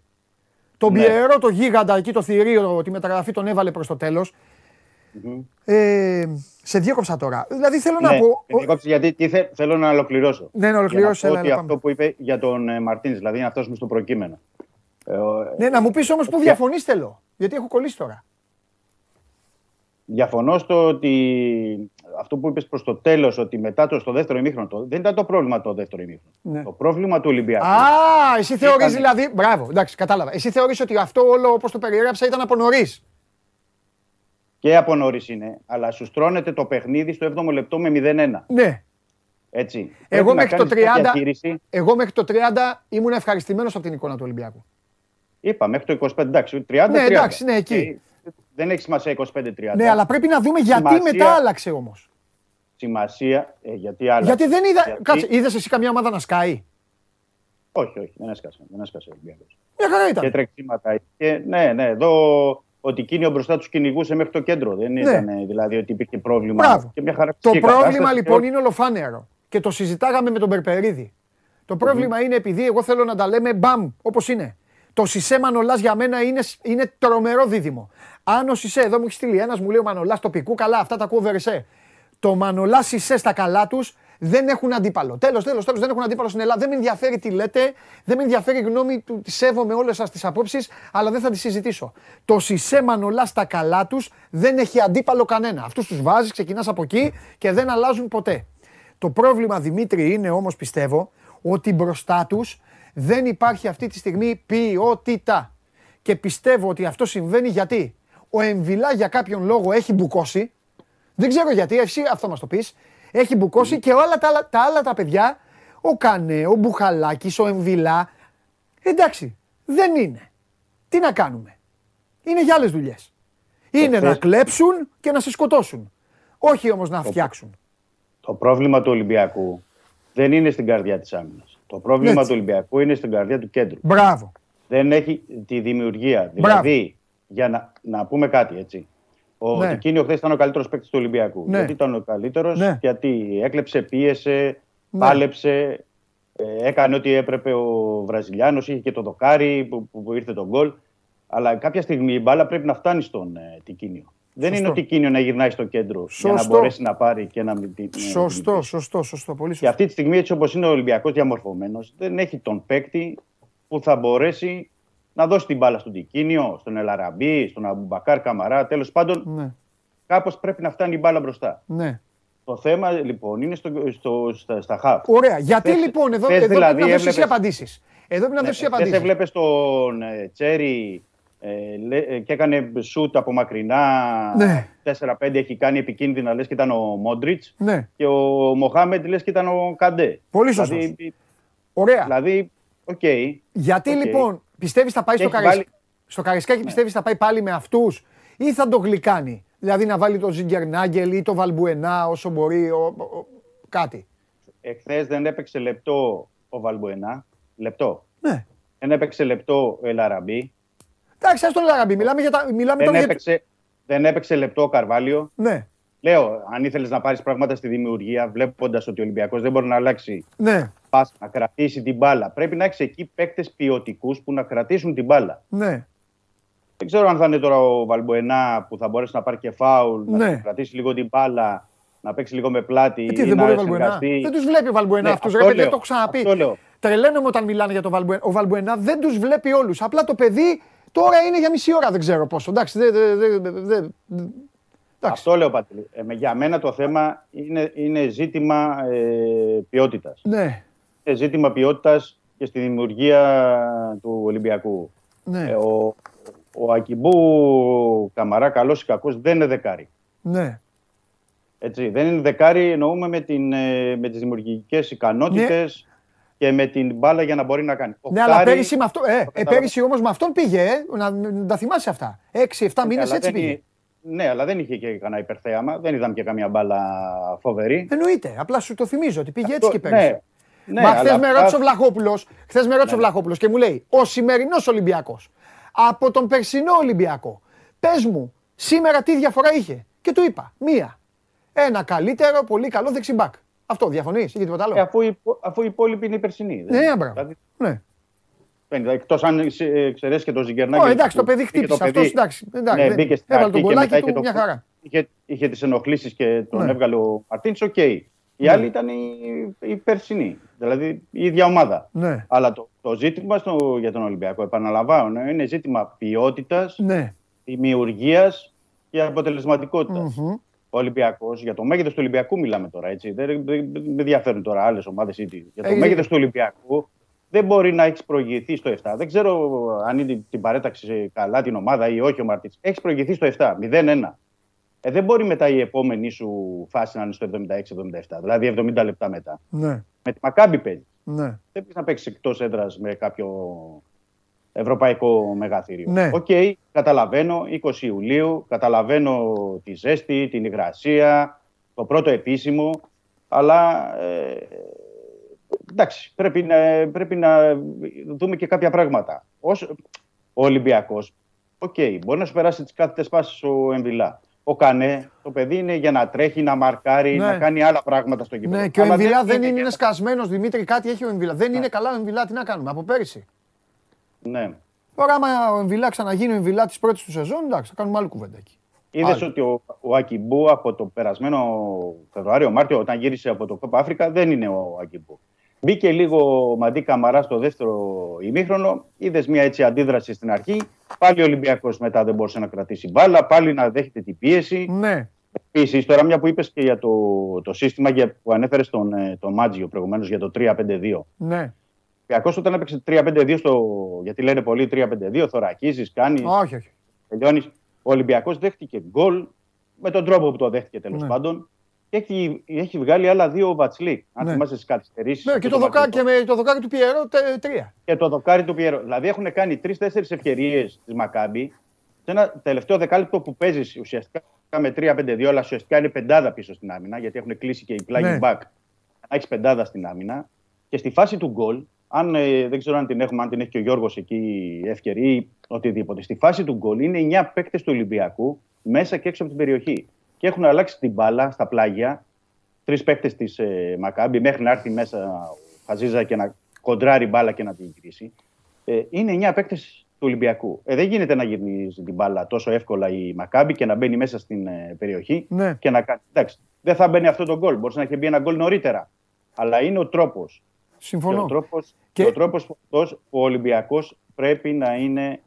Τον Ναι. Πιερό, το γίγαντα εκεί, το θηρίο, τη μεταγραφή τον έβαλε προς το τέλος. Ε, σε διέκοψα τώρα. Δηλαδή θέλω να Ναι, πω. με διακόψεις, γιατί τι θε- θέλω να ολοκληρώσω. Ναι, να ολοκληρώσεις, Για να πω έλα, ότι έλα, αυτό που είπε για τον ε, Μαρτίνς, δηλαδή να φτάσουμε στο προκείμενο. Ε, ο- Ναι, να μου πεις όμως που Ποια- διαφωνείς θέλω. Γιατί έχω κολλήσει τώρα. Διαφωνώ στο ότι αυτό που είπες προς το τέλος, ότι μετά το στο δεύτερο ημίχρονο, το- δεν ήταν το πρόβλημα το δεύτερο ημίχρονο. Ναι. Το πρόβλημα του Ολυμπιακού. Α, εσύ θεωρείς Ήταν- δηλαδή. Μπράβο, εντάξει, κατάλαβα. Εσύ θεωρείς ότι αυτό όλο όπως το περιέγραψα ήταν από νωρίς. Και από νωρίς είναι, αλλά σου στρώνεται το παιχνίδι στο 7ο λεπτό με 0-1. Ναι. Έτσι. Εγώ Πρέπει να μέχρι το κάνεις μια 30, διαχείριση. εγώ μέχρι το 30 ήμουν ευχαριστημένος από την εικόνα του Ολυμπιακού. Είπα μέχρι το 25, εντάξει, 30. Ναι, εντάξει, ναι, εκεί. Ε, δεν έχει σημασία 25-30. Ναι, αλλά πρέπει να δούμε γιατί Σημασία- μετά άλλαξε όμως. Σημασία, ε, γιατί άλλα. Γιατί δεν είδα. Γιατί- Κάτσε, είδες εσύ καμιά ομάδα να σκάει; Όχι, όχι, δεν έσκασε. Δεν έσκασε ο Ολυμπιακός. Μια χαρά Και ήταν. τρεξίματα. Και, ναι, ναι, εδώ ο Τικίνιο μπροστά τους κυνηγούσε μέχρι το κέντρο. Δεν ήταν ε, δηλαδή ότι υπήρχε πρόβλημα. Μπράβο. Και μια χαρά Το φυσική πρόβλημα κατάσταση. λοιπόν είναι ολοφάνερο. Και το συζητάγαμε με τον Περπερίδη. Το πρόβλημα είναι επειδή εγώ θέλω να τα λέμε μπαμ, όπως είναι. Το Σισε Μανολάς για μένα είναι, είναι τρομερό δίδυμο. Αν ο Σισε, εδώ μου έχει στείλει ένας, μου λέει ο Μανολάς τοπικού, καλά, αυτά τα ακούω βερεσέ. Το Μανολάς Σισε στα καλά τους Δεν έχουν αντίπαλο. Τέλος, τέλος, τέλος. Δεν έχουν αντίπαλο στην Ελλάδα. Δεν με ενδιαφέρει τι λέτε. Δεν με ενδιαφέρει η γνώμη του. Τη σέβομαι όλες σας τις απόψεις, αλλά δεν θα τη συζητήσω. Το Σισε Μανολάς στα καλά τους δεν έχει αντίπαλο κανένα. Αυτούς τους βάζεις, ξεκινάς από εκεί και δεν αλλάζουν ποτέ. Το πρόβλημα, Δημήτρη, είναι όμως πιστεύω ότι μπροστά τους δεν υπάρχει αυτή τη στιγμή ποιότητα. Και πιστεύω ότι αυτό συμβαίνει γιατί ο Εμβιλά για κάποιον λόγο έχει μπουκώσει. Δεν ξέρω γιατί, εσύ αυτό μας το πεις. Έχει μπουκώσει και όλα τα, άλλα- τα άλλα τα παιδιά, ο Κανέ, ο Μπουχαλάκης, ο Εμβιλά, εντάξει, δεν είναι. Τι να κάνουμε; Είναι για άλλες δουλειές. Είναι να Εχθές- κλέψουν και να σε σκοτώσουν. Όχι όμως να φτιάξουν. Το πρόβλημα του Ολυμπιακού δεν είναι στην καρδιά της άμυνας. Το πρόβλημα Έτσι. του Ολυμπιακού είναι στην καρδιά του κέντρου. Μπράβο. Δεν έχει τη δημιουργία. Μπράβο. Δηλαδή, για να, να πούμε κάτι έτσι. Ο Ναι. ναι. Τικίνιο χθες ήταν ο καλύτερος παίκτης του Ολυμπιακού. Ναι. Γιατί ήταν ο καλύτερος, Ναι. γιατί έκλεψε, πίεσε, Ναι. πάλεψε, ε, έκανε ό,τι έπρεπε ο Βραζιλιάνος, είχε και το δοκάρι που, που, που ήρθε τον γκολ. Αλλά κάποια στιγμή η μπάλα πρέπει να φτάνει στον ε, Τικίνιο. Δεν Σωστό. είναι ο Τικίνιο να γυρνάει στο κέντρο για να Σωστό. μπορέσει να πάρει και να μην. την- Σωστό, σωστό, σωστό. Πολύ και σωστό. αυτή τη στιγμή, έτσι όπως είναι ο Ολυμπιακός διαμορφωμένος, δεν έχει τον παίκτη που θα μπορέσει να δώσει την μπάλα στον Τικίνιο, στον Ελαραμπή, στον Αμπουμπακάρ Καμαρά. Τέλος πάντων, Ναι, κάπως πρέπει να φτάνει η μπάλα μπροστά. ναι. Το θέμα λοιπόν είναι στο, στο, στα, στα χαφ. Ωραία. Γιατί Χθες- λοιπόν εδώ, χθες εδώ δηλαδή πρέπει να δώσεις εσύ έβλεπες- απαντήσεις. Εδώ πρέπει να δώσεις Χθες απαντήσεις. έβλεπες τον ε, Τσέρι ε, λέ- ε, και έκανε σουτ από μακρινά. Ναι. 4-5 έχει κάνει επικίνδυνα, λες και ήταν ο Μόντριτς. Ναι. Και ο Μοχάμεντ λες και ήταν ο Καντέ. Πολύ σωστός. Δηλαδή, Ωραία. δηλαδή οκ. Γιατί Οκ. λοιπόν πιστεύεις θα πάει Και στο, έχει Καρισ... βάλει- στο Καραϊσκάκη, πιστεύεις θα πάει πάλι με αυτούς ή θα το γλυκάνει; Δηλαδή να βάλει το Ζίνκερναγκελ ή το Βαλμπουενά όσο μπορεί, ο, ο- ο- κάτι. Εχθές δεν έπαιξε λεπτό ο Βαλμπουενά. Λεπτό. Ναι. Δεν έπαιξε λεπτό ο Ελ Αραμπί. Εντάξει, ας τον Ελ Αραμπί. Μιλάμε, για τα... Μιλάμε Δεν τώρα για... έπαιξε, δεν έπαιξε λεπτό ο Καρβάλιο. Ναι, Λέω, αν ήθελες να πάρεις πράγματα στη δημιουργία, βλέποντας ότι ο Ολυμπιακός δεν μπορεί να αλλάξει ναι, πας, να κρατήσει την μπάλα, πρέπει να έχεις εκεί παίκτες ποιοτικούς που να κρατήσουν την μπάλα. ναι. Δεν ξέρω αν θα είναι τώρα ο Βαλμποενά που θα μπορέσει να πάρει και φάουλ, Ναι. να κρατήσει λίγο την μπάλα, να παίξει λίγο με πλάτη. Ε, ή τι, δεν να μπορεί ο Βαλμπουενά; συνεργαστεί. Δεν τους βλέπει ο Βαλμπουενά Ναι, αυτούς. αυτό Ρε, παιδί, λέω. το έχω ξαναπεί. Αυτό λέω. Τρελαίνομαι όταν μιλάνε για τον Βαλμπουενά. Ο Βαλμπουενά δεν τους βλέπει όλους. Απλά το παιδί τώρα είναι για μισή ώρα, δεν ξέρω πόσο. Εντάξει, δεν... δεν- δεν- δεν- δεν- εντάξει. Αυτό λέω, Πατρί. Ε, με- για μένα το θέμα είναι, είναι ζήτημα ε, ποιότητας. Ναι, Είναι ζήτημα ποιότητας και στη δημιουργία του Ολυμπιακού. ναι, Ε, ο, ο Ακιμπού Καμαρά, καλός ή κακός, δεν είναι δεκάρι. ναι. Έτσι, δεν είναι δεκάρι, εννοούμε με, την, ε, με τις δημιουργικές ικανότητες και με την μπάλα για να μπορεί να κάνει. Ναι, αλλά Οκτάρι- πέρυσι, με αυτό, ε, ε, κατάλαβα. πέρυσι όμως με αυτόν πήγε, ε, να, να τα θυμάσαι αυτά. Έξι-εφτά μήνες αλλά έτσι δεν πήγε. είναι- Ναι, αλλά δεν είχε και κανένα υπερθέαμα. Δεν είδαμε και καμία μπάλα φοβερή. Εννοείται, απλά σου το θυμίζω ότι πήγε Αυτό- έτσι και πέρυσι. ναι, ναι, Μα αλλά χθες με αυτά- ρώτησε ο Βλαχόπουλος χθες με ρώτησε ο Ναι. Βλαχόπουλος και μου λέει: Ο σημερινός Ολυμπιακός από τον περσινό Ολυμπιακό, πες μου, σήμερα τι διαφορά είχε. Και του είπα: Μία. Ένα καλύτερο, πολύ καλό δεξί μπακ. Αυτό διαφωνείς ή και τίποτα άλλο. Ε, αφού, η, αφού η υπόλοιπη είναι η περσινή. Ναι, μπράβο. Δηλαδή, Ναι. Εκτός αν εξαιρέσεις και το Ζίνκερναγκελ. Ω, εντάξει, το που παιδί είχε χτύπησε. παιδί. Αυτός εντάξει. εντάξει, Ναι, δεν- μπήκε στην Έβαλε αρχή τον και μετά κολλάκι είχε του το- μια χαρά. Είχε, είχε τις ενοχλήσεις και τον Ναι. έβγαλε ο Μαρτίνς. Οκ. Η Ναι. άλλη ήταν η, η περσινή. Δηλαδή η ίδια ομάδα. Ναι. Αλλά το, το ζήτημα στο, για τον Ολυμπιακό, επαναλαμβάνω, είναι ζήτημα ποιότητας, Ναι. δημιουργίας και αποτελεσματικότητας. Μμμ. Ο Ολυμπιακός, για το μέγεθος του Ολυμπιακού μιλάμε τώρα, έτσι. Δεν, δεν, δεν με ενδιαφέρουν τώρα άλλες ομάδες ή τι. Για το Έχεις μέγεθος δίκιο. του Ολυμπιακού δεν μπορεί να έχεις προηγηθεί στο 7. Δεν ξέρω αν είναι την παρέταξη καλά την ομάδα ή όχι ο Μαρτίν. Έχεις προηγηθεί στο 7, 0-1. Ε, δεν μπορεί μετά η επόμενη σου φάση να είναι στο 76-77, δηλαδή 70 λεπτά μετά. Ναι. Με τη Μακάμπη παίζει. Ναι. Δεν πρέπει να παίξεις εκτός έδρας με κάποιο ευρωπαϊκό μεγαθήριο. Ναι. Οκ, καταλαβαίνω 20 Ιουλίου, καταλαβαίνω τη ζέστη, την υγρασία, το πρώτο επίσημο, αλλά ε, εντάξει, πρέπει να, πρέπει να δούμε και κάποια πράγματα. Ως, ο Ολυμπιακός, οκ, μπορεί να σου περάσει τις κάθετες πάσεις ο Εμβιλά. Ο Κανέ, το παιδί είναι για να τρέχει, να μαρκάρει, Ναι. να κάνει άλλα πράγματα στο γήπεδο. Ναι, και ο Αλλά Εμβιλά δεν είναι, για είναι να- σκασμένο. Δημήτρη, κάτι έχει ο Εμβιλά. Δεν είναι καλά ο Εμβιλά, τι να κάνουμε, από πέρυσι. Ναι. Τώρα, άμα ο Εμβιλά ξαναγίνει ο Εμβιλά της πρώτης του σεζόν, εντάξει, θα κάνουμε άλλη κουβέντα εκεί. Είδες Άλλο. ότι ο, ο Ακιμπού από το περασμένο Φεβρουάριο-Μάρτιο, όταν γύρισε από το Κόπα Αφρικα, δεν είναι ο Ακιμπού. Μπήκε λίγο ο Μαντί Καμαρά στο δεύτερο ημίχρονο. Είδες μια έτσι αντίδραση στην αρχή. Πάλι ο Ολυμπιακός μετά δεν μπορούσε να κρατήσει μπάλα. Πάλι να δέχεται την πίεση. Ναι. Επίσης, τώρα μια που είπες και για το, το σύστημα για- που ανέφερες στον ε, τον Μάτζιο προηγουμένως για το 3-5-2. Ναι. Ο Ολυμπιακός όταν έπαιξε 3-5-2, στο, γιατί λένε πολλοί 3-5-2, θωρακίζεις, κάνεις, Όχι, όχι. τελειώνεις. Ο Ολυμπιακός δέχτηκε γκολ με τον τρόπο που το δέχτηκε τέλος Ναι. πάντων. Και έχει, έχει βγάλει άλλα δύο ο Βατσλίκ. Αν Ναι. θυμάσαι τις καθυστερήσεις. Ναι, και το, δοκάρι, και με το δοκάρι του Πιερό τε- τρία. και το δοκάρι του Πιέρο. Δηλαδή έχουν κάνει τρει-τέσσερι ευκαιρίες της Μακάμπη σε ένα τελευταίο δεκάλεπτο που παίζεις ουσιαστικά με 3-5-2, αλλά ουσιαστικά είναι πεντάδα πίσω στην άμυνα, γιατί έχουν κλείσει και οι plug Ναι. back. Να έχεις πεντάδα στην άμυνα. Και στη φάση του γκολ, αν ε, δεν ξέρω αν την έχουμε, αν την έχει και ο Γιώργος εκεί ευκαιρία ή οτιδήποτε. Στη φάση του γκολ είναι 9 παίκτες του Ολυμπιακού μέσα και έξω από την περιοχή. Και έχουν αλλάξει την μπάλα στα πλάγια τρεις παίκτες της ε, Μακάμπη μέχρι να έρθει μέσα ο Χαζίζα και να κοντράρει μπάλα και να την γυρίσει. Ε, είναι 9 παίκτες του Ολυμπιακού. Ε, δεν γίνεται να γυρίζει την μπάλα τόσο εύκολα η Μακάμπη και να μπαίνει μέσα στην ε, περιοχή Ναι. και να κάνει. Εντάξει, δεν θα μπαίνει αυτό το γκολ. Μπορείς να έχει μπει ένα γκολ νωρίτερα. Αλλά είναι ο τρόπος. Και Συμφωνώ. ο τρόπος, Και- και... ο τρόπος αυτός, ο Ολυμπιακός πρέπει να είναι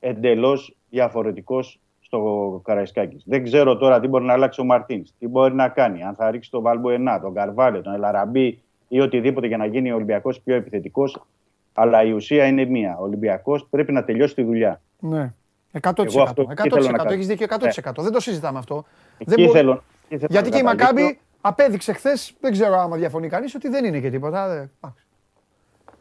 εντελώς διαφορετικός στο Καραϊσκάκης. Δεν ξέρω τώρα τι μπορεί να αλλάξει ο Μαρτίνς, τι μπορεί να κάνει, αν θα ρίξει τον Βαλμπουενά, τον Καρβάλιο, τον Ελαραμπή ή οτιδήποτε για να γίνει ο Ολυμπιακός πιο επιθετικός. Αλλά η ουσία είναι μία. Ο Ολυμπιακός πρέπει να τελειώσει τη δουλειά. Ναι. 100%. Εγώ αυτό εκεί θέλω να 100%. κάνω. Έχεις δίκιο 100%. Δεν το συζητάμε αυτό. Εκεί Δεν μπο- θέλω, εκεί θέλω Γιατί να και η καταλήξω. Μακάμπη απέδειξε χθες, δεν ξέρω άμα διαφωνεί κανείς, ότι δεν είναι και τίποτα. δε- εντάξει.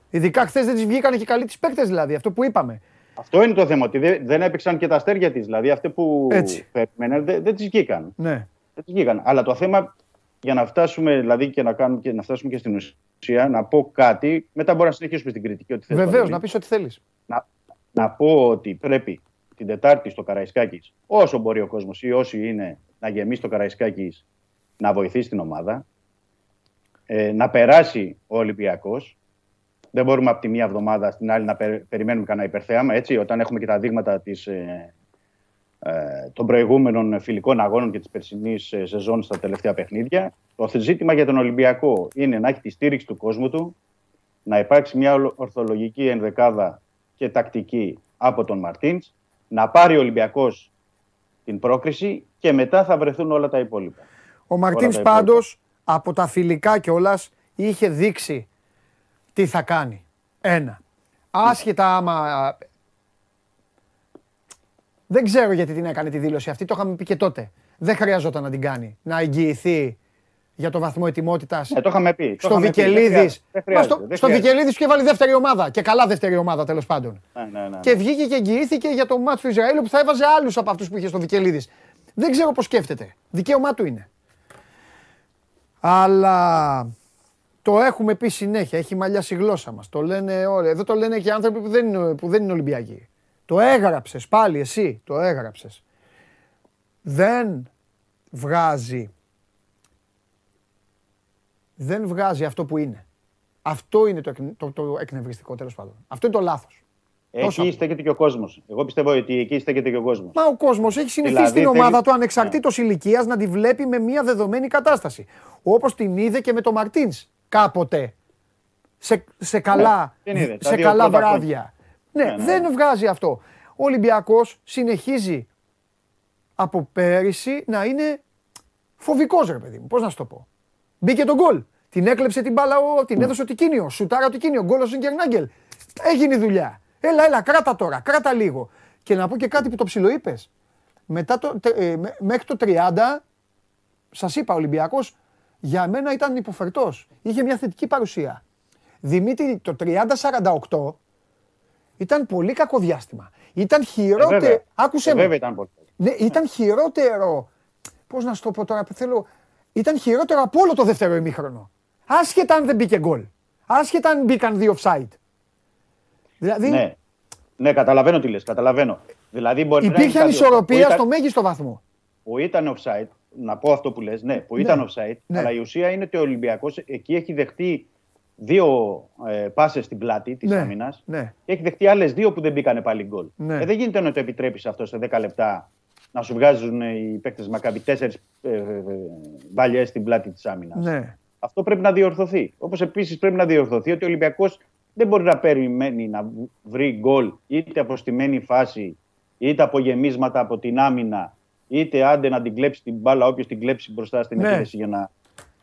Ειδικά χθες δεν της βγήκαν και καλοί της παίκτες δηλαδή, αυτό που είπαμε. Αυτό είναι το θέμα, ότι δεν, δεν έπαιξαν και τα αστέρια της. Δηλαδή αυτοί που Έτσι. περίμεναν δεν, δεν τις βγήκαν. Ναι. Δεν τις βγήκαν. Αλλά το θέμα για να φτάσουμε, δηλαδή και να, κάνουμε, και να φτάσουμε και στην ουσία, να πω κάτι, μετά μπορώ να συνεχίσουμε στην κριτική. Ό,τι θες, Βεβαίως, Παντελή. να πεις ό,τι θέλεις. να, να πω ότι πρέπει την Τετάρτη στο Καραϊσκάκης, όσο μπορεί ο κόσμος ή όσοι είναι να γεμίσει το Καραϊσκάκης, να βοηθήσει την ομάδα, ε, να περάσει ο Ολυμπιακός. Δεν μπορούμε από τη μία εβδομάδα στην άλλη να περι- περιμένουμε κανένα υπερθέαμα, έτσι, όταν έχουμε και τα δείγματα της, ε, ε, των προηγούμενων φιλικών αγώνων και της περσινής ε, σεζόν στα τελευταία παιχνίδια. Το ζήτημα για τον Ολυμπιακό είναι να έχει τη στήριξη του κόσμου του, να υπάρξει μια ολο- ορθολογική ενδεκάδα και τακτική από τον Μαρτίνς, να πάρει ο Ολυμπιακός την πρόκριση και μετά θα βρεθούν όλα τα υπόλοιπα. Ο Μαρτίν τα υπόλοιπα. πάντως από τα φιλικά κιόλας είχε δείξει τι θα κάνει. Ένα. Άσχετα άμα. Δεν ξέρω γιατί την έκανε τη δήλωση αυτή, το είχαμε πει και τότε. Δεν χρειαζόταν να την κάνει. Να εγγυηθεί για το βαθμό ετοιμότητας. Ε, το είχαμε πει. το Στο είχαμε πει. Δεν Βικελίδης. χρειάζεται, δεν χρειάζεται, Στο, δεν στο χρειάζεται. Βικελίδης και βάλει δεύτερη ομάδα. Και καλά δεύτερη ομάδα τέλος πάντων. Ναι, ναι, ναι. Και βγήκε και εγγυήθηκε για το μάτσο του Ισραήλ που θα έβαζε άλλους από αυτούς που είχε στο Βικελίδης. Δεν ξέρω πώς σκέφτεται. Δικαίωμά του είναι. Αλλά το έχουμε πει συνέχεια. Έχει μαλλιάσει η γλώσσα μας. Το λένε όλοι. Εδώ το λένε και άνθρωποι που δεν είναι, που δεν είναι Ολυμπιακοί. Το έγραψες πάλι εσύ. Το έγραψες. Δεν βγάζει. Δεν βγάζει αυτό που είναι. Αυτό είναι το, εκ- το, το εκνευριστικό τέλος πάντων. Αυτό είναι το λάθος. τόσο Εκεί αυτό. στέκεται και ο κόσμος. Εγώ πιστεύω ότι εκεί στέκεται και ο κόσμος. Μα ο κόσμος έχει συνηθίσει Δηλαδή, την ομάδα θέλει- του ανεξαρτήτως ηλικίας να τη βλέπει με μια δεδομένη κατάσταση. Όπως την είδε και με τον Μαρτίνς κάποτε. Σε, σε καλά, την είδε, τα σε δύο καλά πρώτα βράδια. Ναι, Ναι, ναι, δεν βγάζει αυτό. Ο Ολυμπιακός συνεχίζει από πέρυσι να είναι φοβικός, ρε παιδί μου. Πώς να σου το πω. Μπήκε τον γκολ. Την έκλεψε την μπάλα, ο- την έδωσε ο Τικίνιο. Σουτάρα ο Τικίνιο. Γκολ ο Σιγκερνάγκελ. Έγινε η δουλειά. Έλα, έλα, κράτα τώρα, κράτα λίγο. Και να πω και κάτι που το ψιλοείπες. Μετά το, τε- ε, μέ- μέχρι το 30, σας είπα, ο Ολυμπιακός για μένα ήταν υποφερτός. Είχε μια θετική παρουσία. Δημήτρη, το 30-48 ήταν πολύ κακό διάστημα. Ήταν Ε, χειρότερο. βέβαια. Άκουσε Ε, με. βέβαια ήταν πολύ. Ναι, ήταν χειρότερο. Πώς να σου το πω τώρα, θέλω. Ήταν χειρότερο από όλο το δεύτερο ημίχρονο. Άσχετα αν δεν μπήκε γκολ. Άσχετα αν μπήκαν δύο offside. Δηλαδή Ναι. ναι, καταλαβαίνω τι λες, καταλαβαίνω. Δηλαδή μπορεί να υπήρχε είναι κάτι ανισορροπία που ήταν- στο μέγιστο βαθμό. Που ήταν offside, να πω αυτό που λες, ναι, που Ναι. ήταν offside, Ναι. αλλά η ουσία είναι ότι ο Ολυμπιακός εκεί έχει δεχτεί δύο ε, πάσες στην πλάτη της Ναι, άμυνας ναι. και έχει δεχτεί άλλες δύο που δεν μπήκανε πάλι γκολ. Ναι. Ε, δεν γίνεται να το επιτρέπεις αυτό σε 10 λεπτά να σου βγάζουν οι παίκτες Μακάμπι τέσσερις ε, ε, μπαλιέ στην πλάτη της άμυνας. Ναι. Αυτό πρέπει να διορθωθεί. Όπως επίσης πρέπει να διορθωθεί ότι ο Ολυμπιακός δεν μπορεί να περιμένει να βρει γκολ είτε από στημένη φάση, είτε από γεμίσματα από την άμυνα, είτε άντε να την κλέψει την μπάλα όποιος την κλέψει μπροστά στην Ναι. επίθεση για να,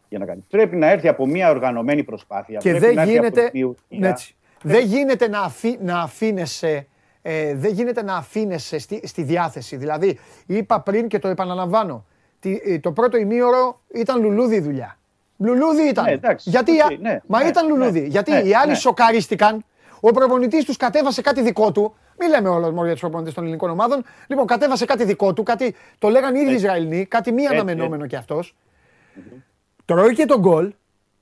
για να κάνει. Πρέπει να έρθει από μια οργανωμένη προσπάθεια. Και Πρέπει δεν να έρθει γίνεται, από ποιοτικά. ναι, έτσι. δεν γίνεται να, αφή, να αφήνεσαι ε, δεν γίνεται να αφήνεσαι στη, στη διάθεση. Δηλαδή, είπα πριν και το επαναλαμβάνω, τι- ε, το πρώτο ημίωρο ήταν λουλούδι η δουλειά. Λουλούδι ήταν. Ναι, εντάξει, Γιατί, οκ, οι α- ναι, μα ναι, ήταν λουλούδι. ναι, Γιατί ναι, οι άλλοι ναι. σοκαρίστηκαν. Ο προπονητής τους κατέβασε κάτι δικό του. Μην λέμε όλο μόνο για τους προπονητές των ελληνικών ομάδων. Λοιπόν, κατέβασε κάτι δικό του, κάτι, το λέγανε οι ίδιοι Ισραηλοί, κάτι μη Έτσι, αναμενόμενο κι αυτός. Τρώει και το γκολ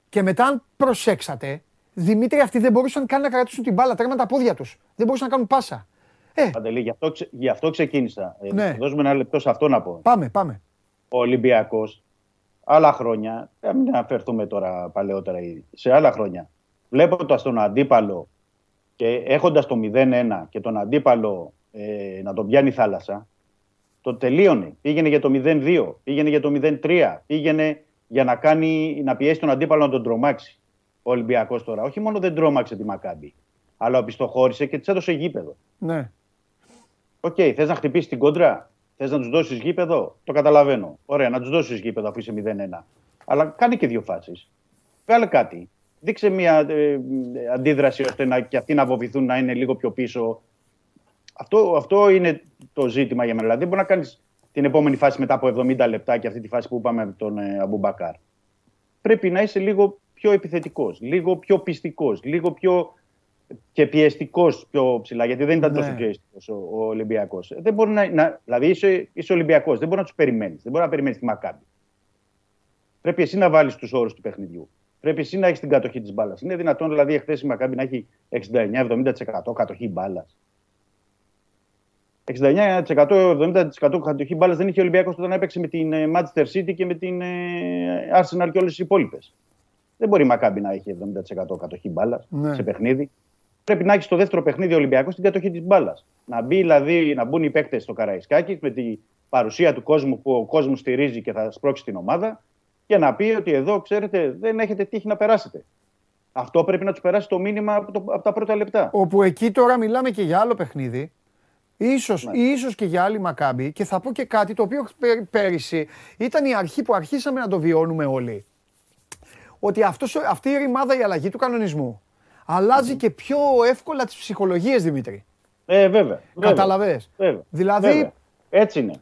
και μετά, αν προσέξατε, Δημήτρη, αυτοί δεν μπορούσαν καν να κρατήσουν την μπάλα. Τρέμαν τα πόδια τους. Δεν μπορούσαν να κάνουν πάσα. Ε, Παντελή, γι' αυτό, ξε- γι' αυτό ξεκίνησα. Ε, Ναι. θα Δώσουμε ένα λεπτό σε αυτό να πω. πάμε, πάμε. Ο Ολυμπιακός άλλα χρόνια, ε, μην αναφερθούμε τώρα παλαιότερα, ήδη, σε άλλα χρόνια, βλέποντας τον αντίπαλο και έχοντας το 0-1 και τον αντίπαλο ε, να τον πιάνει η θάλασσα, το τελείωνε. Πήγαινε για το 0-2, πήγαινε για το 0-3, πήγαινε για να, κάνει, να πιέσει τον αντίπαλο να τον τρομάξει. Ο Ολυμπιακός τώρα όχι μόνο δεν τρόμαξε τη Μακάμπη, αλλά οπισθοχώρησε και της έδωσε γήπεδο. Ναι. Οκ, θες να χτυπήσεις την κόντρα, θες να τους δώσεις γήπεδο, το καταλαβαίνω. Ωραία, να τους δώσεις γήπεδο αφού είσαι 0-1. Αλλά κάνει και δύο φάσεις. Βγάλε κάτι. Δείξε μια ε, αντίδραση ώστε να, και αυτοί να βοηθούν να είναι λίγο πιο πίσω. Αυτό, αυτό είναι το ζήτημα για μένα. Δηλαδή, δεν μπορεί να κάνεις την επόμενη φάση μετά από 70 λεπτά και αυτή τη φάση που είπαμε με τον ε, Αμπουμπακάρ. Πρέπει να είσαι λίγο πιο επιθετικός, λίγο πιο πιστικός, λίγο πιο και πιεστικός πιο ψηλά, γιατί δεν ήταν Ναι. τόσο πιεστικός ο, ο Ολυμπιακός. Δεν μπορεί να, να, δηλαδή είσαι, είσαι Ολυμπιακός, δεν μπορεί να τους περιμένεις. Δεν μπορεί να περιμένεις τη Μακάμπη. Πρέπει εσύ να βάλεις τους όρους του παιχνιδιού. Πρέπει εσύ να έχεις την κατοχή της μπάλας. Είναι δυνατόν δηλαδή εχθές η Μακάμπη να έχει 69-70% κατοχή μπάλας. 69%-70% κατοχή μπάλας δεν είχε ο Ολυμπιακός όταν έπαιξε με την ε, Manchester City και με την ε, Arsenal και όλες τις υπόλοιπες. Δεν μπορεί η Μακάμπη να έχει 70% κατοχή μπάλας Ναι. σε παιχνίδι. Πρέπει να έχεις στο δεύτερο παιχνίδι ο Ολυμπιακός την κατοχή της μπάλας. Να μπει δηλαδή, να μπουν οι παίκτες στο Καραϊσκάκι με την παρουσία του κόσμου που ο κόσμος στηρίζει και θα σπρώξει την ομάδα και να πει ότι εδώ, ξέρετε, δεν έχετε τύχει να περάσετε. Αυτό πρέπει να τους περάσει το μήνυμα από, το- από τα πρώτα λεπτά. Όπου εκεί τώρα μιλάμε και για άλλο παιχνίδι. Ίσως, Ναι. ίσως και για άλλη Μακάμπη και θα πω και κάτι το οποίο πέ- πέρυσι ήταν η αρχή που αρχίσαμε να το βιώνουμε όλοι. Ότι αυτός, αυτή η ρημάδα η αλλαγή του κανονισμού αλλάζει και πιο εύκολα τις ψυχολογίες Δημήτρη. Ε, βέβαια. βέβαια. Καταλαβες; Βέβαια. Δηλαδή- Βέβαια. Έτσι είναι.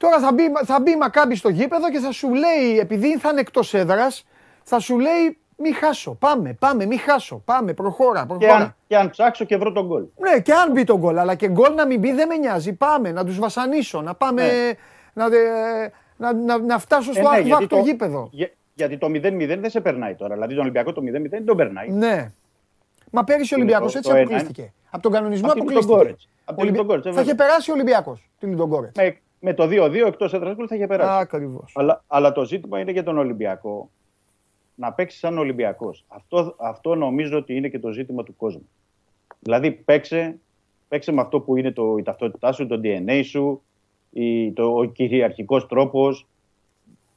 Τώρα θα μπει, θα μπει η Μακάμπη στο γήπεδο και θα σου λέει, επειδή θα είναι εκτός έδρας, θα σου λέει μη χάσω, πάμε, πάμε, μη χάσω, πάμε, προχώρα, Και προχώρα. αν, και αν ψάξω και βρω τον γκολ. Ναι, και αν μπει τον γκολ, αλλά και γκολ να μην μπει δεν με νοιάζει. Πάμε, να τους βασανίσω, να πάμε. Ναι. Να, δε- να, να, να φτάσω στο Ε, ναι, άκου γιατί το το- γήπεδο. Για- γιατί το 0-0 δεν σε περνάει τώρα. Δηλαδή τον Ολυμπιακό το 0-0 δεν τον περνάει. Ναι. Μα πέρυσι ο Είναι Ολυμπιακός το- έτσι το ένα, αποκλείστηκε. Από τον κανονισμό Από την αποκλείστηκε. Λουντογκόρετς. Από την Ολυμπι- Λουντογκόρετς, ε, Θα είχε βέβαια. περάσει ο Ολυμπιακός την Λουντογκόρετ. Με, με το 2-2 εκτός έδρα γκολ θα είχε περάσει. Ακριβώς. Αλλά, αλλά το ζήτημα είναι για τον Ολυμπιακό να παίξει σαν Ολυμπιακός. Αυτό, αυτό νομίζω ότι είναι και το ζήτημα του κόσμου. Δηλαδή παίξε, παίξε με αυτό που είναι το, η ταυτότητά σου, το DNA σου, η, το, ο κυριαρχικός τρόπος.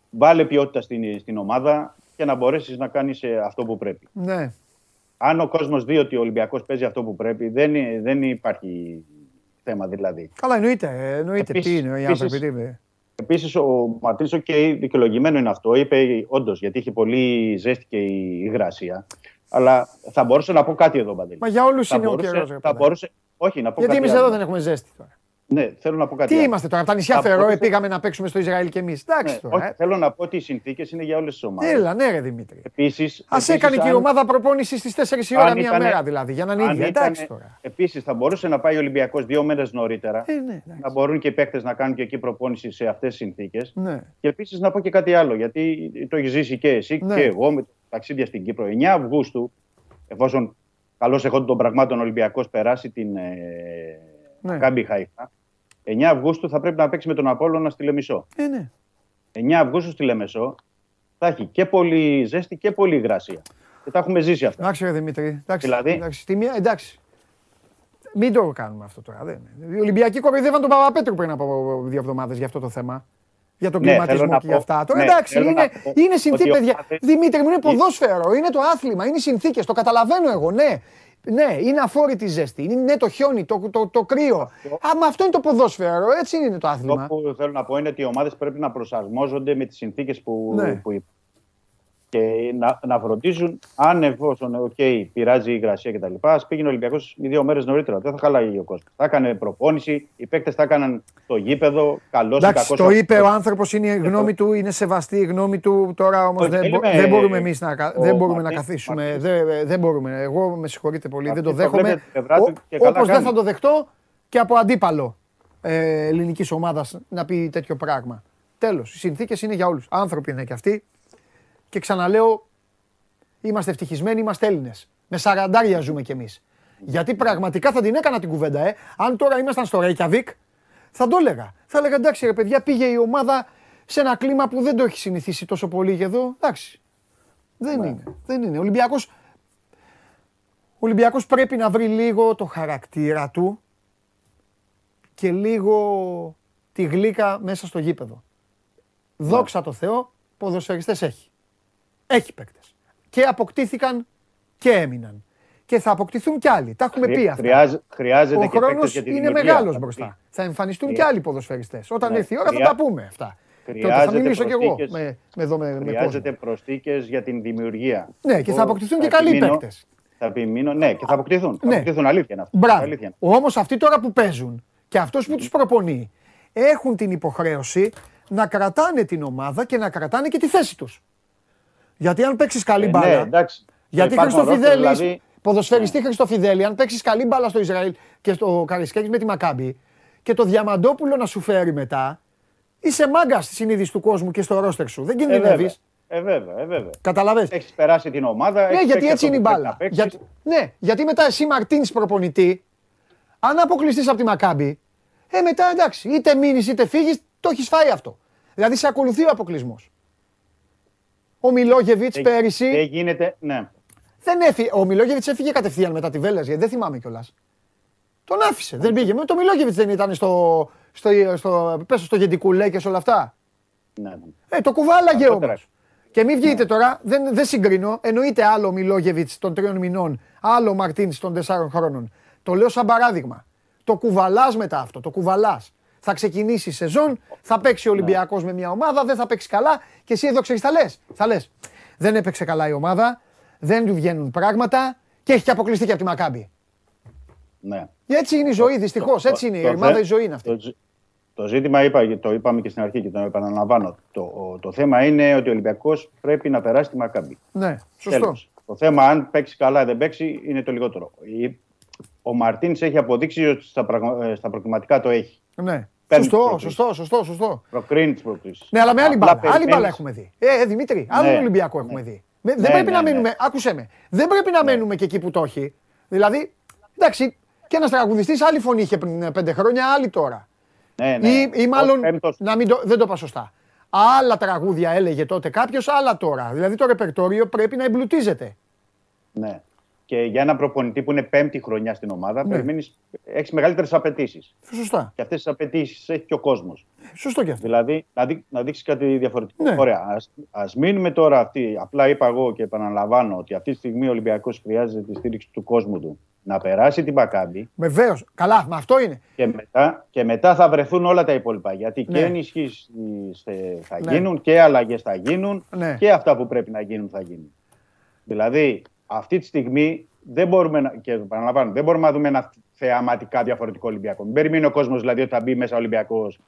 Βάλε ποιότητα στην, στην ομάδα και να μπορέσεις να κάνεις αυτό που πρέπει. Ναι. Αν ο κόσμος δει ότι ο Ολυμπιακός παίζει αυτό που πρέπει, δεν, είναι- δεν υπάρχει θέμα δηλαδή. Καλά, εννοείται. ε, εννοείται. Επίσης- τι είναι οι επίσης- άνθρωποι, τι είναι. Επίσης, ο Μαρτίνο, και δικαιολογημένο είναι αυτό, είπε όντως, γιατί είχε πολύ ζέστη και η υγρασία. Αλλά θα μπορούσα να πω κάτι εδώ, Παντελή. Μα για όλους Θα είναι ο μπορούσε- καιρός. Θα μπορούσε. Όχι, να πω Γιατί κάτι εμείς άλλο. εδώ δεν έχουμε ζέστη τώρα. Ναι, θέλω να πω κάτι Τι άλλο. είμαστε τώρα, από τα νησιά Θα Φερόε μπορούσε- πήγαμε να παίξουμε στο Ισραήλ κι εμείς. Εντάξει Ναι, τώρα. όχι, ε. θέλω να πω ότι οι συνθήκες είναι για όλες τις ομάδες. Έλα, ναι, ρε Δημήτρη. Επίσης. Α έκανε και η ομάδα προπόνησης στις 4 η ώρα μία μέρα δηλαδή, για να είναι ίδια. Εντάξει τώρα. Επίσης, θα μπορούσε να πάει ο Ολυμπιακός δύο μέρες νωρίτερα. Ε, ναι, εντάξει. να μπορούν και οι παίκτες να κάνουν και εκεί προπόνηση σε αυτές τις συνθήκες. Ναι. Και επίσης να πω και κάτι άλλο, γιατί το έχεις ζήσει και εσύ Ναι. και εγώ με τα ταξίδια στην Κύπρο. 9 Αυγούστου, εφόσον καλώς εχόντων των πραγμάτων ο Ολυμπιακός περάσει την ε, Ναι. Κάμπι Χαϊφά, 9 Αυγούστου θα πρέπει να παίξει με τον Απόλλωνα στη Λεμισό. Ε, ναι. 9 Αυγούστου στη Λεμεσό θα έχει και πολύ ζέστη και πολύ υγρασία. Και τα έχουμε ζήσει αυτά. Εντάξει, ρε Δημήτρη. Εντάξει, Δηλαδή- εντάξει, στη μία, εντάξει. Μην το κάνουμε αυτό τώρα. Δεν. Οι Ολυμπιακοί κοροϊδεύαν τον Παπαπέτρου πριν από δύο εβδομάδες για αυτό το θέμα. Για τον Ναι, θέλω κλιματισμό να και πω- για αυτά. Τώρα ναι, εντάξει, θέλω είναι, να πω είναι ότι συνθήκε, ο παιδιά. κάθε- Δημήτρη μου, είναι ποδόσφαιρο, είναι το άθλημα, είναι οι συνθήκες. Το καταλαβαίνω εγώ, ναι. Ναι, είναι αφόρητη ζέστη. Είναι ναι, το χιόνι, το, το, το κρύο. Άμα αυτό είναι το ποδόσφαιρο, έτσι είναι το άθλημα. Αυτό που θέλω να πω είναι ότι οι ομάδες πρέπει να προσαρμόζονται με τις συνθήκες που, Ναι. που υπάρχουν. Και να, να φροντίζουν, αν εφόσον okay, πειράζει η υγρασία κτλ., ας πήγαινε ο Ολυμπιακός δύο μέρες νωρίτερα. Δεν θα χαλάει ο κόσμος. Θα έκανε προπόνηση, οι παίκτες θα έκαναν στο γήπεδο, καλό ή Εντάξει, κακός. το είπε ο άνθρωπος, είναι η γνώμη του, είναι σεβαστή η γνώμη του. Τώρα όμως Όχι, δεν, δεν μπο- είμαι- δεν μπορούμε εμείς να, κα- ο δεν μπορούμε να Μαρτίν- καθίσουμε. Δεν, δεν μπορούμε. Εγώ με συγχωρείτε πολύ, δεν το Αυτή το δέχομαι. βλέπετε την πλευρά του και καλά Όπως δεν κάνει. θα το δεχτώ και από αντίπαλο ε, ελληνικής ομάδας να πει τέτοιο πράγμα. Τέλος. Οι συνθήκες είναι για όλους. Άνθρωποι είναι και αυτοί. Και ξαναλέω, είμαστε ευτυχισμένοι, είμαστε Έλληνες. Με σαραντάρια ζούμε κι εμείς. Γιατί πραγματικά θα την έκανα την κουβέντα, ε. Αν τώρα ήμασταν στο Reykjavik, θα το έλεγα. Θα έλεγα εντάξει, ρε παιδιά, πήγε η ομάδα σε ένα κλίμα που δεν το έχει συνηθίσει τόσο πολύ και εδώ. Εντάξει. Δεν είναι. Δεν είναι. Ο Ολυμπιακός, ο Ολυμπιακός πρέπει να βρει λίγο το χαρακτήρα του και λίγο τη γλύκα μέσα στο γήπεδο. Δόξα τω Θεώ, ποδοσφαιριστές έχει. Έχει παίκτες. Και αποκτήθηκαν και έμειναν. Και θα αποκτηθούν κι άλλοι. Τα έχουμε πει αυτά. Χρειάζε- χρειάζεται Ο και παίκτες χρόνος για τη είναι δημιουργία. μεγάλος Θα μπροστά. πει. Θα εμφανιστούν Ναι. κι άλλοι ποδοσφαιριστές. Όταν Ναι. έρθει η ώρα θα Χρειά- τα πούμε αυτά. Τότε θα Χρειάζεται μιλήσω κι εγώ προσθήκες- με, με, εδώ με, με κόσμο. Χρειάζεται προσθήκες για την δημιουργία. Ναι, και θα Εγώ αποκτηθούν και καλοί επιμείνω- παίκτες. Θα επιμείνω, ναι, και θα αποκτηθούν. Θα Ναι. αποκτηθούν, αλήθεια είναι αυτό. Μπράβο. Αλήθεια είναι. Όμως αυτοί τώρα που παίζουν και αυτός που τους προπονεί έχουν την υποχρέωση να κρατάνε την ομάδα και να κρατάνε και τη θέση τους. Γιατί αν παίξεις καλή Ε, μπάλα. ναι, εντάξει. γιατί Υπάρχουν Χριστοφιδέλη, ρόστερ, δηλαδή- ποδοσφαιριστή Χριστοφιδέλη, αν παίξεις καλή μπάλα στο Ισραήλ και στο Καρισκέκη με τη Μακάμπη και το Διαμαντόπουλο να σου φέρει μετά, είσαι μάγκας στη συνείδησης του κόσμου και στο ρόστερ σου. Δεν Ε, κινδυνεύεις. βέβαια. Ε, βέβαια, ε, βέβαια. Καταλαβες. Έχεις περάσει την ομάδα. Ναι, έχεις γιατί παίξει έτσι αυτό είναι η που πρέπει μπάλα. να παίξεις. Γιατί, ναι, γιατί μετά εσύ Μαρτίνς προπονητή, αν αποκλειστείς από τη Μακάμπη, ε, μετά εντάξει, είτε μείνεις είτε φύγεις, το έχεις φάει αυτό. Δηλαδή σε ακολουθεί ο αποκλεισμός. Ο Μιλόγεβιτς Δεν- πέρυσι Δεν γίνεται, ναι. δεν έφυγε. Ο Μιλόγεβιτς έφυγε κατευθείαν μετά τη Βέλες, γιατί δεν θυμάμαι κιόλας. Τον άφησε, δεν πήγε. Με το Μιλόγεβιτς δεν ήταν στο, στο, στο, πες στο Γεντικουλέ και σε όλα αυτά. ναι, ναι. Ε, το κουβάλαγε Αργότερα. όμως. Και μην βγείτε τώρα, δεν, δεν συγκρίνω. Εννοείται άλλο ο Μιλόγεβιτ των τριών μηνών, άλλο ο Μαρτίνς των τεσσάρων χρόνων. Το λέω σαν παράδειγμα. Το κουβαλάς μετά αυτό. Το κουβαλάς. Θα ξεκινήσει η σεζόν, θα παίξει ο Ολυμπιακός με μια ομάδα, δεν θα παίξει καλά και εσύ εδώ ξέρεις, θα λες. Θα λες. Δεν έπαιξε καλά η ομάδα, δεν του βγαίνουν πράγματα και έχει και αποκλειστεί και από τη Μακάμπη. ναι. Έτσι είναι η ζωή, δυστυχώς. Το- Έτσι είναι. Η το- ομάδα το- η ζωή είναι αυτή. Το, ζ- το ζήτημα, είπα, το είπαμε και στην αρχή και το επαναλαμβάνω. Το, ο- το θέμα είναι ότι ο Ολυμπιακός πρέπει να περάσει τη Μακάμπη. Ναι, σωστό. Τέλος. Το θέμα, αν παίξει καλά ή δεν παίξει, είναι το λιγότερο. Η- Ο Μαρτίνς έχει αποδείξει ότι στα, πραγμα- ε, στα προκριματικά το έχει. Ναι. Παίρνει Σωστό, προκλήσεις. σωστό, σωστό, σωστό. Προκρίνει τι προκλήσει. Ναι, αλλά με άλλη μπάλα. Άλλη μπάλα έχουμε δει. Ε, Δημήτρη, άλλο Ναι. Ολυμπιακό έχουμε δει. Με- δεν Ναι, πρέπει ναι, να ναι. μένουμε, άκουσέ με, δεν πρέπει να μένουμε και εκεί που το έχει. Δηλαδή, εντάξει, και ένας τραγουδιστής άλλη φωνή είχε πριν ε, πέντε χρόνια, άλλη τώρα. Ναι, ναι. Ή, ή μάλλον, Ο πέμπτος- να μην το, δεν το είπα σωστά. Άλλα τραγούδια έλεγε τότε κάποιος, άλλα τώρα. Δηλαδή το ρεπερτόριο πρέπει να εμπλουτίζεται. Ναι. Και για ένα προπονητή που είναι πέμπτη χρονιά στην ομάδα, Ναι. περιμένεις, έχεις μεγαλύτερες απαιτήσεις. Σωστά. Και αυτές τις απαιτήσεις έχει και ο κόσμος. Σωστό και αυτό. Δηλαδή, να, δει, να δείξεις κάτι διαφορετικό. Ναι. Ωραία. Ας, ας μείνουμε τώρα αυτή. Απλά είπα εγώ και επαναλαμβάνω ότι αυτή τη στιγμή ο Ολυμπιακός χρειάζεται τη στήριξη του κόσμου του να περάσει την Πακάμπη Βεβαίως. Καλά, με αυτό είναι. και μετά, και μετά θα βρεθούν όλα τα υπόλοιπα. Γιατί Ναι. και ενισχύσεις θα Ναι. γίνουν και αλλαγές θα γίνουν Ναι. και αυτά που πρέπει να γίνουν θα γίνουν. Δηλαδή, αυτή τη στιγμή δεν μπορούμε να, και επαναλαμβάνω, δεν μπορούμε να δούμε ένα θεαματικά διαφορετικό Ολυμπιακό. Μην περιμένει ο κόσμος δηλαδή ότι θα μπει μέσα Ολυμπιακός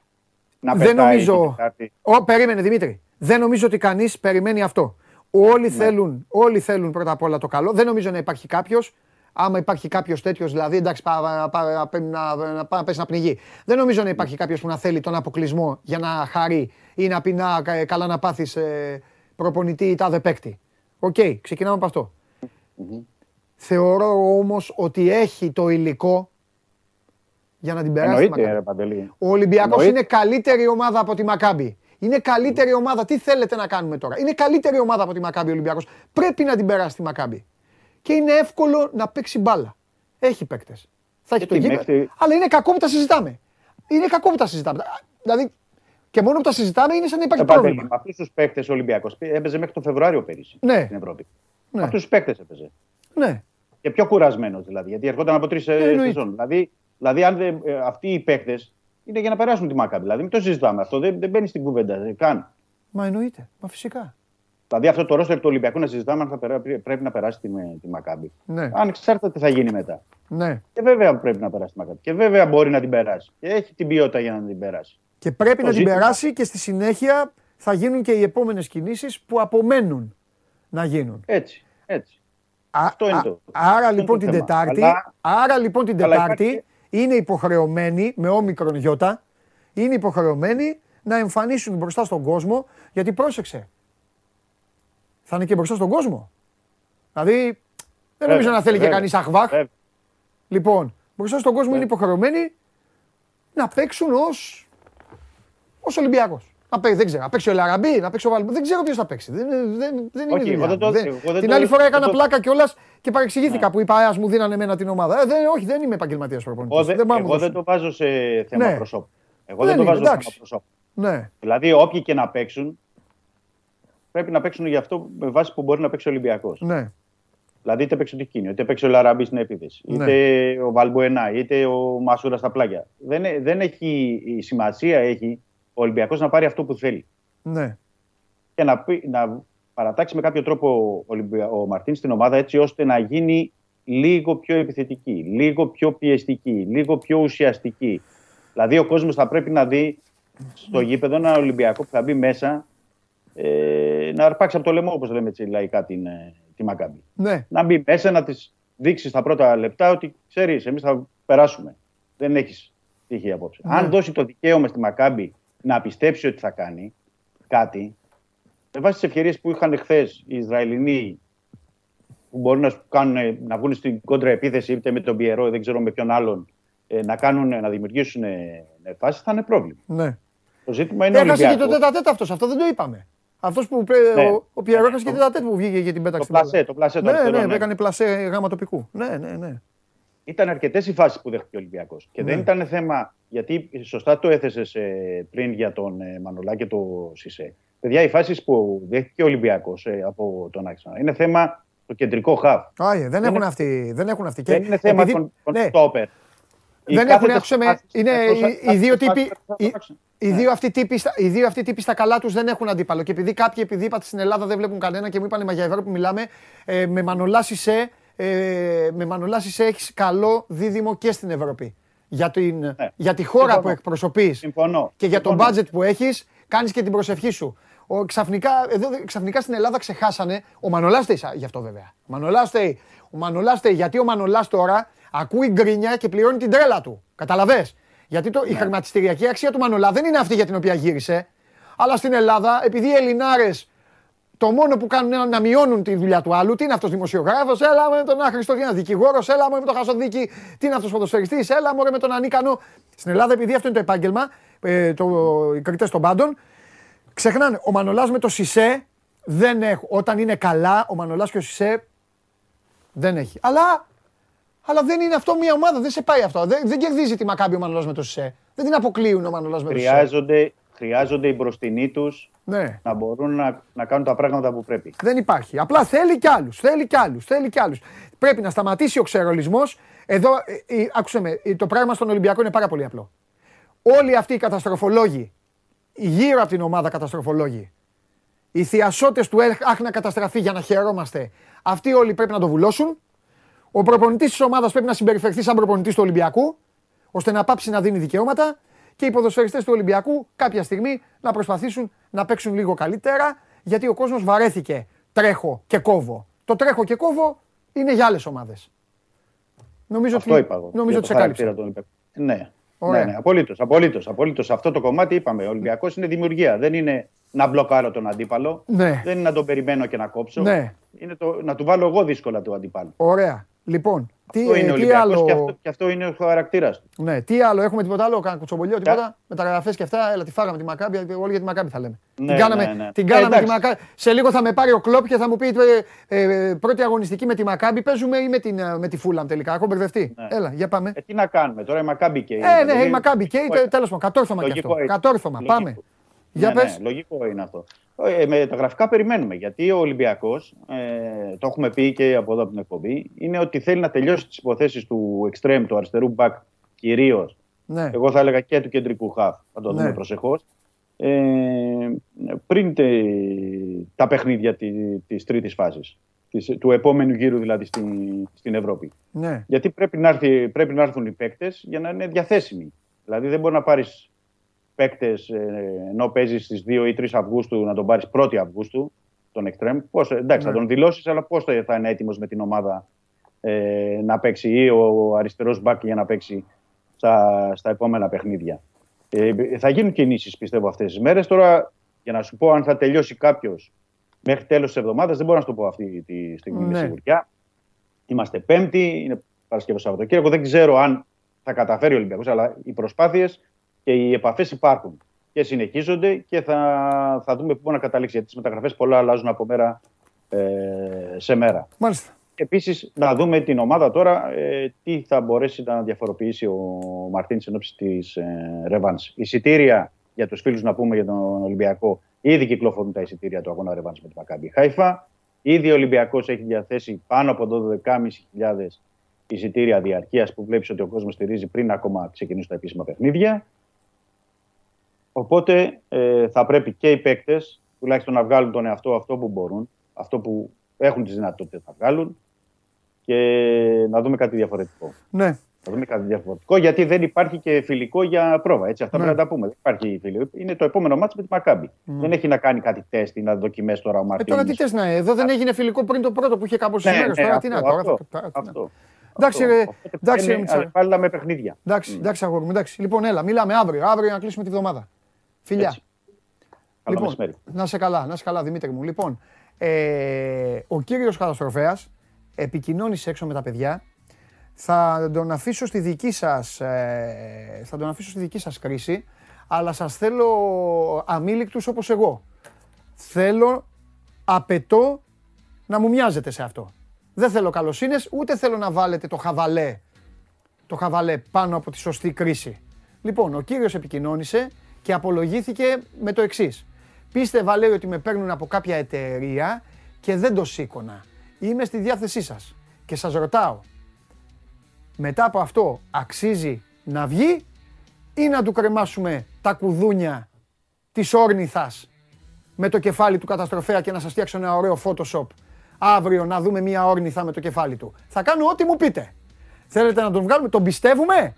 να Δεν πετάει νομίζω. την Τετάρτη. Ω, περίμενε Δημήτρη. Δεν νομίζω ότι κανείς περιμένει αυτό. Όλοι, Ναι. θέλουν, όλοι θέλουν πρώτα απ' όλα το καλό. Δεν νομίζω να υπάρχει κάποιος. Άμα υπάρχει κάποιος τέτοιος, δηλαδή εντάξει, πάει πά, πά, να, να, να πέσει να πνιγεί. Δεν νομίζω να υπάρχει κάποιος που να θέλει τον αποκλεισμό για να χαρεί ή να πει να κα- καλά να πάθεις ε, προπονητή ή τάδε παίκτη. Οκ, ξεκινάμε από αυτό. Θεωρώ όμως ότι έχει το υλικό για να την περάσει. τη Εννοείται, Μακάμπι. ρε Παντελή. Ο Ολυμπιακός Εννοείται. είναι καλύτερη ομάδα από τη Μακάμπη. Είναι καλύτερη ομάδα. Τι θέλετε να κάνουμε τώρα; Είναι καλύτερη ομάδα από τη Μακάμπη ο Ολυμπιακός. Πρέπει να την περάσει τη Μακάμπη. Και είναι εύκολο να παίξει μπάλα. Έχει παίκτες. Θα έχει το Γιατί, γήπεδο. μέχρι- Αλλά είναι κακό που τα συζητάμε. Είναι κακό που τα συζητάμε. Δηλαδή, και μόνο που τα συζητάμε είναι σαν να υπάρχει Ε, Παντελή, πρόβλημα. Με αυτούς τους παίκτες ο Ολυμπιακός έπαιζε μέχρι τον Φεβρουάριο πέρυσι Ναι. στην Ευρώπη. Ναι. Με αυτούς τους παίκτες έπαιζε. Ναι. Και πιο κουρασμένος δηλαδή. Γιατί ερχόταν από τρεις εννοείται. σεζόν. Δηλαδή, δηλαδή αν δεν, ε, αυτοί οι παίκτες είναι για να περάσουν τη Μάκαμπη. Δηλαδή, μην το συζητάμε αυτό. Δεν, δεν μπαίνει στην κουβέντα ε, καν. Μα εννοείται. Μα φυσικά. Δηλαδή, αυτό το ρόστερ του Ολυμπιακού να συζητάμε αν θα περά- πρέπει να περάσει τη, τη Μακάμπη. Ναι. Αν ξέρετε τι θα γίνει μετά. ναι. Και βέβαια πρέπει να περάσει τη Μακάμπη. Και βέβαια μπορεί να την περάσει. Και έχει την ποιότητα για να την περάσει. Και πρέπει Το να την ζήτημα- περάσει και στη συνέχεια θα γίνουν και οι επόμενες κινήσεις που απομένουν να γίνουν. Έτσι. Έτσι. Α- Αυτό είναι α- το- Άρα αυτό είναι λοιπόν το την θέμα. Τετάρτη, Αλλά- άρα λοιπόν την αλλά Τετάρτη υπάρχει- είναι υποχρεωμένοι με όμικρον γιώτα, είναι υποχρεωμένοι να εμφανίσουν μπροστά στον κόσμο, γιατί πρόσεξε, θα είναι και μπροστά στον κόσμο. Δηλαδή, δεν νομίζω Βέβαια, να θέλει και βέβαια, κανείς αχβάχ. βέβαια. Λοιπόν, μπροστά στον κόσμο είναι υποχρεωμένοι να παίξουν ως, ως Ολυμπιακός. Να παίξει, δεν ξέρω, να παίξει ο Λαραμπή, να παίξει ο Βαλμπού. Δεν ξέρω ποιος θα παίξει. Δεν, δεν, δεν είναι Όχι, δουλειά εγώ δεν μου. το- Δεν- εγώ δεν Την το- άλλη φορά δεν έκανα το- πλάκα κιόλας και παρεξηγήθηκα που είπα Α μου δίνανε εμένα την ομάδα. Ε, δεν, όχι, δεν είμαι επαγγελματίας προπονητής. Εγώ, δεν, δεν, πάω να μου εγώ δεν δώσουν. το βάζω σε θέμα Ναι. προσώπου. Εγώ Δεν δεν, το είναι, βάζω σε εντάξει. θέμα προσώπου. Ναι, Δηλαδή, όποιοι και να παίξουν, πρέπει να παίξουν για αυτό με βάση που μπορεί να παίξει ο Ολυμπιακός. ναι. Δηλαδή, είτε παίξει ο Τικίνιο, είτε παίξει ο Λαραμπή στην επίθεση, Ναι. είτε ο Βαλμπουενά, είτε ο Μασούρα στα πλάγια. Δεν, ε- δεν έχει η σημασία έχει ο Ολυμπιακός να πάρει αυτό που θέλει. ναι. Και να, πει- να παρατάξει με κάποιο τρόπο ο, Ολυμπια... ο Μαρτίν στην ομάδα έτσι ώστε να γίνει λίγο πιο επιθετική, λίγο πιο πιεστική, λίγο πιο ουσιαστική. Δηλαδή, ο κόσμος θα πρέπει να δει στο γήπεδο ένα Ολυμπιακό που θα μπει μέσα ε, να αρπάξει από το λαιμό, όπως λέμε έτσι λαϊκά, την, ε, τη Μακάμπη. ναι. Να μπει μέσα, να τη δείξει στα πρώτα λεπτά ότι ξέρεις, εμείς θα περάσουμε. Δεν έχεις τύχη απόψε. Ναι. Αν δώσει το δικαίωμα στη Μακάμπη να πιστέψει ότι θα κάνει κάτι, με βάση τις ευκαιρίες που είχαν χθες οι Ισραηλινοί που μπορούν να, σου κάνουν, να βγουν στην κόντρα επίθεση είτε με τον Πιερό, δεν ξέρω με ποιον άλλον, ε, να, κάνουν, να δημιουργήσουν ε, φάσεις, θα είναι πρόβλημα. ναι. Το ζήτημα είναι Έχασε και Ολυμπιακό. το τέτα τέτα αυτός, αυτό δεν το είπαμε. Αυτός που πρέ- Ναι. ο, ο Πιερό έχασε και τέτα τέτα που βγήκε για την πέταξη. Το στην πλασέ, μπάλα. το πλασέ το Ναι, αριστερό, ναι, ναι. έκανε πλασέ γάμα τοπικού. Ναι, ναι, ναι. Ήταν αρκετές οι φάσεις που δέχτηκε ο Ολυμπιακός. Και Ναι. δεν ήταν θέμα, γιατί σωστά το έθεσες πριν για τον ε, Μανολά και το Σισε. Παιδιά, οι φάσεις που δέχτηκε ο Ολυμπιακός από τον Άξονα είναι θέμα το κεντρικό χαβ. Άγιε, δεν έχουν είναι- αυτοί. Δεν έχουν αυτοί. Και Δεν είναι θέμα επειδή- των, των ναι, στόπερ. Οι δεν έχουν, κάθετες άκουσε με, φάσεις, είναι εκτός- οι, οι δύο κάθετες τύποι, φάσεις θα οι, παίξουν. οι δύο αυτοί τύποι, στα- οι δύο αυτοί τύποι στα καλά τους δεν έχουν αντίπαλο. Και επειδή κάποιοι, επειδή είπατε στην Ελλάδα δεν βλέπουν κανένα και μου είπανε μα για Ευρώπη μιλάμε, ε, με Μανολά Σισε, ε, με Μανολά Σισε έχεις καλό δίδυμο και στην Ευρώπη. Για, την, για τη χώρα Συμφωνώ. που εκπροσωπείς Συμφωνώ. και για το Συμφωνώ. budget που έχεις, κάνεις και την προσευχή σου. Ο, ξαφνικά, εδώ, ξαφνικά στην Ελλάδα ξεχάσανε, ο Μανολάς φταίει σα- γι' αυτό βέβαια. Ο Μανολάς φταίει, ο Μανολάς φταίει, γιατί ο Μανολάς τώρα ακούει γκρίνια και πληρώνει την τρέλα του. Καταλαβες; Γιατί το, η Ναι. χρηματιστηριακή αξία του Μανολά δεν είναι αυτή για την οποία γύρισε. Αλλά στην Ελλάδα, επειδή οι Ελληνάρες το μόνο που κάνουν είναι να μειώνουν τη δουλειά του άλλου. Τι είναι αυτός δημοσιογράφος, έλα με τον άχρηστο, τι είναι δικηγόρος, έλα με τον χασοδίκη, τι είναι αυτός ποδοσφαιριστής, έλα μωρέ με τον ανίκανο. Στην Ελλάδα, επειδή αυτό είναι το επάγγελμα, ε, το, οι κριτές των πάντων, ξεχνάνε. Ο Μανολάς με το Σισε δεν έχουν. Όταν είναι καλά, ο Μανολάς και ο Σισε δεν έχει. Αλλά, αλλά δεν είναι αυτό μια ομάδα, δεν σε πάει αυτό. Δεν, δεν κερδίζει τη Μακάμπη ο Μανολάς με το Σισε. Δεν την αποκλείουν ο Μανολάς με το Σισε. Χρειάζονται, χρειάζονται οι μπροστινοί τους Ναι. να μπορούν να, να κάνουν τα πράγματα που πρέπει. Δεν υπάρχει. Απλά θέλει κι άλλους. Θέλει κι άλλους. Θέλει κι άλλους. Πρέπει να σταματήσει ο ξερολισμός. Εδώ, ε, ε, άκουσε με, ε, το πράγμα στον Ολυμπιακό είναι πάρα πολύ απλό. Όλοι αυτοί οι καταστροφολόγοι, οι γύρω από την ομάδα καταστροφολόγοι, οι θειασότες του ΕΛΧ, αχ να καταστραφεί για να χαιρόμαστε, αυτοί όλοι πρέπει να το βουλώσουν. Ο προπονητής της ομάδας πρέπει να συμπεριφερθεί σαν προπονητής του Ολυμπιακού, ώστε να πάψει να δίνει δικαιώματα και οι ποδοσφαιριστές του Ολυμπιακού κάποια στιγμή να προσπαθήσουν να παίξουν λίγο καλύτερα, γιατί ο κόσμος βαρέθηκε τρέχω και κόβω. Το τρέχω και κόβω είναι για άλλες ομάδες. Νομίζω Αυτό ότι, είπα εγώ. νομίζω για ότι το σε κάλυψα. χαρακτήρα του Ολυμπιακού. Ναι. Ωραία. Ναι, ναι, απολύτως, απολύτως, απολύτως. Αυτό το κομμάτι είπαμε. Ο Ολυμπιακός είναι δημιουργία. Δεν είναι να μπλοκάρω τον αντίπαλο. Ναι. Δεν είναι να τον περιμένω και να κόψω. Ναι. Είναι το, να του βάλω εγώ δύσκολα το αντίπαλο. Ωραία. Λοιπόν, Τι, Αυτό είναι ε, ο τι Ολυμπιακός άλλο. και, αυτό, και αυτό είναι ο χαρακτήρας του. Ναι, τι άλλο, έχουμε τίποτα άλλο, κανένα κουτσομπολιό, τίποτα. Μεταγραφές και αυτά, έλα τη φάγαμε τη Μακάμπη, όλοι για τη Μακάμπη θα λέμε. Ναι, την κάναμε, ναι, ναι. την Ε, κάναμε τη εντάξει. Μακάμπη. Σε λίγο θα με πάρει ο Κλόπ και θα μου πει ε, ε, πρώτη αγωνιστική με τη Μακάμπη. Παίζουμε ή με, την, ε, με τη Φούλαμ τελικά. Έχω μπερδευτεί. Έλα, για πάμε. Ε, τι να κάνουμε τώρα, η Μακάμπη και. Ε, ναι, η Μακάμπη και τέλος πάντων. Κατόρθωμα και Λογικό αυτό. είναι. Κατόρθωμα. Λογικό. Πάμε. Για ναι, πες. ναι, λογικό είναι αυτό. Ε, με τα γραφικά περιμένουμε. Γιατί ο Ολυμπιακός, ε, το έχουμε πει και από εδώ από την εκπομπή, είναι ότι θέλει να τελειώσει τις υποθέσεις του extreme, του αριστερού back κυρίως. Ναι. Εγώ θα έλεγα και του κεντρικού χαφ. Θα το Ναι. δούμε προσεχώς. Ε, πριν τε- τα παιχνίδια τη, της τρίτης φάσης, της, του επόμενου γύρου δηλαδή στην, στην Ευρώπη. Ναι. Γιατί πρέπει να, έρθει, πρέπει να έρθουν οι παίκτες για να είναι διαθέσιμοι. Δηλαδή δεν μπορεί να πάρεις παίκτες ενώ παίζεις στις 2 ή 3 Αυγούστου να τον πάρεις 1η Αυγούστου, τον Εκτρέμ. Πώς, εντάξει, Ναι. θα τον δηλώσεις, αλλά πώς θα, θα είναι έτοιμος με την ομάδα ε, να παίξει ή ο αριστερός μπακ για να παίξει στα, στα επόμενα παιχνίδια. Ε, θα γίνουν κινήσεις πιστεύω αυτές τις μέρες. Τώρα, για να σου πω αν θα τελειώσει κάποιος μέχρι τέλος της εβδομάδας, δεν μπορώ να σου το πω αυτή τη στιγμή με Ναι. σιγουριά. Είμαστε Πέμπτη, είναι Παρασκευό Σαββατοκύριακο. Δεν ξέρω αν θα καταφέρει ο Ολυμπιακός, αλλά οι προσπάθειες και οι επαφές υπάρχουν και συνεχίζονται και θα, θα δούμε πού μπορεί να καταλήξει. Γιατί τις μεταγραφές πολλά αλλάζουν από μέρα ε, σε μέρα. Μάλιστα. Επίσης, να δούμε την ομάδα τώρα ε, τι θα μπορέσει να διαφοροποιήσει ο Μαρτίν εν ώψη της ε, Ρεβάν. Εισιτήρια για τους φίλους να πούμε για τον Ολυμπιακό. Ήδη κυκλοφορούν τα εισιτήρια του αγώνα Ρεβάν με τη Μακάμπη Χάιφα. Ήδη ο Ολυμπιακός έχει διαθέσει πάνω από 12.500 εισιτήρια διαρκείας που βλέπεις ότι ο κόσμος στηρίζει πριν ακόμα ξεκινήσουν τα επίσημα παιχνίδια. Οπότε ε, θα πρέπει και οι παίκτες τουλάχιστον να βγάλουν τον εαυτό αυτό που μπορούν, αυτό που έχουν τις δυνατότητες να βγάλουν και να δούμε κάτι διαφορετικό. Ναι. Να δούμε κάτι διαφορετικό γιατί δεν υπάρχει και φιλικό για πρόβα. Έτσι, αυτά Ναι. πρέπει να τα πούμε. Δεν υπάρχει φιλικό. Είναι το επόμενο μάτσο με τη Μακάμπη. Ναι. Δεν έχει να κάνει κάτι τεστ ή να δοκιμές τώρα ο Ε, Μαρτίνης. τώρα τι θε να εδώ δεν έγινε φιλικό πριν το πρώτο που είχε κάπω Ναι, μέρε. ναι, Τώρα τι αυτό, να τώρα. αυτό, θα- τώρα τι να- αυτό. Εντάξει, Αυτό. ρε, Οπότε εντάξει, ρε, είναι Μιτσάρα. αλλεπάλληλα με παιχνίδια. Εντάξει, εντάξει, αγόρι μου, εντάξει. Λοιπόν, έλα, μιλάμε αύριο. Αύριο να κλείσουμε τη βδομάδα. Φιλιά. Έτσι. Καλό Λοιπόν, μεσημέρι. να σε καλά, να σε καλά, Δημήτρη μου. Λοιπόν, ε, ο κύριος καταστροφέας επικοινώνησε έξω με τα παιδιά. Θα τον αφήσω στη δική σας, ε, θα τον αφήσω στη δική σας κρίση, αλλά σας θέλω αμήλικτους όπως εγώ. Θέλω, απαιτώ να μου μοιάζετε σε αυτό. Δεν θέλω καλοσύνες, ούτε θέλω να βάλετε το χαβαλέ, το χαβαλέ πάνω από τη σωστή κρίση. Λοιπόν, ο κύριος επικοινώνησε και απολογήθηκε με το εξής. Πίστευα, λέει, ότι με παίρνουν από κάποια εταιρεία και δεν το σήκωνα. Είμαι στη διάθεσή σας και σας ρωτάω, μετά από αυτό αξίζει να βγει ή να του κρεμάσουμε τα κουδούνια της όρνηθας με το κεφάλι του καταστροφέα και να σας φτιάξω ένα ωραίο Photoshop αύριο να δούμε μια όρνηθα με το κεφάλι του. Θα κάνω ό,τι μου πείτε. Θέλετε να τον βγάλουμε, τον πιστεύουμε;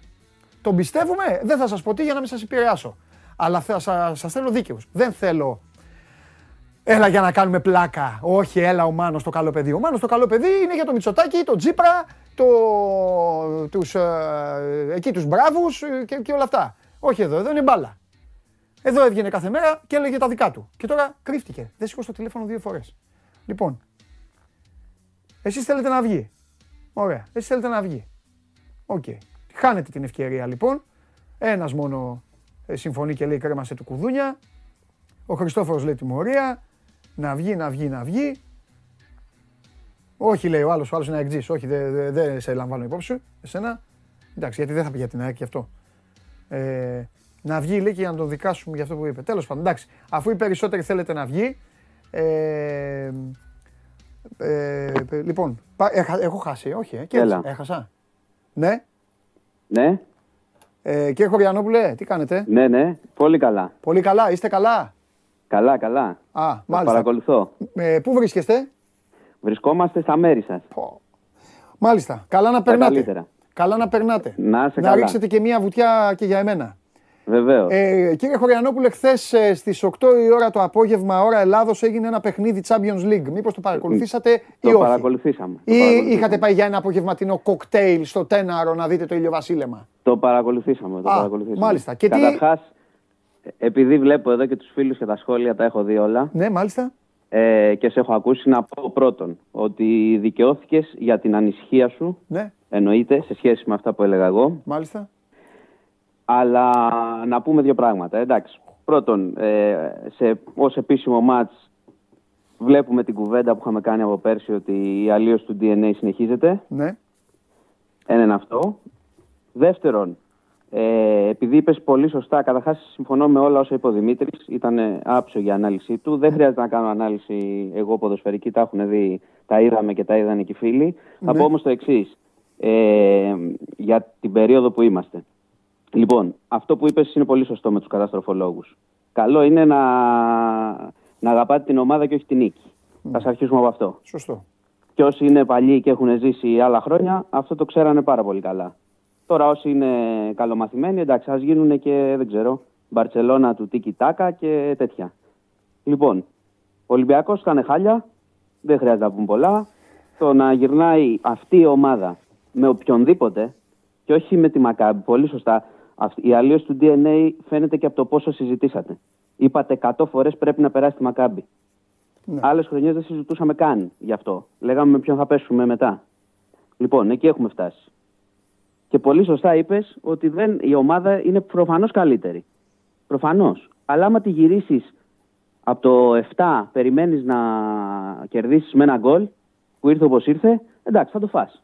Τον πιστεύουμε; Δεν θα σας πω τι για να μην σας επηρεάσω. Αλλά θα σας, σας θέλω δίκαιους. Δεν θέλω Έλα για να κάνουμε πλάκα. Όχι, έλα ο Μάνος το καλό παιδί. Ο Μάνος το καλό παιδί είναι για το Μητσοτάκι, το Τζίπρα, το, τους, ε, εκεί τους μπράβους ε, και, και όλα αυτά. Όχι εδώ, εδώ είναι μπάλα. Εδώ έβγαινε κάθε μέρα και έλεγε τα δικά του. Και τώρα κρύφτηκε. Δεν σήκωσε το τηλέφωνο δύο φορές. Λοιπόν, εσείς θέλετε να βγει. Ωραία, εσείς θέλετε να βγει. Οκ. Χάνετε την ευκαιρία λοιπόν. Ένας μόνο ε, συμφωνεί και λέει κρέμασέ του κουδούνια. Ο Χριστόφορος λέει τιμωρία. Να βγει, να βγει, να βγει. Όχι, λέει ο άλλος, ο άλλος είναι αεκτζής. Όχι, δεν δε, δε σε λαμβάνω υπόψη σου. Εσένα. Εντάξει, γιατί δεν θα πει για την ΑΕΚ και αυτό. Ε, να βγει, λέει, και για να τον δικάσουμε για αυτό που είπε. Τέλος πάντων, εντάξει. Αφού οι περισσότεροι θέλετε να βγει. Ε, ε, λοιπόν, πα- έχα- έχω χάσει, όχι, ε, και έτσι, Έλα. έχασα. Ναι. Ναι, Ε, κύριε Χωριανόπουλε, τι κάνετε; ναι, ναι. Πολύ καλά. Πολύ καλά, είστε καλά; Καλά, καλά. Α, Σας μάλιστα. παρακολουθώ. Ε, πού βρίσκεστε; Βρισκόμαστε στα μέρη σας. Μάλιστα. Καλά να Τα περνάτε. καλύτερα. Καλά να περνάτε. Να είστε να καλά. ρίξετε και μία βουτιά και για εμένα. Βεβαίως. Ε, κύριε Χωριανόπουλε, χθες στις 8 η ώρα το απόγευμα, ώρα Ελλάδος, έγινε ένα παιχνίδι Champions League. Μήπως το παρακολουθήσατε ή το όχι; παρακολουθήσαμε. Το Ή παρακολουθήσαμε. είχατε πάει για ένα απογευματινό κοκτέιλ στο Τέναρο να δείτε το ηλιοβασίλεμα. Το παρακολουθήσαμε. Το Α, παρακολουθήσαμε. μάλιστα. Και τι- Καταρχάς, επειδή βλέπω εδώ και τους φίλους και τα σχόλια τα έχω δει όλα Ναι, μάλιστα. ε, και σε έχω ακούσει να πω πρώτον ότι δικαιώθηκες για την ανησυχία σου Ναι. εννοείται, σε σχέση με αυτά που έλεγα εγώ. Μάλιστα. Αλλά να πούμε δύο πράγματα. Εντάξει. Πρώτον, ε, σε, ως επίσημο μάτς βλέπουμε την κουβέντα που είχαμε κάνει από πέρσι ότι η αλλίωση του DNA συνεχίζεται. Ναι. Ένα είναι αυτό. Δεύτερον, ε, επειδή είπες πολύ σωστά, καταρχάς συμφωνώ με όλα όσα είπε ο Δημήτρης. Ήταν άψογη η ανάλυση του. Δεν χρειάζεται να κάνω ανάλυση εγώ ποδοσφαιρική. Τα έχουν δει, τα είδαμε και τα είδαν και οι φίλοι. Θα Ναι. πω όμως το εξής. Ε, για την περίοδο που είμαστε. Λοιπόν, αυτό που είπες είναι πολύ σωστό με τους καταστροφολόγους. Καλό είναι να, να αγαπάτε την ομάδα και όχι την νίκη. Θα αρχίσουμε από αυτό. Σωστό. Και όσοι είναι παλιοί και έχουν ζήσει άλλα χρόνια, αυτό το ξέρανε πάρα πολύ καλά. Τώρα όσοι είναι καλομαθημένοι, εντάξει, ας γίνουν και, δεν ξέρω, Μπαρτσελώνα του Τίκι Τάκα και τέτοια. Λοιπόν, ο Ολυμπιακός ήταν χάλια, δεν χρειάζεται να πούμε πολλά. Το να γυρνάει αυτή η ομάδα με οποιονδήποτε και όχι με τη Μακάμπη, πολύ σωστά. Αυτή- Η αλλίωση του DNA φαίνεται και από το πόσο συζητήσατε. Είπατε 100 φορές πρέπει να περάσει τη Μακάμπη. Ναι. Άλλες χρονιές δεν συζητούσαμε καν γι' αυτό. Λέγαμε με ποιον θα πέσουμε μετά. Λοιπόν, εκεί έχουμε φτάσει. Και πολύ σωστά είπες ότι δεν, η ομάδα είναι προφανώς καλύτερη. Προφανώς. Αλλά άμα τη γυρίσεις από το 7, περιμένεις να κερδίσεις με ένα γκολ που ήρθε όπως ήρθε, εντάξει, θα το φας.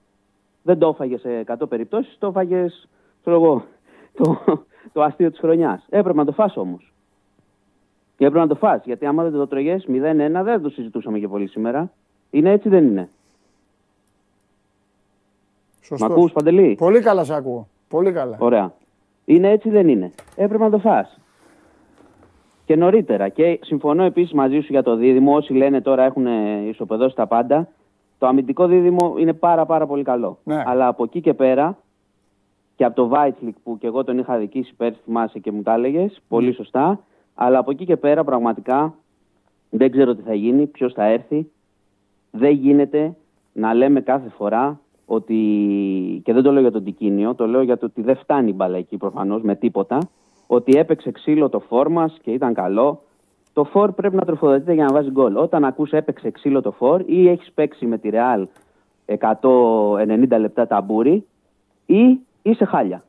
Δεν το έφαγες σε 100 περιπτώσεις, το έφαγες, ξέρω εγώ, το, το αστείο της χρονιάς. Έπρεπε να το φας όμως. Και έπρεπε να το φας, γιατί άμα δεν το 'τρωγες 0-1 δεν το συζητούσαμε και πολύ σήμερα. Είναι έτσι δεν είναι. Σωστός. Μ' ακούς, Παντελή; Πολύ καλά σε ακούω. Πολύ καλά. Ωραία. Είναι έτσι δεν είναι. Έπρεπε να το φας. Και νωρίτερα. Και συμφωνώ επίσης μαζί σου για το δίδυμο. Όσοι λένε τώρα έχουν ισοπεδώσει τα πάντα. Το αμυντικό δίδυμο είναι πάρα πάρα πολύ καλό. Ναι. Αλλά από εκεί και πέρα και από το Βάτσλικ που και εγώ τον είχα αδικήσει πέρσι, θυμάσαι και μου τα έλεγες, πολύ σωστά. Αλλά από εκεί και πέρα πραγματικά δεν ξέρω τι θα γίνει, ποιος θα έρθει. Δεν γίνεται να λέμε κάθε φορά ότι. και δεν το λέω για τον Τικίνιο, το λέω για το ότι δεν φτάνει η μπάλα εκεί προφανώς με τίποτα. Ότι έπαιξε ξύλο το φόρ μας και ήταν καλό. Το φόρ πρέπει να τροφοδοτείται για να βάζει γκολ. Όταν ακούς έπαιξε ξύλο το φόρ ή έχεις παίξει με τη Ρεάλ 190 λεπτά ταμπούρι ή είσαι χάλια.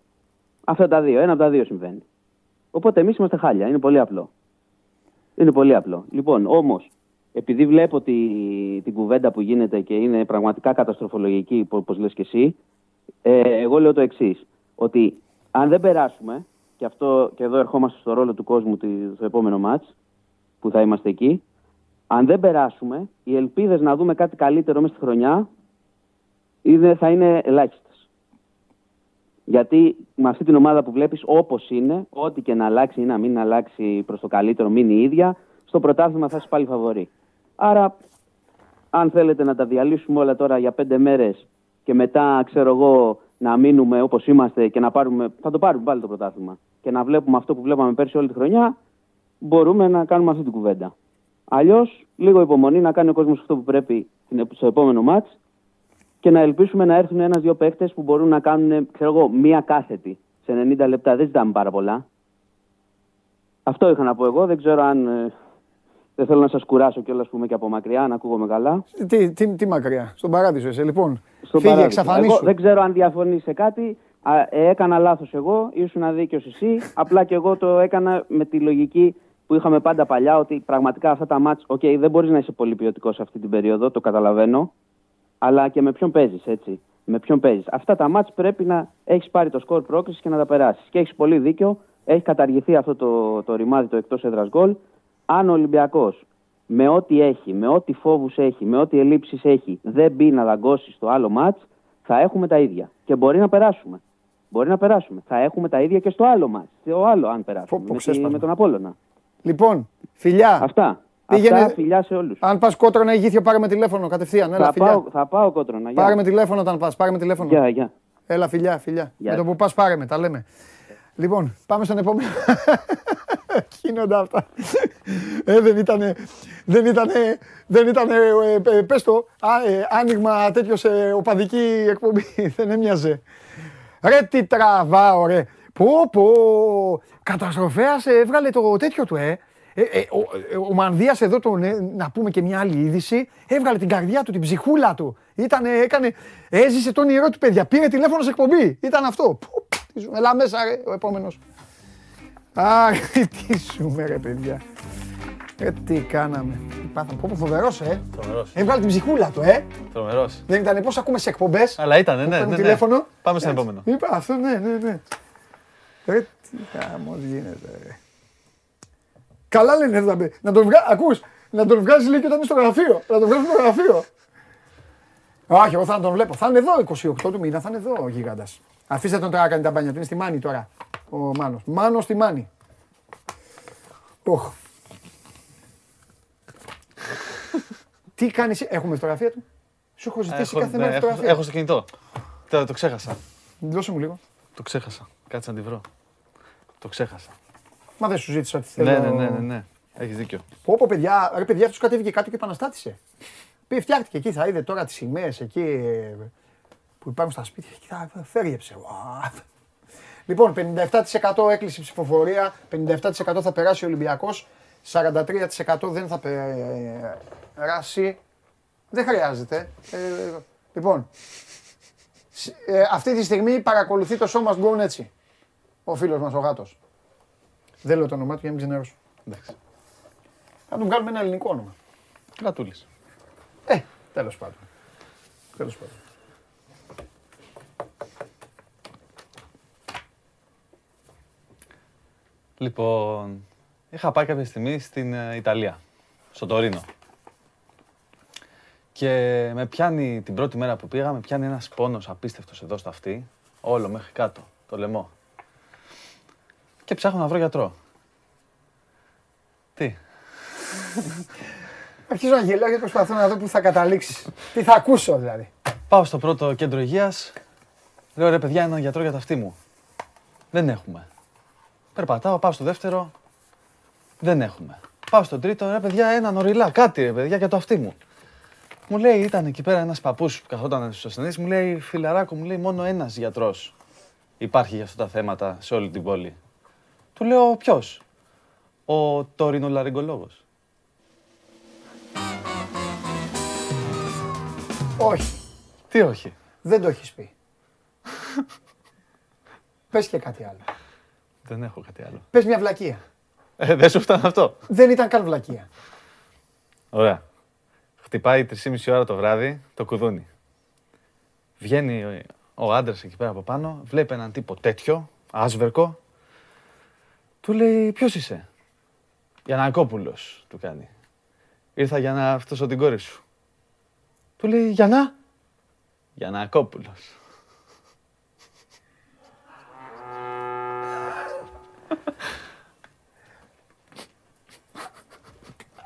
Αυτά τα δύο. Ένα από τα δύο συμβαίνει. Οπότε εμείς είμαστε χάλια. Είναι πολύ απλό. Είναι πολύ απλό. Λοιπόν, όμως, επειδή βλέπω τη, την κουβέντα που γίνεται και είναι πραγματικά καταστροφολογική, όπως λες και εσύ, ε, εγώ λέω το εξής. Ότι αν δεν περάσουμε, και, αυτό, και εδώ ερχόμαστε στο ρόλο του κόσμου τη- στο επόμενο μάτς, που θα είμαστε εκεί, αν δεν περάσουμε, οι ελπίδες να δούμε κάτι καλύτερο μέσα στη χρονιά είναι, θα είναι ελάχιστες. Γιατί με αυτή την ομάδα που βλέπεις όπως είναι, ό,τι και να αλλάξει ή να μην αλλάξει προς το καλύτερο, μείνει η ίδια, στο πρωτάθλημα θα είσαι πάλι φαβορή. Άρα, αν θέλετε να τα διαλύσουμε όλα τώρα για πέντε μέρες και μετά, ξέρω εγώ, να μείνουμε όπως είμαστε και να πάρουμε, θα το πάρουμε πάλι το πρωτάθλημα και να βλέπουμε αυτό που βλέπαμε πέρσι όλη τη χρονιά, μπορούμε να κάνουμε αυτή την κουβέντα. Αλλιώς, λίγο υπομονή να κάνει ο κόσμος αυτό που πρέπει στην- στο επόμενο μάτς και να ελπίσουμε να έρθουν ένα-δύο παίχτες που μπορούν να κάνουν, ξέρω εγώ, μία κάθετη σε 90 λεπτά. Δεν ζητάμε πάρα πολλά. Αυτό είχα να πω εγώ. Δεν ξέρω αν. ε, δεν θέλω να σας κουράσω κιόλας που είμαι και από μακριά, να ακούγομαι καλά. Τι, τι, τι μακριά. Στον παράδεισο είσαι. Λοιπόν, Στον φύγε, παράδεισο. εξαφανίσου. Εγώ δεν ξέρω αν διαφωνείς σε κάτι. Α, ε, έκανα λάθος εγώ, ήσουν δίκαιος εσύ. Απλά και εγώ το έκανα με τη λογική που είχαμε πάντα παλιά ότι πραγματικά αυτά τα μάτς, οκ, δεν μπορείς να είσαι πολύ ποιοτικός σε αυτή την περίοδο, το καταλαβαίνω. Αλλά και με ποιον παίζεις, έτσι; Με ποιον παίζεις; Αυτά τα μάτς πρέπει να έχεις πάρει το σκορ πρόκληση και να τα περάσεις. Και έχεις πολύ δίκιο. Έχει καταργηθεί αυτό το, το ρημάδι, το εκτός έδρας γκολ. Αν ο Ολυμπιακός με ό,τι έχει, με ό,τι φόβους έχει, με ό,τι ελλείψεις έχει, δεν μπει να δαγκώσει στο άλλο μάτς, θα έχουμε τα ίδια. Και μπορεί να περάσουμε. Μπορεί να περάσουμε. Θα έχουμε τα ίδια και στο άλλο μάτς. Στο άλλο, αν περάσουμε. με, τη- ξέσπασμα. με τον Απόλλωνα. Λοιπόν, φιλιά. Αυτά. Πήγαινε- Αυτά φιλιά σε όλους. Αν πας κότρονα ηγήθιο, πάρε με τηλέφωνο κατευθείαν. Έλα, Θα φιλιά. πάω, θα πάω κότρονα. Γεια. Πάρε με τηλέφωνο όταν πας. Πάρε με τηλέφωνο. Γεια, γεια. Έλα, φιλιά, φιλιά. Γεια. Με το που πας, πάρε με, τα λέμε. Λοιπόν, πάμε στον επόμενο. Γίνονται αυτά. Ε, δεν ήτανε, δεν ήτανε, δεν ήτανε, ε, ε, πες το, α, ε, άνοιγμα τέτοιος σε οπαδική εκπομπή. δεν έμοιαζε. Ρε τι τραβάω ρε. Πω πω. Καταστροφέας ε, έβγαλε το τέτοιο του ε. Ε, ε, ο, ε, ο Μανδύας εδώ, τον, ε, να πούμε και μια άλλη είδηση, έβγαλε την καρδιά του, την ψυχούλα του. Ήτανε, έκανε, έζησε τον ιερό του παιδιά. Πήρε τηλέφωνο σε εκπομπή. Ήταν αυτό. Που, τι ζούμε, Έλα μέσα ρε, ο επόμενος. Α, τι ζούμε ρε παιδιά. Ε, τι κάναμε. Τι πάθαμε. Πω, πω, φοβερός, ε. Τρομερός. Έβγαλε την ψυχούλα του, ε. Τρομερός. Δεν ήταν πώς ακούμε σε εκπομπές. Αλλά ήταν, ναι, ναι, Παίρνει ναι. τηλέφωνο. Πάμε στο Έτσι. επόμενο. Είπα αυτό, ναι, ναι, ναι. Ρε, τι χαμός γίνεται, ρε. Καλά λένε εδώ τα παιδιά. Να τον βγάζει, ακούς, να τον βγάζει λέει και όταν είναι στο γραφείο. Να τον βγάζει στο γραφείο. Όχι, εγώ θα τον βλέπω. Θα είναι εδώ 28 του μήνα, θα είναι εδώ ο γίγαντας. Αφήστε τον τώρα να κάνει τα μπάνια του, είναι στη Μάνη τώρα. Ο Μάνος. Μάνος στη Μάνη. Οχ. Τι κάνεις, έχουμε φωτογραφία του; Σου έχω ζητήσει Έχω, κάθε ναι, μέρα έχω, φωτογραφία. έχω στο κινητό. Τώρα το ξέχασα. Δώσε μου λίγο. Το ξέχασα. Κάτσε να τη βρω. Το ξέχασα. Μα δεν σου ζήτησα ότι θέλω. Ναι, ναι, ναι, ναι, ναι. Έχεις δίκιο. Πω, πω, παιδιά, ρε παιδιά, αυτός κατέβηκε κάτω και επαναστάτησε. Πήγε, φτιάχτηκε εκεί, θα είδε τώρα τις σημαίες εκεί ε, που υπάρχουν στα σπίτια και θα φέριεψε. Ουα. Λοιπόν, 57% έκλεισε η ψηφοφορία, 57% θα περάσει ο Ολυμπιακός, 43% δεν θα περάσει. Δεν χρειάζεται. Ε, λοιπόν, σ- ε, αυτή τη στιγμή παρακολουθεί το σώμα Must Go έτσι. Ο φίλος μας ο γάτος. Δεν λέω το όνομά του για να μην ξενερώσω. Εντάξει. Θα του βγάλουμε ένα ελληνικό όνομα. Γατούλης. Ε, τέλος πάντων. Τέλος πάντων. Λοιπόν, είχα πάει κάποια στιγμή στην ε, Ιταλία, στο Τωρίνο. Και με πιάνει την πρώτη μέρα που πήγα, με πιάνει ένας πόνος απίστευτος εδώ στο αυτί, όλο μέχρι κάτω, το λαιμό. Και ψάχνω να βρω γιατρό. Τι, Αρχίζω να γελάω γιατί προσπαθώ να δω πού θα καταλήξεις. Τι θα ακούσω δηλαδή. πάω στο πρώτο κέντρο υγείας, λέω ρε παιδιά έναν γιατρό για τα αυτή μου. Δεν έχουμε. Περπατάω, πάω στο δεύτερο, δεν έχουμε. Πάω στο τρίτο, ρε παιδιά έναν οριλά, κάτι ρε παιδιά για το αυτί μου. Μου λέει, ήταν εκεί πέρα ένας παππούς που καθόταν στους ασθενείς, μου λέει, φιλαράκο, μου λέει, μόνο ένας γιατρός υπάρχει για αυτά τα θέματα σε όλη την πόλη. Του λέω, ποιος; Ο τωρινολαριγκολόγος. Όχι, Τι όχι; δεν το έχεις πει. Πες και κάτι άλλο. Δεν έχω κάτι άλλο. Πες μια βλακεία. Ε, δεν σου φτάνει αυτό; Δεν ήταν καν βλακεία. Ωραία. Χτυπάει 3,5 ώρα το βράδυ το κουδούνι. Βγαίνει ο- ο άντρας εκεί πέρα από πάνω, βλέπει έναν τύπο τέτοιο, άσβερκο. Του λέει: Ποιος είσαι, Γιανακόπουλος, του κάνει. Ήρθα για να φτώσω την κόρη σου. Του λέει: Γιαννά, Γιανακόπουλος.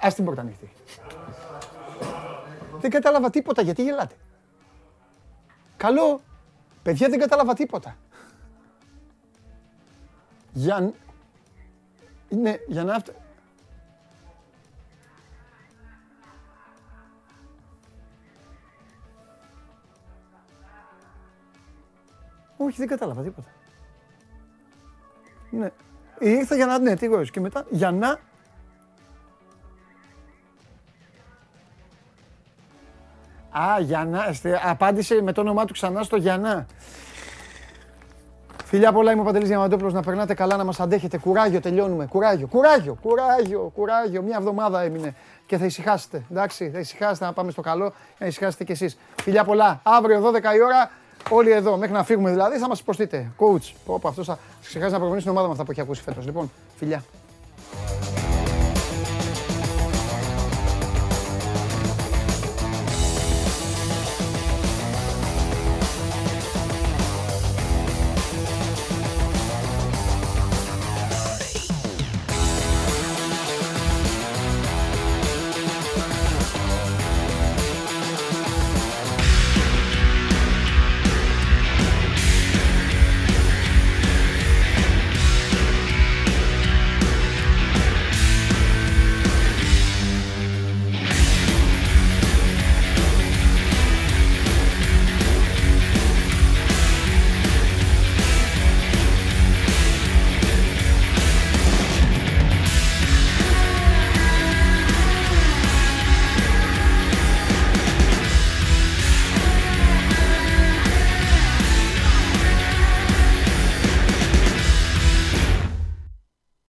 Ας την πόρτα ανοιχτή. Δεν κατάλαβα τίποτα, γιατί γελάτε. Καλό. Παιδιά δεν κατάλαβα τίποτα. Για... Ναι, για να... αυτα- Όχι, δεν κατάλαβα τίποτα. Ναι. Ήρθα για να... Ναι, τι εγώ, και μετά για να... Α, Γιάννα, εστε- απάντησε με το όνομά του ξανά στο Γιάννα. Φιλιά πολλά, είμαι ο Παντελής Διαμαντόπουλος, να περνάτε καλά, να μας αντέχετε. Κουράγιο, τελειώνουμε. Κουράγιο, κουράγιο, κουράγιο, κουράγιο. Μια εβδομάδα έμεινε και θα ησυχάσετε. Εντάξει, θα ησυχάσετε να πάμε στο καλό, να ησυχάσετε κι εσείς. Φιλιά πολλά, αύριο 12 η ώρα, όλοι εδώ, μέχρι να φύγουμε δηλαδή, θα μας υποστείτε. Coach, πω, πω, αυτός θα ξεχάσει να προπονήσει την ομάδα με αυτά που έχει ακούσει φέτος. Λοιπόν, φιλιά.